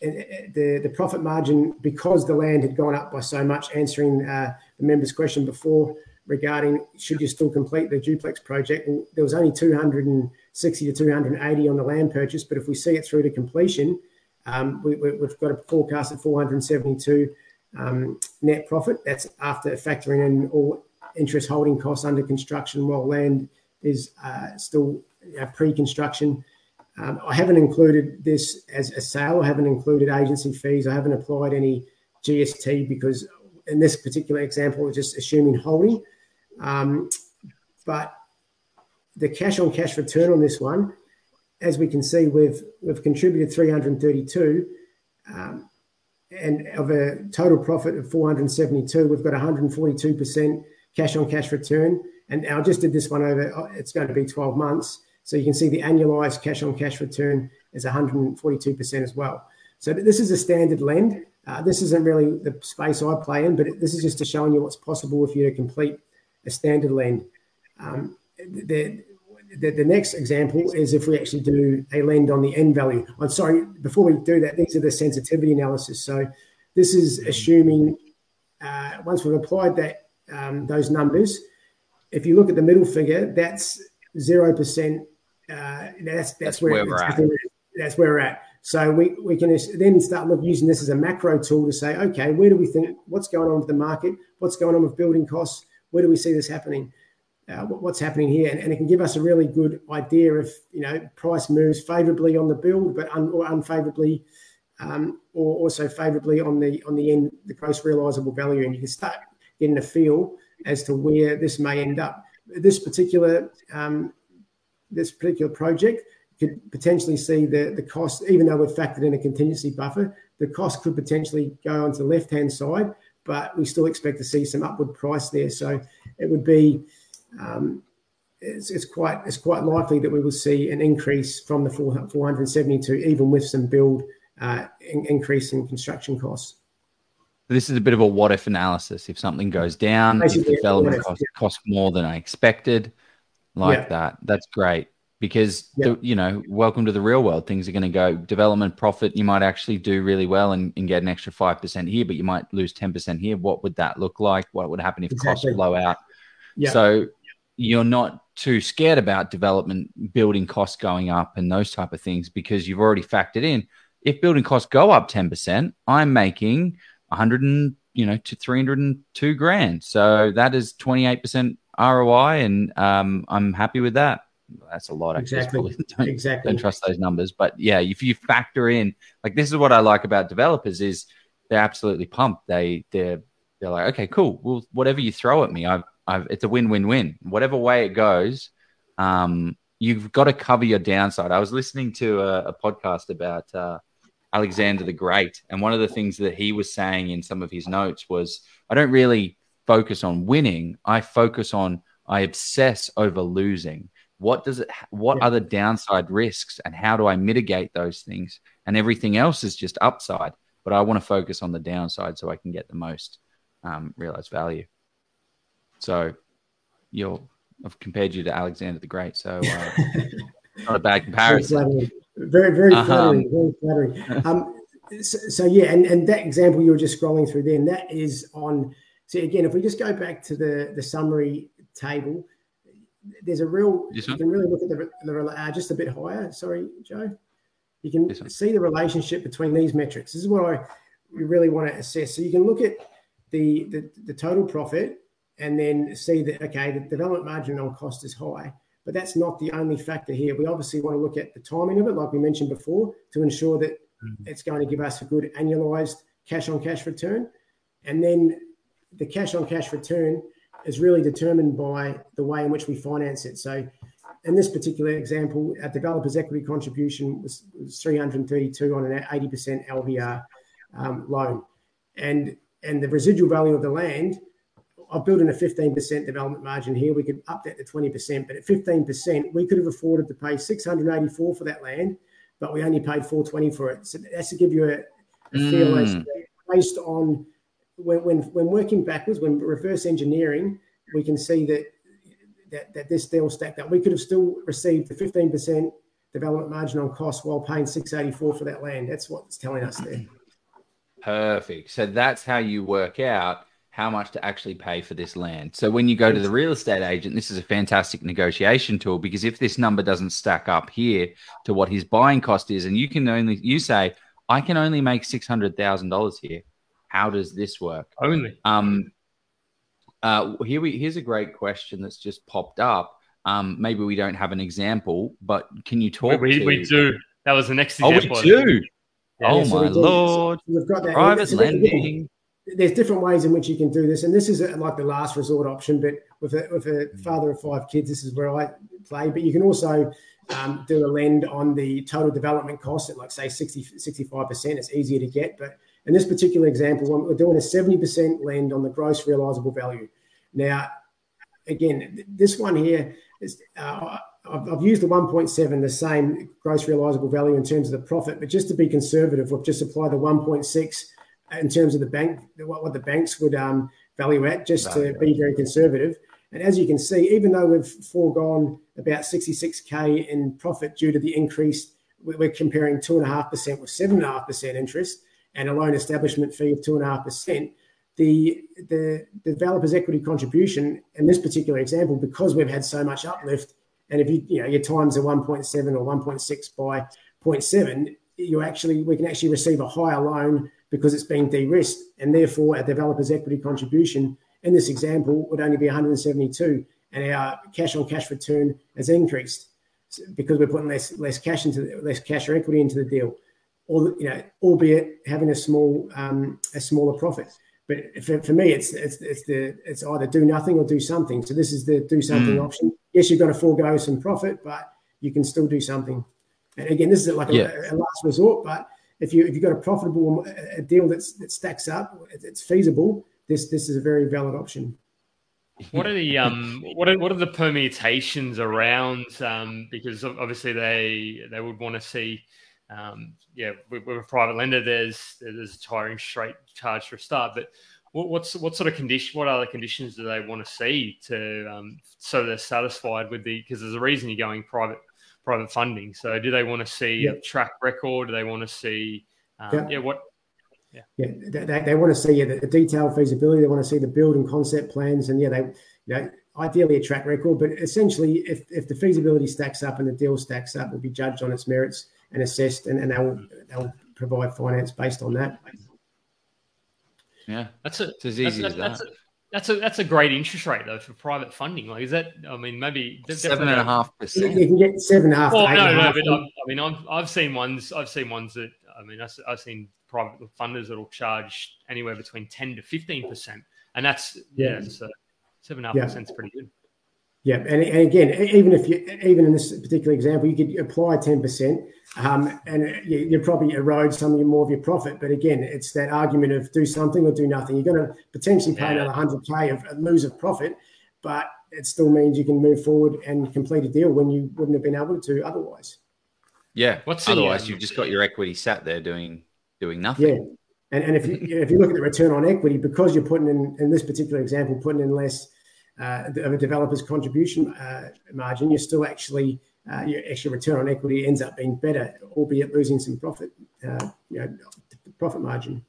the, the profit margin, because the land had gone up by so much, answering uh, the member's question before regarding should you still complete the duplex project, well, there was only 260 to 280 on the land purchase, but if we see it through to completion, um, we, have got a forecast of 472 um, net profit. That's after factoring in all interest holding costs under construction while land is uh, still uh, pre-construction um, I haven't included this as a sale. I haven't included agency fees. I haven't applied any GST because in this particular example, we're just assuming holding. Um, but the cash on cash return on this one, as we can see, we've we've contributed 332, um, and of a total profit of 472, we've got 142% cash on cash return. And I just did this one over. It's going to be 12 months. So you can see the annualized cash on cash return is 142% as well. So this is a standard lend. Uh, this isn't really the space I play in, but this is just to showing you what's possible if you to complete a standard lend. Um, the, the, the, next example is if we actually do a lend on the end value. I'm sorry, before we do that, these are the sensitivity analysis. So this is assuming uh, once we've applied that um, those numbers, if you look at the middle figure, that's zero percent uh, that's, that's, that's where, where we're at. That's where we're at. So we, we can then start look, using this as a macro tool to say, okay, where do we think what's going on with the market? What's going on with building costs? Where do we see this happening? Uh, what's happening here? And, and, it can give us a really good idea if you know price moves favorably on the build, but un, or unfavorably, um, or also favorably on the on the end, the gross realizable value, and you can start getting a feel as to where this may end up. This particular um, this particular project could potentially see the, the cost, even though we've factored in a contingency buffer, the cost could potentially go onto the left hand side, but we still expect to see some upward price there. So it would be um, it's, it's, quite it's quite likely that we will see an increase from the 472, even with some build uh, in, increase in construction costs. This is a bit of a what if analysis. If something goes down, if development costs more than I expected, like that, that's great because yeah. the, you know welcome to the real world things are going to go development profit you might actually do really well and, and get an extra 5% here but you might lose 10% here what would that look like what would happen if exactly. costs blow out yeah. so you're not too scared about development building costs going up and those type of things because you've already factored in if building costs go up 10% i'm making 100 and you know to 302 grand so that is 28% roi and um, i'm happy with that that's a lot. Exactly. Don't, exactly. Don't trust those numbers. But yeah, if you factor in, like, this is what I like about developers is they're absolutely pumped. They they're they're like, okay, cool. Well, whatever you throw at me, I've, I've it's a win win win. Whatever way it goes, um, you've got to cover your downside. I was listening to a, a podcast about uh, Alexander the Great, and one of the things that he was saying in some of his notes was, I don't really focus on winning. I focus on I obsess over losing what does it what yeah. are the downside risks and how do i mitigate those things? And everything else is just upside but i want to focus on the downside so i can get the most um, realized value. So you're i've compared you to alexander the great so uh, not a bad comparison. very very uh-huh. flattering very flattering. Um, so, so, yeah and, and that example you were just scrolling through then that is on so again if we just go back to the the summary table there's a real you can really look at the, the uh, just a bit higher. Sorry, Joe. You can see the relationship between these metrics. This is what I we really want to assess. So you can look at the, the the total profit and then see that okay, the development margin on cost is high, but that's not the only factor here. We obviously want to look at the timing of it, like we mentioned before, to ensure that mm-hmm. it's going to give us a good annualized cash on cash return, and then the cash on cash return is really determined by the way in which we finance it. So, in this particular example, our developer's equity contribution was, was 332 on an 80% LVR um, loan, and and the residual value of the land. I've built in a 15% development margin here. We could up that to 20%, but at 15%, we could have afforded to pay 684 for that land, but we only paid 420 for it. So that's to give you a, a feel mm. based on when, when, when working backwards, when reverse engineering, we can see that, that, that this deal stacked up. We could have still received the 15% development margin on cost while paying 684 for that land. That's what it's telling us there. Perfect. So that's how you work out how much to actually pay for this land. So when you go to the real estate agent, this is a fantastic negotiation tool because if this number doesn't stack up here to what his buying cost is, and you can only you say, I can only make six hundred thousand dollars here how does this work? Only. Um, uh, here we here's a great question that's just popped up. Um, maybe we don't have an example, but can you talk? We, to... we do. That was the next example. Oh, we do. Yeah, oh so my lord! So we've got that. Private so lending. There's different ways in which you can do this, and this is a, like the last resort option. But with a, with a father of five kids, this is where I play. But you can also um, do a lend on the total development cost at like say 60 65 percent. It's easier to get, but in this particular example, we're doing a 70% lend on the gross realizable value. Now, again, this one here is, uh, I've, used the 1.7, the same gross realizable value in terms of the profit, but just to be conservative, we've just applied the 1.6 in terms of the bank, what, what the banks would um, value at, just to be very conservative. And as you can see, even though we've foregone about 66k in profit due to the increase, we're comparing two and a half percent with seven and a half percent interest and a loan establishment fee of two and a half percent, the the developer's equity contribution in this particular example, because we've had so much uplift, and if you you know your times are 1.7 or 1.6 by 0.7, you actually we can actually receive a higher loan because it's being de-risked, and therefore our developer's equity contribution in this example would only be 172, and our cash on cash return has increased because we're putting less less cash into less cash or equity into the deal or you know, albeit having a small um, a smaller profit. But for, for me, it's it's it's the it's either do nothing or do something. So this is the do something mm. option. Yes, you've got to forego some profit, but you can still do something. And again, this is like yeah. a, a, last resort, but if you if you've got a profitable a deal that's that stacks up, it's feasible. This this is a very valid option. What are the um what are what are the permutations around um because obviously they they would want to see um yeah with, with a private lender there's there's a tiring straight charge for a start but what, what's what sort of condition what other conditions do they want to see to um so they're satisfied with the because there's a reason you're going private private funding so do they want to see yeah. a track record do they want to see um, yeah. yeah what yeah, yeah they, they want to see yeah, the, the detailed feasibility. They want to see the build and concept plans, and yeah, they you know ideally a track record. But essentially, if if the feasibility stacks up and the deal stacks up, will be judged on its merits and assessed, and, and they'll mm. they'll provide finance based on that. Yeah, that's a, it's as easy that's, as that. That's a, that's a that's a great interest rate though for private funding. Like, is that? I mean, maybe seven and a half percent. You can get seven and a half. Oh no, no, but I, I mean, I've, I've seen ones. I've seen ones that I mean, I've seen private funders that will charge anywhere between 10 to 15%. And that's, yeah, yeah so seven and a half percent is pretty good. Yeah, and, and again, even if you, even in this particular example, you could apply 10%, um, and you, you probably erode some of your more of your profit. But again, it's that argument of do something or do nothing. You're going to potentially pay yeah. another 100K of lose of profit, but it still means you can move forward and complete a deal when you wouldn't have been able to otherwise. Yeah. What's otherwise the, um, you've just got your equity sat there doing doing nothing. Yeah. And, and if you if you look at the return on equity, because you're putting in in this particular example, putting in less uh, of a developer's contribution uh, margin, you're still actually uh, your actual return on equity ends up being better, albeit losing some profit, uh, you know, profit margin.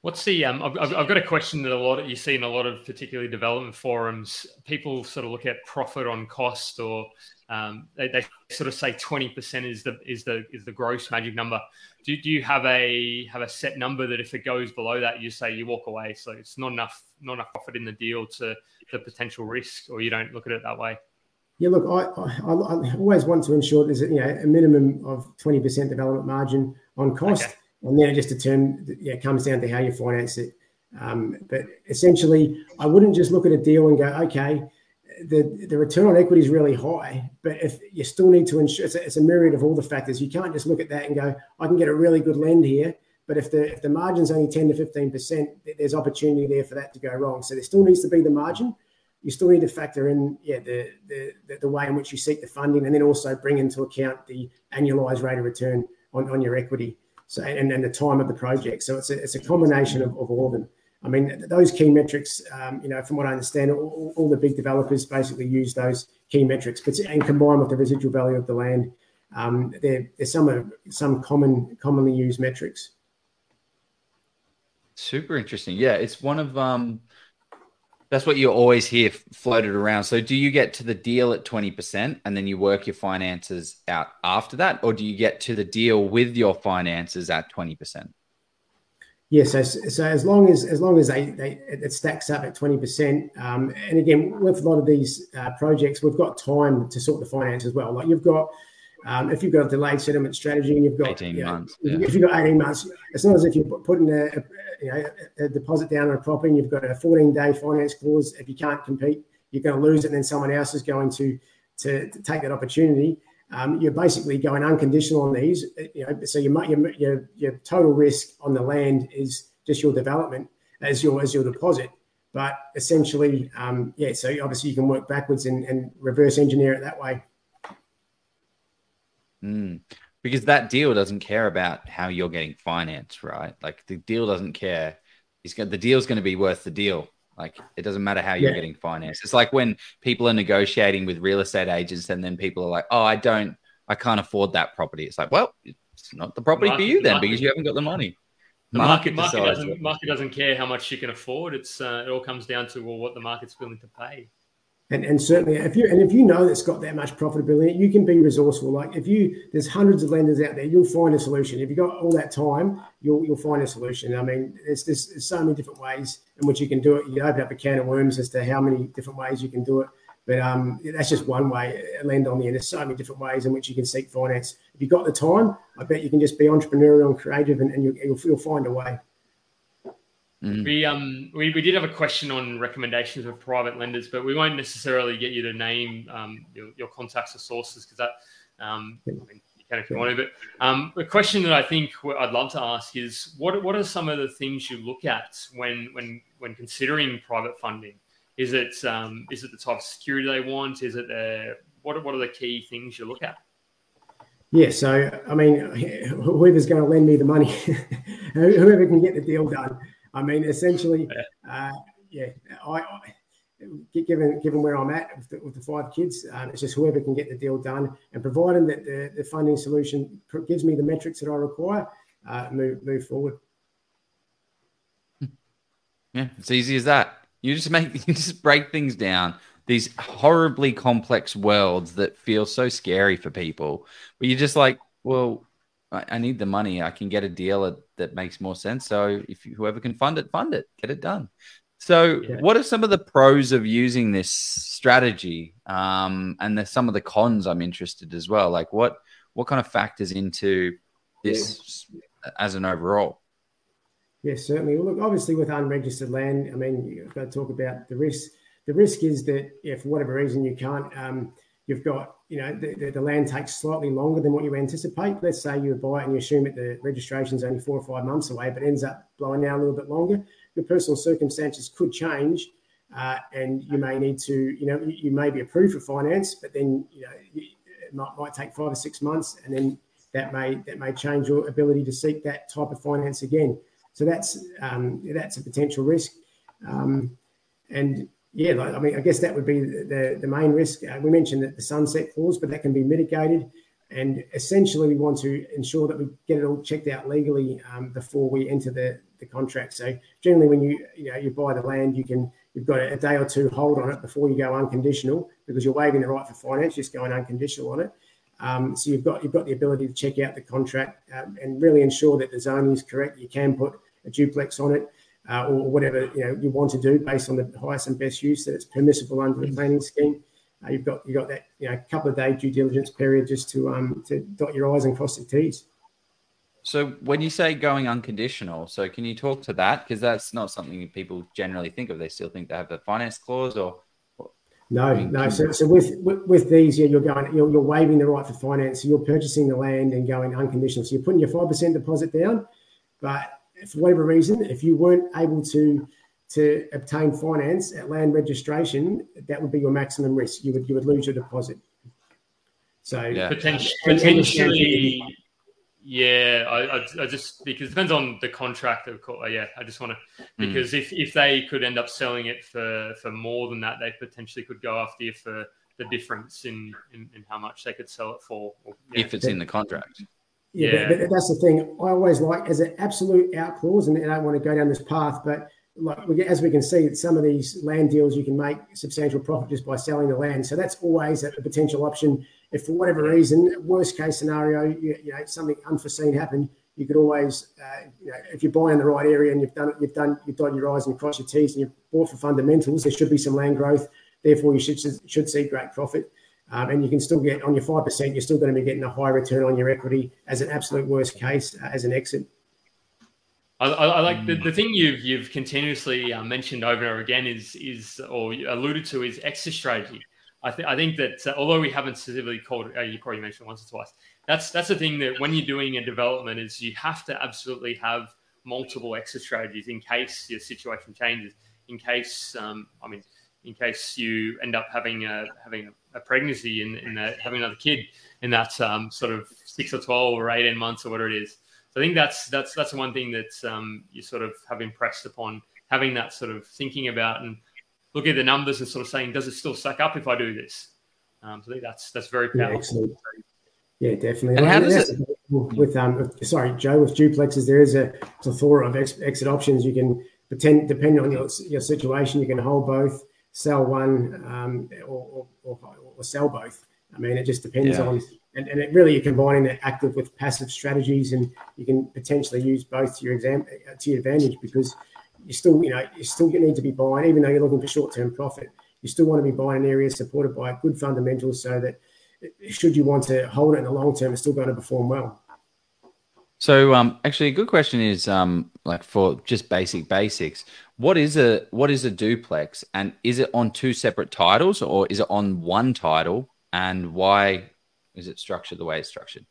What's the? Um, I've, I've got a question that a lot of, you see in a lot of particularly development forums. People sort of look at profit on cost, or um, they, they, sort of say twenty percent is the is the is the gross magic number. Do, do you have a have a set number that if it goes below that, you say you walk away? So it's not enough not enough profit in the deal to the potential risk, or you don't look at it that way. Yeah, look, I, I, I always want to ensure there's a, you know a minimum of twenty percent development margin on cost. Okay and then it just determines, yeah, it comes down to how you finance it. Um, but essentially, I wouldn't just look at a deal and go, okay, the, the return on equity is really high, but if you still need to ensure it's a, it's a myriad of all the factors, you can't just look at that and go, I can get a really good lend here. But if the if the margin's only 10 to 15 percent, there's opportunity there for that to go wrong. So there still needs to be the margin. You still need to factor in, yeah, the the, the way in which you seek the funding, and then also bring into account the annualized rate of return on, on your equity. So and, and the time of the project. So it's a, it's a combination of, of all of them. I mean, those key metrics, um, you know, from what I understand, all, all, the big developers basically use those key metrics, but and combine with the residual value of the land. Um, there, there's some some common commonly used metrics. Super interesting. Yeah, it's one of um, that's what you always hear floated around. So, do you get to the deal at 20% and then you work your finances out after that? Or do you get to the deal with your finances at 20%? Yes, yeah, so, so as long as as long as they, they it stacks up at twenty percent, um, and again with a lot of these uh, projects, we've got time to sort the finance as well. Like you've got um, if you've got a delayed settlement strategy and you've got 18 you know, months, yeah. if you've got 18 months, it's not as if you're putting a, a, you know, a deposit down on a property and you've got a 14 day finance clause. If you can't compete, you're going to lose it, and then someone else is going to to, to take that opportunity. Um, you're basically going unconditional on these. You know, so your, your your total risk on the land is just your development as your as your deposit. But essentially, um, yeah. So obviously you can work backwards and, and reverse engineer it that way. Mm. Because that deal doesn't care about how you're getting financed, right? Like the deal doesn't care. He's got the deal's going to be worth the deal. Like it doesn't matter how you're yeah. getting financed. It's like when people are negotiating with real estate agents, and then people are like, "Oh, I don't, I can't afford that property." It's like, well, it's not the property market, for you then, market, because you haven't got the money. The market, market, market doesn't market doesn't care how much you can afford. It's uh, it all comes down to well, what the market's willing to pay. And, and certainly if you and if you know it's got that much profitability, you can be resourceful. Like if you there's hundreds of lenders out there, you'll find a solution. If you've got all that time, you'll you'll find a solution. I mean, there's, there's, so many different ways in which you can do it. You open up a can of worms as to how many different ways you can do it. But um, that's just one way. Lend on the end. There's so many different ways in which you can seek finance. If you've got the time, I bet you can just be entrepreneurial and creative, and, and you, will you'll find a way. Mm. We um we, we did have a question on recommendations of private lenders, but we won't necessarily get you to name um, your, your contacts or sources because that um, I mean, you can if you want to. But um, the question that I think I'd love to ask is what what are some of the things you look at when when when considering private funding? Is it um, is it the type of security they want? Is it the what are, what are the key things you look at? Yeah, so I mean, whoever's going to lend me the money, whoever can get the deal done. I mean, essentially, uh, yeah, I, I, given given where I'm at with the, with the five kids, um, it's just whoever can get the deal done, and providing that the, the funding solution gives me the metrics that I require, uh, move move forward. Yeah, it's easy as that. You just make you just break things down these horribly complex worlds that feel so scary for people. But you're just like, well, I, need the money. I can get a deal that, makes more sense. So if you, whoever can fund it, fund it, get it done. So, yeah. what are some of the pros of using this strategy? Um, and there's some of the cons I'm interested as well. Like, what what kind of factors into this yeah. as an overall? Yes, certainly. Well, look, obviously, with unregistered land, I mean, you've got to talk about the risk. the risk is that if for whatever reason you can't, um, you've got, you know, the, the, land takes slightly longer than what you anticipate. Let's say you buy it and you assume that the registration is only four or five months away, but ends up blowing out a little bit longer. Your personal circumstances could change, uh, and you may need to, you know, you, you, may be approved for finance, but then, you know, it might, might take five or six months, and then that may that may change your ability to seek that type of finance again. So that's um, that's a potential risk. Um, and yeah, I mean, I guess that would be the, the main risk. Uh, we mentioned that the sunset clause, but that can be mitigated. And essentially, we want to ensure that we get it all checked out legally um, before we enter the, the contract. So generally, when you you know you buy the land, you can you've got a, day or two hold on it before you go unconditional because you're waiving the right for finance, just going unconditional on it. Um, so you've got you've got the ability to check out the contract um, and really ensure that the zoning is correct. You can put a duplex on it uh, or whatever you know you want to do based on the highest and best use that it's permissible under the planning scheme. Uh, you've got you've got that you know couple of day due diligence period just to um to dot your i's and cross your t's. So when you say going unconditional, so can you talk to that because that's not something people generally think of. They still think they have the finance clause or. No, I mean, no. So, so with, with, with these, yeah, you're going, you're, you're waiving the right for finance. So you're purchasing the land and going unconditional. So you're putting your five percent deposit down, but for whatever reason, if you weren't able to to obtain finance at land registration, that would be your maximum risk. You would you would lose your deposit. So yeah. potentially, potentially yeah, I, I, I, just because it depends on the contract. Of course, yeah, I just want to hmm. because mm. if if they could end up selling it for for more than that, they potentially could go after you for the difference in in, in how much they could sell it for. Or, yeah. If it's in the contract. Yeah, yeah. But, but, that's the thing. I always like as an absolute out clause, and I don't want to go down this path, but like we, as we can see, some of these land deals you can make substantial profit just by selling the land. So that's always a, a potential option. If for whatever reason, worst case scenario, you, you know something unforeseen happened, you could always, uh, you know, if you're buying the right area and you've done it, you've done, you've dotted your I's and crossed your T's and you've bought for fundamentals, there should be some land growth. Therefore, you should should see great profit. Um, and you can still get on your 5%, you're still going to be getting a high return on your equity as an absolute worst case uh, as an exit. I, I, like the, the thing you've you've continuously uh, mentioned over and over again is is or alluded to is exit strategy. I, th- I think that uh, although we haven't specifically called uh, you probably mentioned once or twice, that's that's the thing that when you're doing a development is you have to absolutely have multiple exit strategies in case your situation changes. In case um, I mean in case you end up having a having a pregnancy and, and having another kid in that um, sort of six or twelve or eighteen months or whatever it is. So I think that's that's that's one thing that um, you sort of have impressed upon having that sort of thinking about and looking at the numbers and sort of saying, does it still stack up if I do this? Um, so I think that's that's very powerful. Yeah, yeah definitely. And how does it? With um, sorry, Joe, with duplexes, there is a plethora of ex- exit options. You can pretend, depending on your your situation, you can hold both sell one um, or, or, or, sell both. I mean, it just depends yeah. on, and, and it really you're combining the active with passive strategies, and you can potentially use both to your exam to your advantage because you still, you know, you still need to be buying, even though you're looking for short-term profit. You still want to be buying in areas supported by good fundamentals, so that should you want to hold it in the long term, it's still going to perform well. So, um, actually, a good question is, um, like for just basic basics, what is a what is a duplex, and is it on two separate titles, or is it on one title, and why is it structured the way it's structured?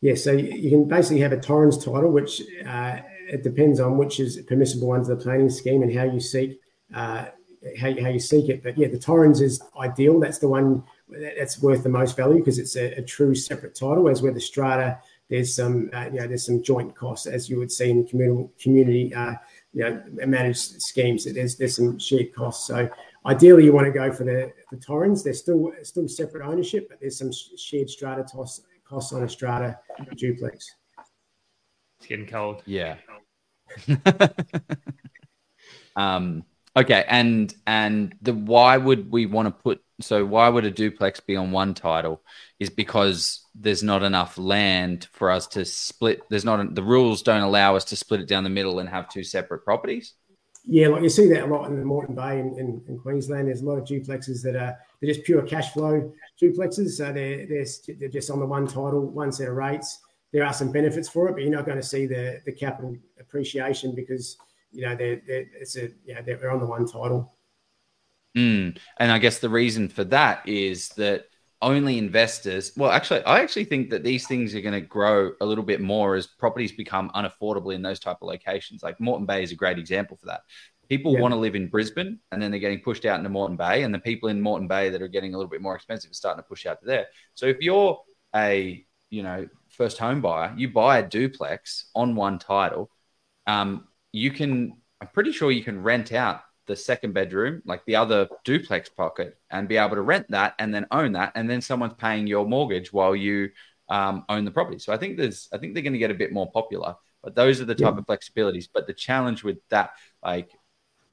Yeah, so you can basically have a Torrens title, which uh, it depends on which is permissible under the planning scheme and how you seek uh, how, how you seek it. But yeah, the Torrens is ideal. That's the one that's worth the most value because it's a, a, true separate title. Whereas with the strata, there's some uh, you know there's some joint costs as you would see in community community uh, you know managed schemes. There's there's some shared costs. So ideally, you want to go for the the Torrens. They're still still separate ownership, but there's some shared strata costs costs on a strata duplex. It's getting cold. Yeah. um Okay, and and the why would we want to put so why would a duplex be on one title is because there's not enough land for us to split. There's not the rules don't allow us to split it down the middle and have two separate properties. Yeah, like you see that a lot in the Moreton Bay in, in, in Queensland. There's a lot of duplexes that are they're just pure cash flow duplexes. So they're, they're they're just on the one title, one set of rates. There are some benefits for it, but you're not going to see the the capital appreciation because you know, they're, they're it's a yeah, they're on the one title. Mm. And I guess the reason for that is that only investors. Well, actually, I actually think that these things are going to grow a little bit more as properties become unaffordable in those type of locations. Like Moreton Bay is a great example for that. People yeah. want to live in Brisbane, and then they're getting pushed out into Moreton Bay, and the people in Moreton Bay that are getting a little bit more expensive are starting to push out to there. So if you're a you know first home buyer, you buy a duplex on one title. Um, you can, I'm pretty sure you can rent out the second bedroom, like the other duplex pocket, and be able to rent that and then own that. And then someone's paying your mortgage while you um, own the property. So I think there's, I think they're going to get a bit more popular. But those are the type yeah. of flexibilities. But the challenge with that, like,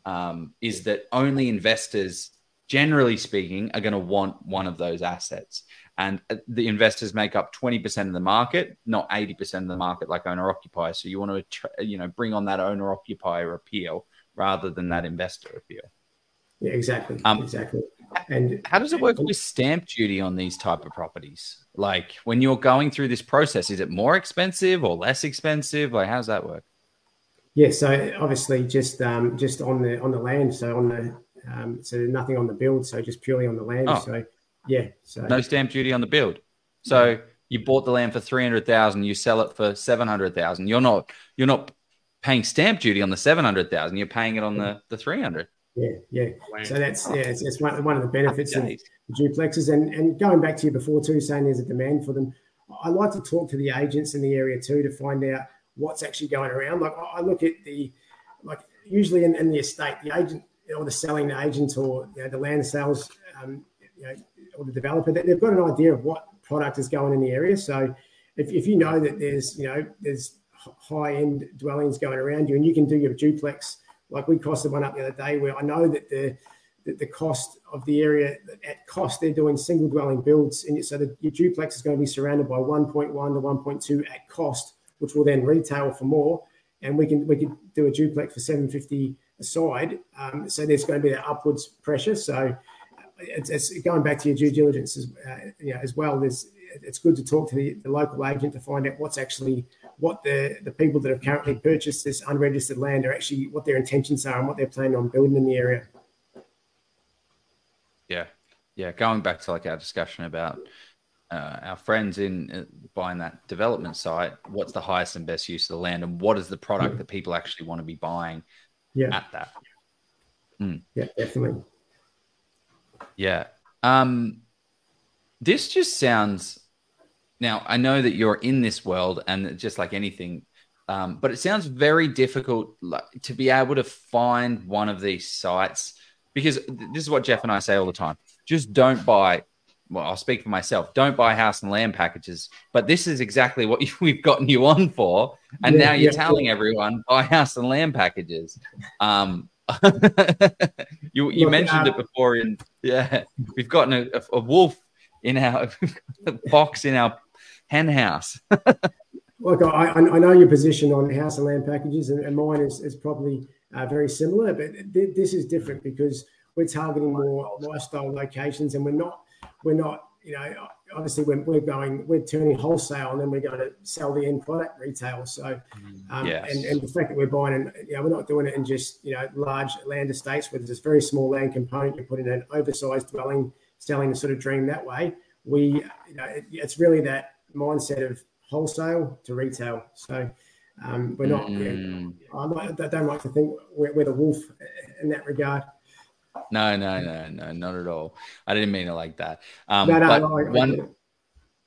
um, is that only investors, generally speaking, are going to want one of those assets and uh, the investors make up 20% of the market not 80% of the market like owner occupier so you want to you know bring on that owner occupier appeal rather than that investor appeal yeah exactly um, exactly and how does it work with stamp duty on these type of properties like when you're going through this process is it more expensive or less expensive like how does that work yeah so obviously just um, just on the on the land so on the um, so nothing on the build so just purely on the land oh. so yeah. So no stamp duty on the build. So you bought the land for three hundred thousand, you sell it for seven hundred thousand. You're not you're not paying stamp duty on the seven hundred thousand. You're paying it on the the three hundred. Yeah, yeah. So that's yeah, it's, it's one, one of the benefits of duplexes. And and going back to you before too, saying there's a demand for them. I like to talk to the agents in the area too to find out what's actually going around. Like I look at the like usually in, in the estate, the agent or the selling agent or you know, the land sales um, you know, or the developer, they've got an idea of what product is going in the area. So if, if you know that there's, you know, there's high end dwellings going around you and you can do your duplex, like we costed one up the other day where I know that the, that the cost of the area at cost they're doing single dwelling builds and so that your duplex is going to be surrounded by 1.1 to 1.2 at cost which will then retail for more and we can we can do a duplex for 750 aside um, so there's going to be that upwards pressure so it's, it's, going back to your due diligence as, uh, you know, as well. There's, it's good to talk to the, the, local agent to find out what's actually what the, the people that have currently purchased this unregistered land are actually what their intentions are and what they're planning on building in the area. Yeah, yeah. Going back to like our discussion about uh, our friends in uh, buying that development site, what's the highest and best use of the land, and what is the product that people actually want to be buying yeah. at that? Mm. Yeah, definitely. Yeah. Um, this just sounds. Now I know that you're in this world, and just like anything, um, but it sounds very difficult to be able to find one of these sites because this is what Jeff and I say all the time. Just don't buy. Well, I'll speak for myself. Don't buy house and land packages. But this is exactly what we've gotten you on for, and yeah, now you're yeah, telling yeah. everyone buy house and land packages. Um, you you Look, mentioned it before in yeah we've gotten a, a wolf in our box in our hen house Look, I, I know your position on house and land packages, and, and mine is, is probably uh, very similar, but th- this is different because we're targeting more lifestyle locations, and we're not we're not you know obviously when we're going, we're turning wholesale and then we're going to sell the end product retail. So, um, yes. and, and the fact that we're buying, and you know, we're not doing it in just you know large land estates where there's this very small land component. You put in an oversized dwelling, selling the sort of dream that way. We, you know, it, it's really that mindset of wholesale to retail. So. Um, we're not. Mm. I don't like to think we're, we're the wolf in that regard. No, no, no, no, not at all. I didn't mean it like that. Um, no, no, but no, one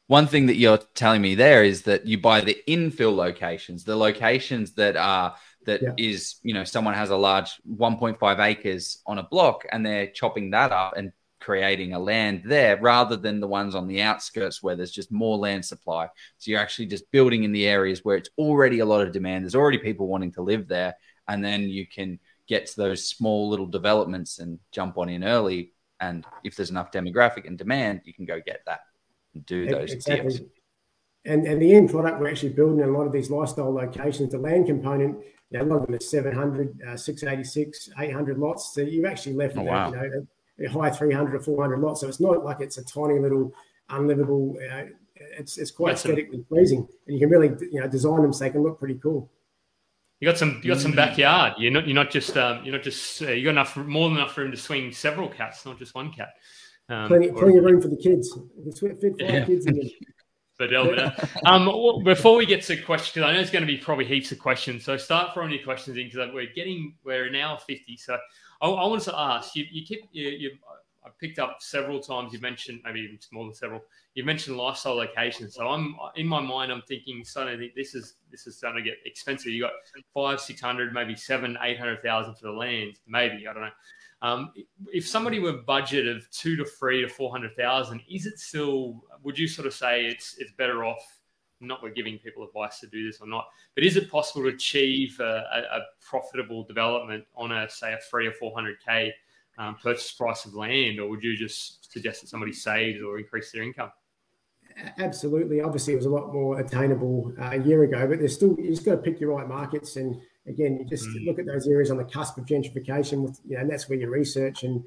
one thing that you're telling me there is that you buy the infill locations, the locations that are that yeah. is you know someone has a large 1.5 acres on a block and they're chopping that up and creating a land there rather than the ones on the outskirts where there's just more land supply. So you're actually just building in the areas where it's already a lot of demand. There's already people wanting to live there, and then you can get to those small little developments and jump on in early. And if there's enough demographic and demand, you can go get that and do those exactly. deals. And, and the end product, we're actually building in a lot of these lifestyle locations. The land component, you know, a lot of them are 700, uh, 686, 800 lots. So you've actually left oh, wow. you know, high 300 or 400 lots. So it's not like it's a tiny little unlivable, you know, it's, it's quite That's aesthetically a- pleasing. And you can really, you know, design them so they can look pretty cool. You got some. You got some mm. backyard. You're not. You're not just. Um, you're not just. Uh, you got enough. More than enough room to swing several cats, not just one cat. Um, plenty, plenty of room for the kids. fit five yeah. kids in But uh, um, before we get to questions, because I know there's going to be probably heaps of questions. So start throwing your questions in because we're getting we're an hour fifty. So I, I wanted to ask you. You keep you, you I picked up several times. You mentioned maybe even more than several. You mentioned lifestyle locations. So I'm in my mind. I'm thinking suddenly this is this is starting to get expensive. You got five, six hundred, maybe seven, eight hundred thousand for the land. Maybe I don't know. Um, if somebody were budget of two to three to four hundred thousand, is it still? Would you sort of say it's it's better off? Not we're giving people advice to do this or not, but is it possible to achieve a, a, a profitable development on a say a three or four hundred k um, purchase price of land, or would you just suggest that somebody saves or increase their income? Absolutely. Obviously, it was a lot more attainable uh, a year ago, but there's still you just got to pick your right markets. And again, you just mm. look at those areas on the cusp of gentrification, with, you know, and that's where your research and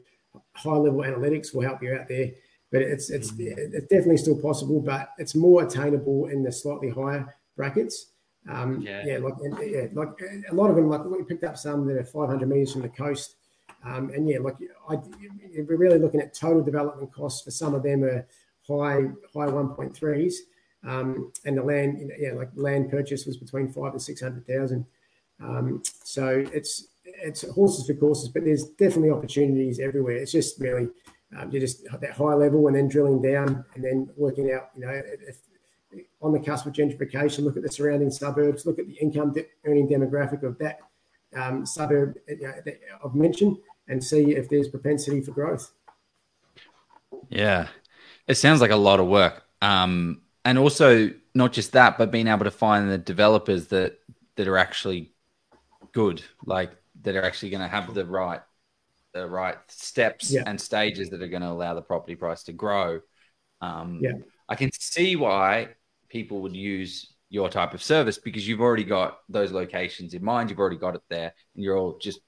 high level analytics will help you out there. But it's it's mm. it's definitely still possible, but it's more attainable in the slightly higher brackets. Um, yeah. yeah, like yeah, like a lot of them. Like we picked up some that are 500 meters from the coast um, and yeah, like I, we're really looking at total development costs for some of them are high high 1.3s, um, and the land, you know, yeah, like land purchase was between five and six hundred thousand. Um, so it's it's horses for courses, but there's definitely opportunities everywhere. It's just really um, you just that high level and then drilling down and then working out, you know, if, on the cusp of gentrification, look at the surrounding suburbs, look at the income de- earning demographic of that um, suburb you know, that I've mentioned and see if there's propensity for growth. Yeah, it sounds like a lot of work. Um, and also not just that, but being able to find the developers that that are actually good, like that are actually going to have the right the right steps yeah. and stages that are going to allow the property price to grow. Um, yeah, I can see why people would use your type of service because you've already got those locations in mind. You've already got it there, and you're all just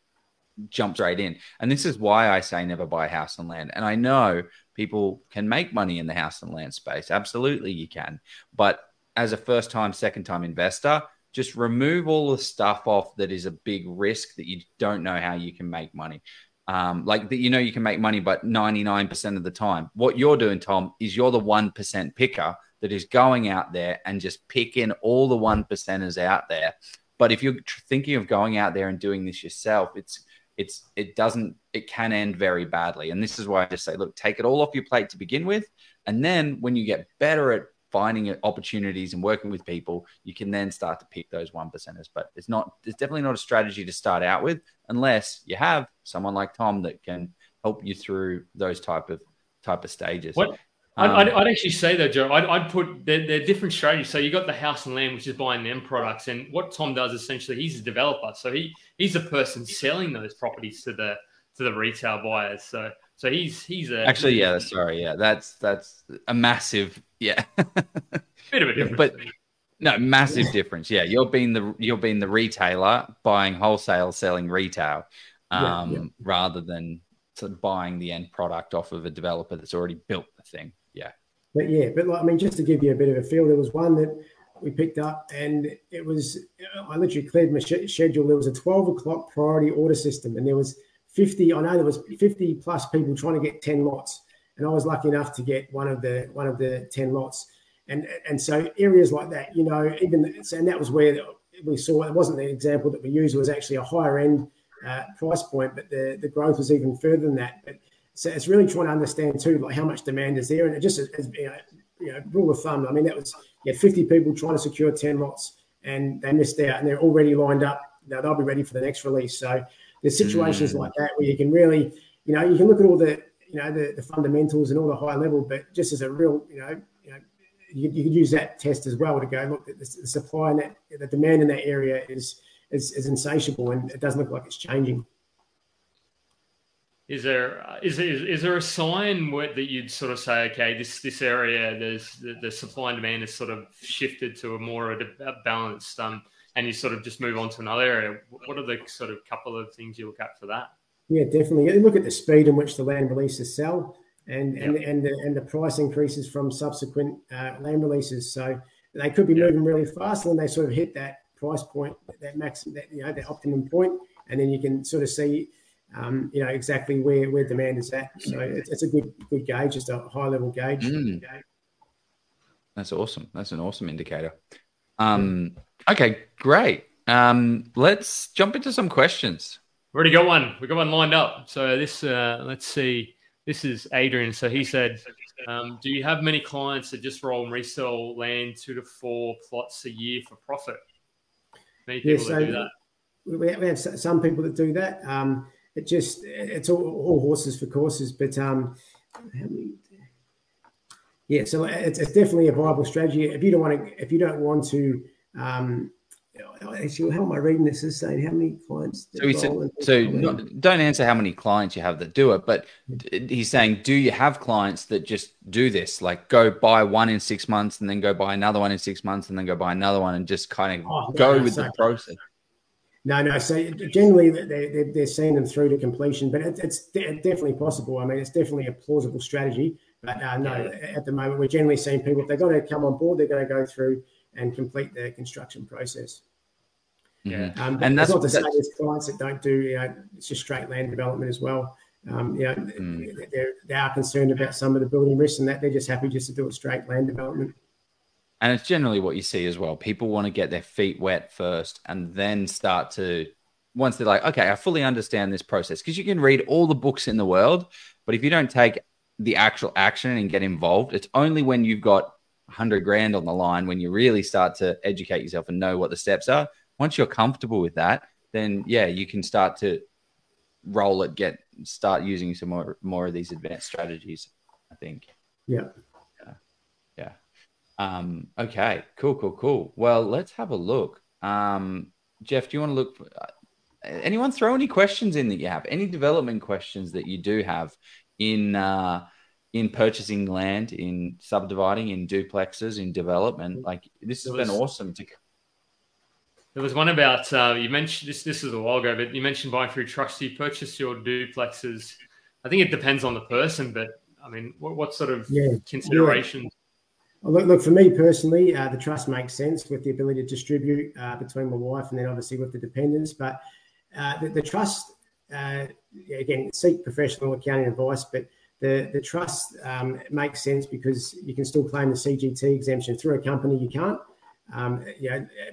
jumps right in. And this is why I say never buy house and land. And I know people can make money in the house and land space. Absolutely, you can. But as a first time, second time investor, just remove all the stuff off that is a big risk that you don't know how you can make money. Um, like that, you know, you can make money, but 99% of the time, what you're doing, Tom, is you're the 1% picker that is going out there and just picking all the one percenters out there. But if you're thinking of going out there and doing this yourself, it's it's it doesn't it can end very badly. And this is why I just say, look, take it all off your plate to begin with, and then when you get better at finding opportunities and working with people, you can then start to pick those one percenters. But it's not it's definitely not a strategy to start out with unless you have someone like Tom that can help you through those type of type of stages. What um, I'd, I'd, actually say though, Joe, I'd, I'd put they're, they're, different strategies. So you got the house and land, which is buying them products, and what Tom does essentially, he's a developer, so he he's a person selling those properties to the to the retail buyers. So so he's he's a actually yeah, sorry, yeah, that's that's a massive yeah, bit of a difference, but no massive difference. Yeah, you're being the you're being the retailer buying wholesale, selling retail, um, yeah, yeah. rather than buying the end product off of a developer that's already built the thing. Yeah. but yeah, but like, I mean, just to give you a bit of a feel, there was one that we picked up, and it was I literally cleared my schedule. There was a twelve o'clock priority order system, and there was fifty. I know there was fifty plus people trying to get ten lots, and I was lucky enough to get one of the one of the ten lots. And and so areas like that, you know, even and that was where we saw it wasn't the example that we used. It was actually a higher end uh, price point, but the the growth was even further than that. But so it's really trying to understand too, like how much demand is there, and it just as you know, you know, rule of thumb. I mean, that was you had 50 people trying to secure 10 lots, and they missed out, and they're already lined up. Now they'll be ready for the next release. So there's situations mm. like that where you can really, you know, you can look at all the, you know, the, the fundamentals and all the high level, but just as a real, you know, you know, you, you could use that test as well to go look. The, the supply and that, the demand in that area is, is is insatiable, and it doesn't look like it's changing. Is there is there, is there a sign where, that you'd sort of say, okay, this this area, there's the, the supply and demand has sort of shifted to a more a, balanced, um, and you sort of just move on to another area. What are the sort of couple of things you look at for that? Yeah, definitely. You look at the speed in which the land releases sell, and yep. and and the, and the price increases from subsequent uh, land releases. So they could be yep. moving really fast, and then they sort of hit that price point, that maximum, that you know, that optimum point, and then you can sort of see um, you know exactly where where demand is at. So it's, it's a good good gauge, just a high level gauge. Mm. That's awesome. That's an awesome indicator. Um, okay, great. Um, let's jump into some questions. We already got one. We got one lined up. So this, uh, let's see. This is Adrian. So he said, um, "Do you have many clients that just roll and resell land two to four plots a year for profit?" Many people yeah, so that do that. We have some people that do that. Um, it just it's all, all horses for courses. But um, yeah, so it's, it's, definitely a viable strategy. If you don't want to, if you don't want to, um, actually, how am I reading this? Is saying how many clients? So, he said, so not, don't answer how many clients you have that do it, but he's saying, do you have clients that just do this, like go buy one in six months and then go buy another one in six months and then go buy another one and just kind of oh, go with the process? No, no. So generally, they're, they're seeing them through to completion, but it's definitely possible. I mean, it's definitely a plausible strategy. But uh, no, at the moment, we're generally seeing people, if they're going to come on board, they're going to go through and complete the construction process. Yeah. Um, and that's not to say there's clients that don't do, you know, it's just straight land development as well. Um, you know, mm. they are concerned about some of the building risks and that they're just happy just to do a straight land development. And it's generally what you see as well. People want to get their feet wet first and then start to, once they're like, okay, I fully understand this process. Because you can read all the books in the world, but if you don't take the actual action and get involved, it's only when you've got 100 grand on the line when you really start to educate yourself and know what the steps are. Once you're comfortable with that, then yeah, you can start to roll it, get start using some more more of these advanced strategies. I think. Yeah. yeah Um, okay, cool, cool, cool. Well, let's have a look. Um, Jeff, do you want to look? For, uh, anyone throw any questions in that you have? Any development questions that you do have in uh, in purchasing land, in subdividing, in duplexes, in development? Like this has was, been awesome to. There was one about uh, you mentioned this. This is a while ago, but you mentioned buying through trust. You purchase your duplexes. I think it depends on the person, but I mean, what, what sort of yeah. considerations? Look, look for me personally, uh, the trust makes sense with the ability to distribute uh, between my wife and then obviously with the dependents. But uh, the, the, trust, uh, again, seek professional accounting advice, but the, the trust um, makes sense because you can still claim the CGT exemption through a company. You can't. Um,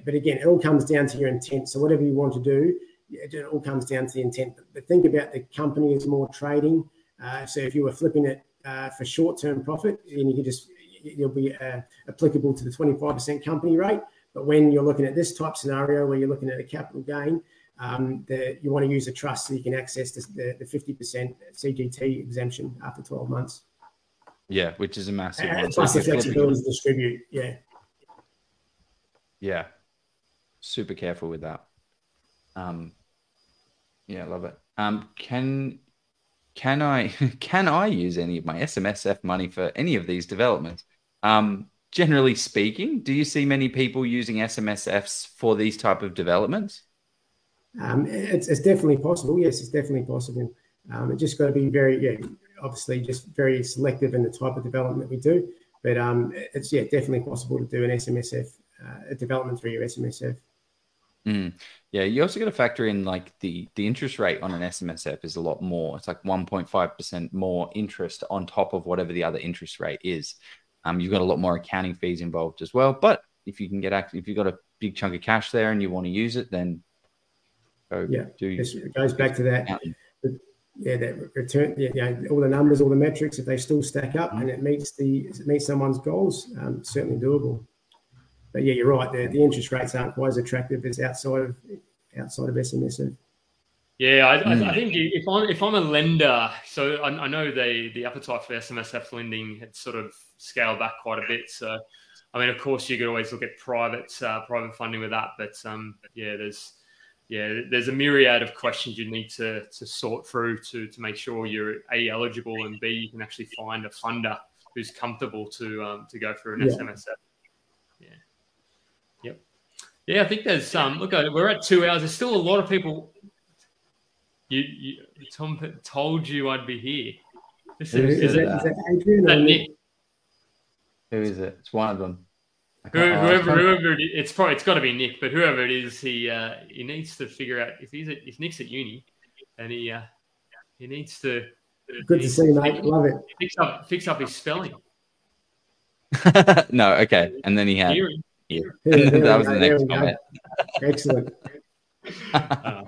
but again, it all comes down to your intent. So whatever you want to do, it all comes down to the intent. But think about the company as more trading. Uh, so if you were flipping it uh, for short-term profit, then you could just you'll be uh, applicable to the 25% company rate. But when you're looking at this type scenario where you're looking at a capital gain, um, the, you want to use a trust so you can access the, the, 50% CGT exemption after 12 months. Yeah, which is a massive and one. Plus the flexibility to distribute. Yeah. Yeah. Super careful with that. Um, yeah, love it. Um, can can I can I use any of my SMSF money for any of these developments? Um, generally speaking, do you see many people using SMSFs for these type of developments? Um, it's, it's, definitely possible. Yes, it's definitely possible. Um, it just got to be very, yeah, obviously just very selective in the type of development that we do. But um, it's yeah, definitely possible to do an SMSF uh, a development through your SMSF. Mm. Yeah, you also got to factor in like the the interest rate on an SMSF is a lot more. It's like 1.5 percent more interest on top of whatever the other interest rate is. Um, you've got a lot more accounting fees involved as well. But if you can get actually, if you've got a big chunk of cash there and you want to use it, then go yeah, do. It goes back to that. Yeah, that return. Yeah, you know, all the numbers, all the metrics, if they still stack up mm-hmm. and it meets the it meets someone's goals, um, certainly doable. But yeah, you're right. The, the interest rates aren't quite as attractive as outside of outside of SMSF. Yeah, I, mm. I, think if I'm if I'm a lender, so I, I, know the the appetite for SMSF lending had sort of scaled back quite a bit. So, I mean, of course, you could always look at private uh, private funding with that, but um, yeah, there's yeah, there's a myriad of questions you need to to sort through to to make sure you're a eligible and b you can actually find a funder who's comfortable to um, to go through an yeah. SMSF. Yeah. Yep. Yeah, I think there's um. Look, we're at two hours. There's still a lot of people you, you, Tom told you I'd be here. This is, is, is, it, is that Adrian that Nick? Who is it? It's one of them. Whoever, whoever, whoever it is, it's probably it's got to be Nick, but whoever it is, he uh, he needs to figure out if he's at, if Nick's at uni, and he uh, he needs to. Good to see you, mate. Love it. Fix up, fix up his spelling. no, okay, and then he had. Here, here. that was the next comment. Excellent. Uh,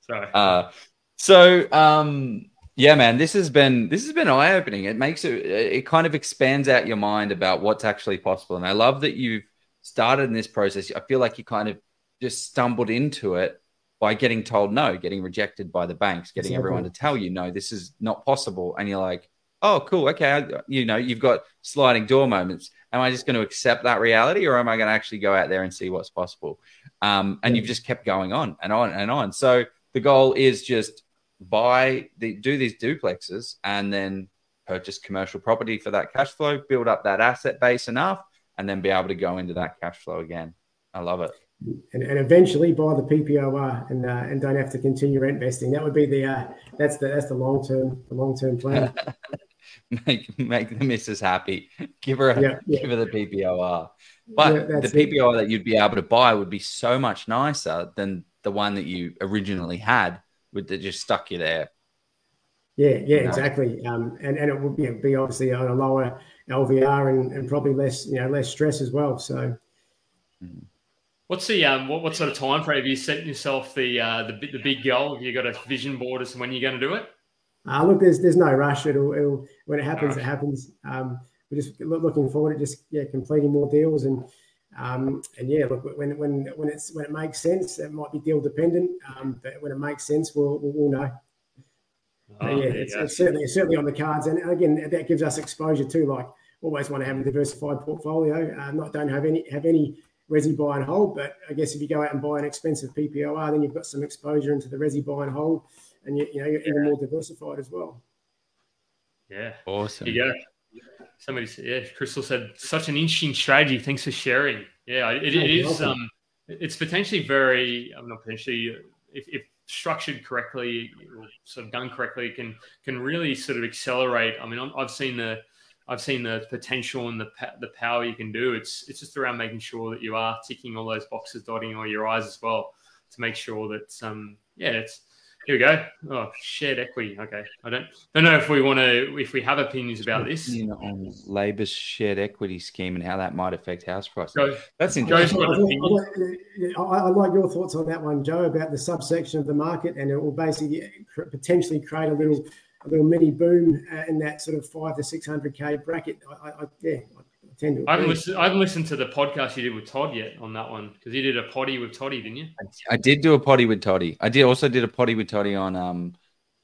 Sorry. Uh, so um, yeah, man, this has been this has been eye opening. It makes it it kind of expands out your mind about what's actually possible. And I love that you've started in this process. I feel like you kind of just stumbled into it by getting told no, getting rejected by the banks, getting exactly. everyone to tell you no, this is not possible, and you're like, oh, cool, okay, you know, you've got sliding door moments. Am I just going to accept that reality, or am I going to actually go out there and see what's possible? Um, and yeah. you've just kept going on and on and on. So the goal is just buy the do these duplexes and then purchase commercial property for that cash flow, build up that asset base enough, and then be able to go into that cash flow again. I love it. And, and eventually buy the PPOR and uh, and don't have to continue rent investing. That would be the uh, that's the that's the long term the long term plan. make make the missus happy. Give her a, yeah, yeah. give her the PPOR. But yeah, the PPOR it. that you'd be able to buy would be so much nicer than the one that you originally had would that just stuck you there. Yeah, yeah, you know? exactly. Um, and and it would be, be obviously on a lower LVR and, and probably less you know less stress as well. So. Mm. What's the um what, what sort of time frame have you set yourself the uh the the big goal? Have you got a vision board as to when you're going to do it? Uh, look, there's there's no rush. It'll, it'll when it happens, it happens. Um, we're just looking forward to just yeah completing more deals and um, and yeah, look, when when when it's when it makes sense, it might be deal dependent, um, but when it makes sense, we'll we'll, we'll know. Oh, yeah, it's, it's, certainly it's certainly on the cards, and again, that gives us exposure too. Like always, want to have a diversified portfolio. Uh, not don't have any have any resi buy and hold, but I guess if you go out and buy an expensive PPOR, then you've got some exposure into the resi buy and hold, and you, you know you're yeah. even more diversified as well. Yeah, awesome. You go somebody said, yeah, Crystal said, such an interesting strategy. Thanks for sharing. Yeah, it, it is. Um, it's potentially very, I'm not potentially, if, if structured correctly, or sort of done correctly, can can really sort of accelerate. I mean, I've seen the, I've seen the potential and the the power you can do. It's it's just around making sure that you are ticking all those boxes, dotting all your I's as well, to make sure that um yeah, it's here we go. Oh, shared equity. Okay, I don't don't know if we want to if we have opinions about this. You on Labor's shared equity scheme and how that might affect house prices. Go, That's interesting. I, I, I, like your thoughts on that one, Joe, about the subsection of the market, and it will basically potentially create a little a little mini boom uh, in that sort of five to six hundred k bracket. I, I, yeah, tend to. I haven't, listened, I haven't listened to the podcast you did with Todd yet on that one because you did a potty with Toddy, didn't you? I did do a potty with Toddy. I did also did a potty with Toddy on um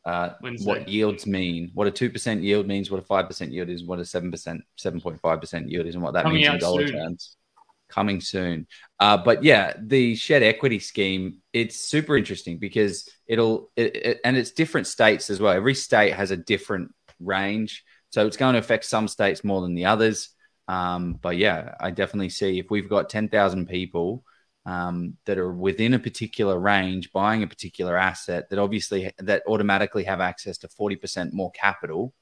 uh, what yields mean, what a two percent yield means, what a five percent yield is, what a seven percent, seven point five percent yield is, and what that Coming means in dollar soon. terms. Coming soon, uh, but yeah, the shared equity scheme it's super interesting because it'll it, it, and it's different states as well. Every state has a different range, so it's going to affect some states more than the others. Um, but yeah, I definitely see if we've got 10,000 people um, that are within a particular range buying a particular asset that obviously that automatically have access to 40% more capital,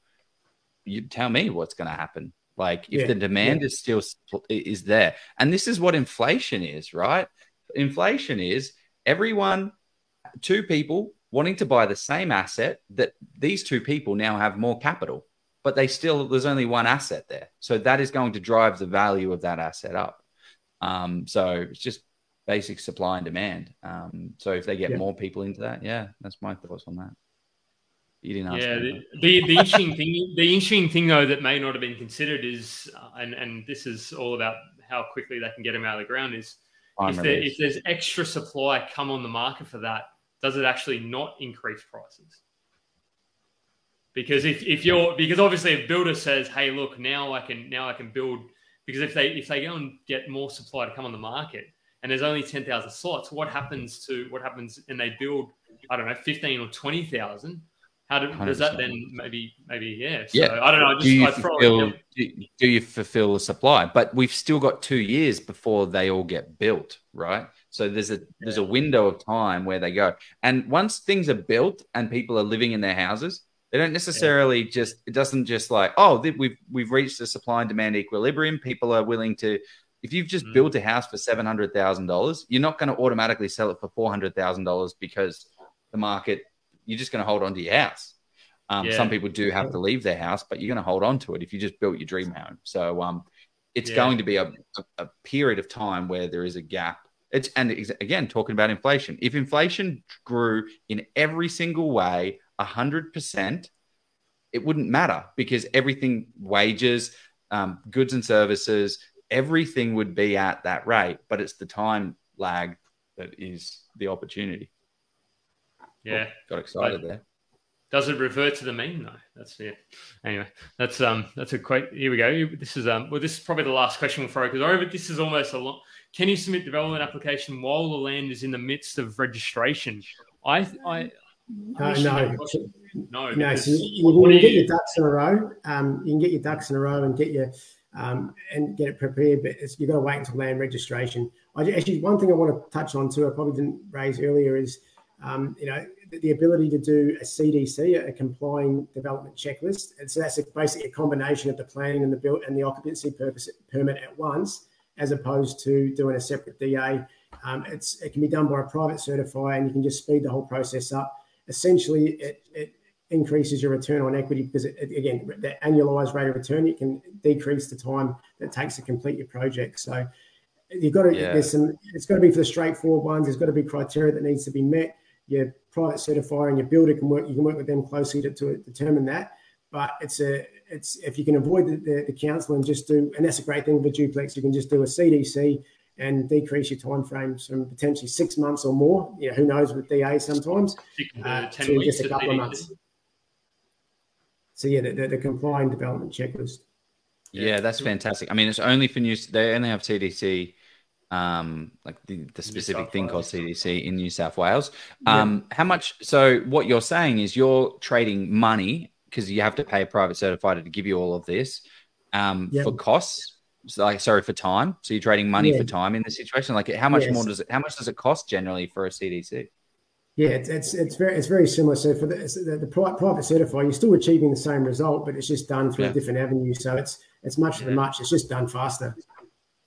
you tell me what's going to happen. Like if Yeah, the demand is still is there, and this is what inflation is, right? Inflation is everyone, two people wanting to buy the same asset that these two people now have more capital, but they still there's only one asset there, so that is going to drive the value of that asset up. Um, so it's just basic supply and demand. Um, so if they get Yeah. more people into that, yeah, that's my thoughts on that. You didn't ask Yeah, the, the, the interesting thing, the interesting thing though that may not have been considered is, uh, and and this is all about how quickly they can get them out of the ground. Is if, there, if there's extra supply come on the market for that, does it actually not increase prices? Because if, if you're because obviously a builder says, hey, look, now I can now I can build because if they if they go and get more supply to come on the market and there's only ten thousand slots, what happens to what happens and they build I don't know fifteen or twenty thousand? How do, does that then maybe maybe yeah? So, Yeah. I don't know. I do you I fulfill do, do you fulfill the supply but we've still got two years before they all get built right so there's a there's a window of time where they go and once things are built and people are living in their houses they don't necessarily just it doesn't just like oh we've we've reached a supply and demand equilibrium people are willing to if you've just Mm. built a house for $700,000 you're not going to automatically sell it for $400,000 because the market you're just going to hold on to your house um, Yeah. Some people do have to leave their house, but you're going to hold on to it if you just built your dream home. So um, it's Yeah. going to be a, a, a period of time where there is a gap. It's and ex- again talking about inflation. If inflation grew in every single way hundred percent, it wouldn't matter because everything wages, um, goods and services, everything would be at that rate. But it's the time lag that is the opportunity. Yeah. Oh, got excited there. Does it revert to the mean though? That's it. Anyway, that's um that's a quite here we go. This is um well this is probably the last question we'll throw because over this is almost a lot. Can you submit development application while the land is in the midst of registration? I I Uh, no, no no. So you, what- you can get your ducks in a row. Um, you can get your ducks in a row and get your um, and get it prepared, but it's, you've got to wait until land registration. I actually one thing I want to touch on too. I probably didn't raise earlier is um, you know the, the ability to do a CDC, a complying development checklist, and so that's a, basically a combination of the planning and the build and the occupancy purpose permit at once, as opposed to doing a separate DA. Um, it's it can be done by a private certifier, and you can just speed the whole process up. Essentially, it, it increases your return on equity because it, it- again the annualized rate of return it can decrease the time that it takes to complete your project. So you've got to Yeah. there's some it's got to be for the straightforward ones. There's got to be criteria that needs to be met. Your private certifier and your builder can work. You can work with them closely to, to determine that. But it's a it's if you can avoid the, the, the council and just do and that's a great thing with duplex. You can just do a CDC and decrease your time frames from potentially six months or more. You know, who knows with DA sometimes to uh, to just a couple of months. So yeah, the, the, the complying development checklist. Yeah, that's fantastic. I mean, it's only for new. They only have CDC, um, like the, the specific South thing called Wales. CDC in New South Wales. Yeah. Um, how much? So what you're saying is you're trading money because you have to pay a private certifier to give you all of this um, Yeah. for costs. So like, sorry for time. So you're trading money Yeah. for time in this situation. Like, how much Yes. more does it? How much does it cost generally for a CDC? Yeah, it's, it's it's very it's very similar. So for the the, the private certifier, you're still achieving the same result, but it's just done through Yeah. a different avenue. So it's it's much of the much. It's just done faster.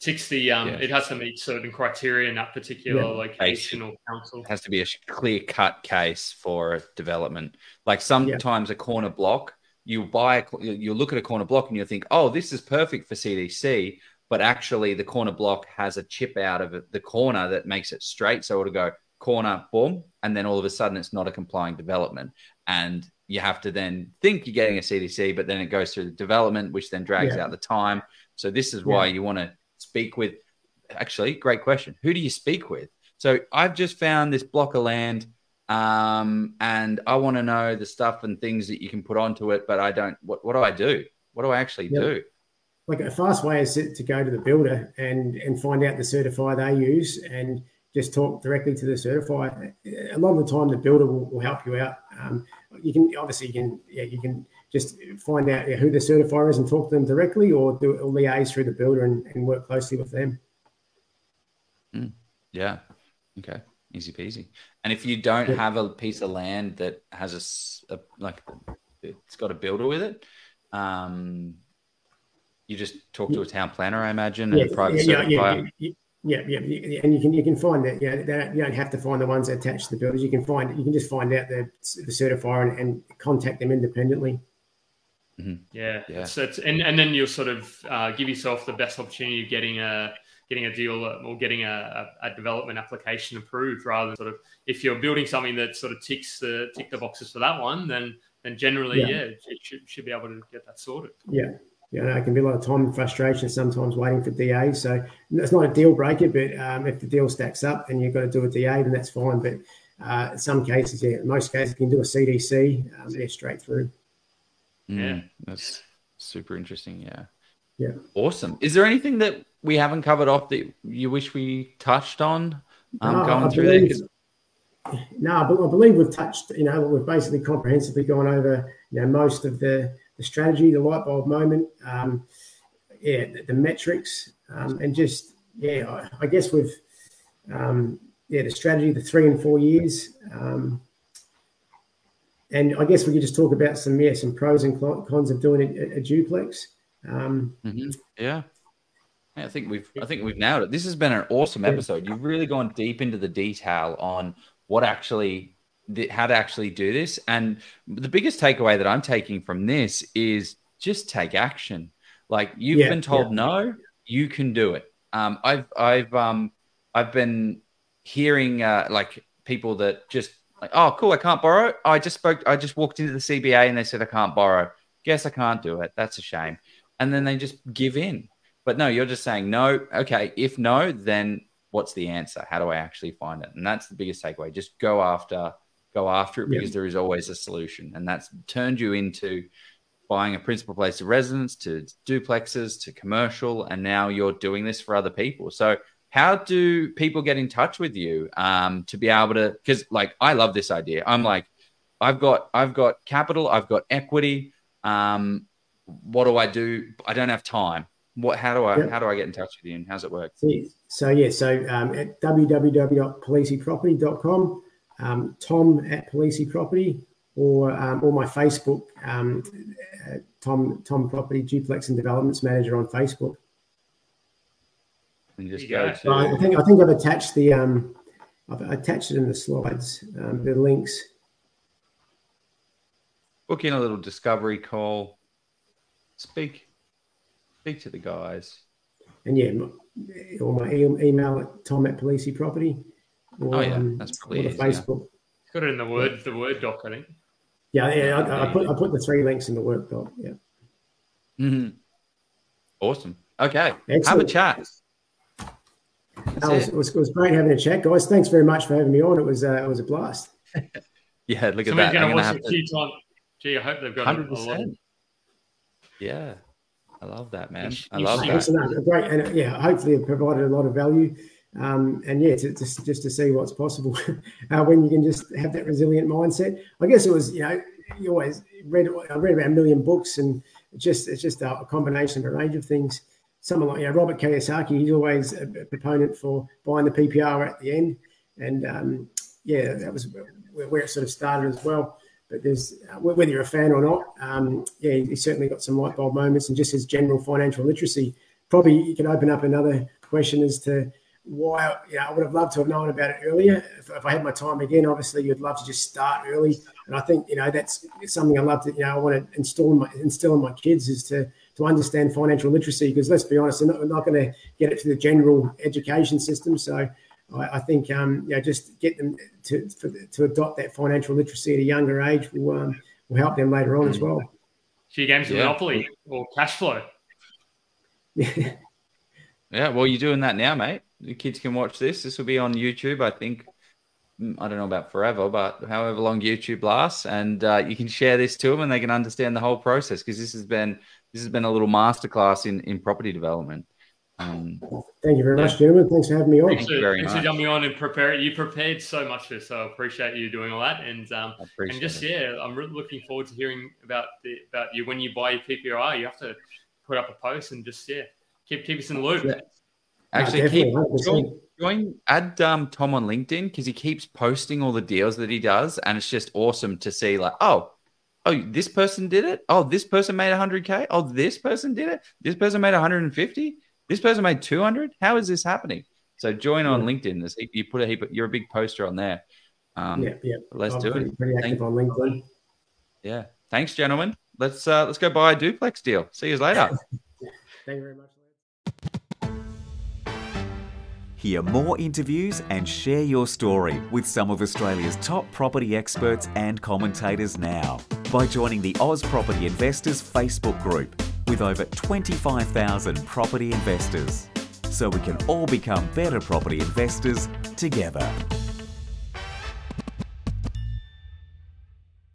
ticks the um Yeah. it has to meet certain criteria in that particular Yeah. location or council. It has to be a clear cut case for development. Like sometimes a corner block, you buy, a, you look at a corner block and you think, oh, this is perfect for CDC, but actually the corner block has a chip out of it, the corner that makes it straight. So it'll go corner, boom, and then all of a sudden it's not a complying development. And you have to then think you're getting a CDC, but then it goes through the development, which then drags Yeah. out the time. So this is why you want to speak with. Actually, great question. Who do you speak with? So I've just found this block of land, um, and I want to know the stuff and things that you can put onto it, but I don't. What what do I do? What do I actually do? Like a fast way is to go to the builder and and find out the certifier they use and just talk directly to the certifier. A lot of the time, the builder will, will help you out. Um, you can obviously you can yeah you can just find out yeah, who the certifier is and talk to them directly, or do or liaise through the builder and, and work closely with them. Yeah. Okay. Easy peasy. And if you don't have a piece of land that has a, s- a- like it's got a builder with it, um, you just talk to a town planner, I imagine, and a private yeah, yeah, yeah, yeah, yeah, yeah, and you can you can find that. You know, don't, you don't have to find the ones that attach to the builders. You can find you can just find out the the certifier and, and contact them independently. Mm-hmm. Yeah, yeah. So it's, and and then you'll sort of uh, give yourself the best opportunity of getting a getting a deal or getting a, a, a, development application approved, rather than sort of if you're building something that sort of ticks the tick the boxes for that one, then then generally, yeah, yeah it, should, should be able to get that sorted. Yeah, you know, it can be a lot of time and frustration sometimes waiting for DA. So it's not a deal breaker, but um, if the deal stacks up and you've got to do a DA, then that's fine. But uh, in some cases, yeah, in most cases, you can do a CDC, um, yeah, straight through. Mm, yeah, that's super interesting. Yeah. Yeah. Awesome. Is there anything that we haven't covered off that you wish we touched on um, no, going I through believe, there? No, but I believe we've touched, you know, we've basically comprehensively gone over, you know, most of the the strategy, the light bulb moment, um, yeah, the, the metrics, um, and just yeah, I, I guess with um, yeah the strategy, the three and four years, um, and I guess we could just talk about some yeah some pros and cons of doing a, a duplex. Um, mm-hmm. Yeah. I think we've I think we've nailed it. This has been an awesome episode. You've really gone deep into the detail on what actually how to actually do this. And the biggest takeaway that I'm taking from this is just take action. Like you've yeah, been told yeah. no, you can do it. Um, I've I've um I've been hearing uh, like people that just like, oh cool, I can't borrow. I just spoke. I just walked into the CBA and they said I can't borrow. Guess I can't do it. That's a shame. And then they just give in. But no, you're just saying no. Okay, if no, then what's the answer? How do I actually find it? And that's the biggest takeaway. Just go after go after it because there is always a solution. And that's turned you into buying a principal place of residence to duplexes to commercial. And now you're doing this for other people. So, how do people get in touch with you um, to be able to? Because, like, I love this idea. I'm like, I've got, I've got capital, I've got equity. Um, what do I do? I don't have time. What? How do I? Yep. How do I get in touch with you? And how's it work? So yeah, so um, at www.polizziproperty.com um, Tom at Polizzi Property or um, or my Facebook, um, uh, Tom Tom Property Duplex and Developments Manager on Facebook. And just go to... I think I think I've attached the um, I've attached it in the slides, um, the links. Book in a little discovery call. Speak, speak to the guys. And yeah, or my email at Tom at Polizzi Property. Or, oh yeah, um, that's probably easy, Facebook. Yeah. Got it in the word, the word doc, I think. Yeah, yeah. I, I, put I put the three links in the word doc. Yeah. Mm-hmm. Awesome. Okay. Excellent. Have a chat. It was, it, was, it was, great having a chat, guys. Thanks very much for having me on. It was uh, it was a blast. yeah, look at that. Going to watch it a few times. Gee, I hope they've got 100%. a lot. Yeah, I love that, man. I love that. Great, and yeah, hopefully it provided a lot of value. Um, and yeah, to, to, just to see what's possible uh, when you can just have that resilient mindset. I guess it was, you know, you always read, I read about a million books and it's just, it's just a, combination of a range of things. Someone like, you know, Robert Kiyosaki, he's always a, proponent for buying the PPR at the end. And um, yeah, that was where it sort of started as well. But there's, uh, whether you're a fan or not, um, yeah, he's certainly got some light bulb moments and just his general financial literacy. Probably you can open up another question as to, why know, I would have loved to have known about it earlier. If, if, I had my time again, obviously you'd love to just start early. And I think you know that's something I love to you know I want to instill in my instill in my kids is to to understand financial literacy because let's be honest, they're not, not going to get it through the general education system. So I, I think um, you know just get them to for, to adopt that financial literacy at a younger age will um, will help them later on as well. Few games of yeah. Monopoly or cash flow. Yeah. Yeah, well, you're doing that now, mate the kids can watch this. This will be on YouTube, I think. Mm, I don't know about forever, but however long YouTube lasts, and uh, you can share this to them, and they can understand the whole process because this has been this has been a little masterclass in in property development. Um, Thank you very much, gentlemen. Thanks for having me on. Thanks, for, thanks for jumping on and prepare. You prepared so much for this, so I appreciate you doing all that. And um, and just it. yeah, I'm really looking forward to hearing about the about you when you buy your PPR. You have to put up a post and just yeah, keep keep us in the loop. Yeah. Actually, keep join, join, add um, Tom on LinkedIn because he keeps posting all the deals that he does, and it's just awesome to see. Like, oh, oh, this person did it. Oh, this person made 100k. Oh, this person did it. This person made 150. This person made 200. How is this happening? So join on LinkedIn. There's, you put a heap. Of, you're a big poster on there. Um, yeah, yeah. Let's I'm do pretty, it. Pretty active Thank, on LinkedIn. Yeah. Thanks, gentlemen. Let's uh, let's go buy a duplex deal. See you later. Thank you very much. Hear more interviews and share your story with some of Australia's top property experts and commentators now by joining the Oz Property Investors Facebook group with over 25,000 property investors. So we can all become better property investors together.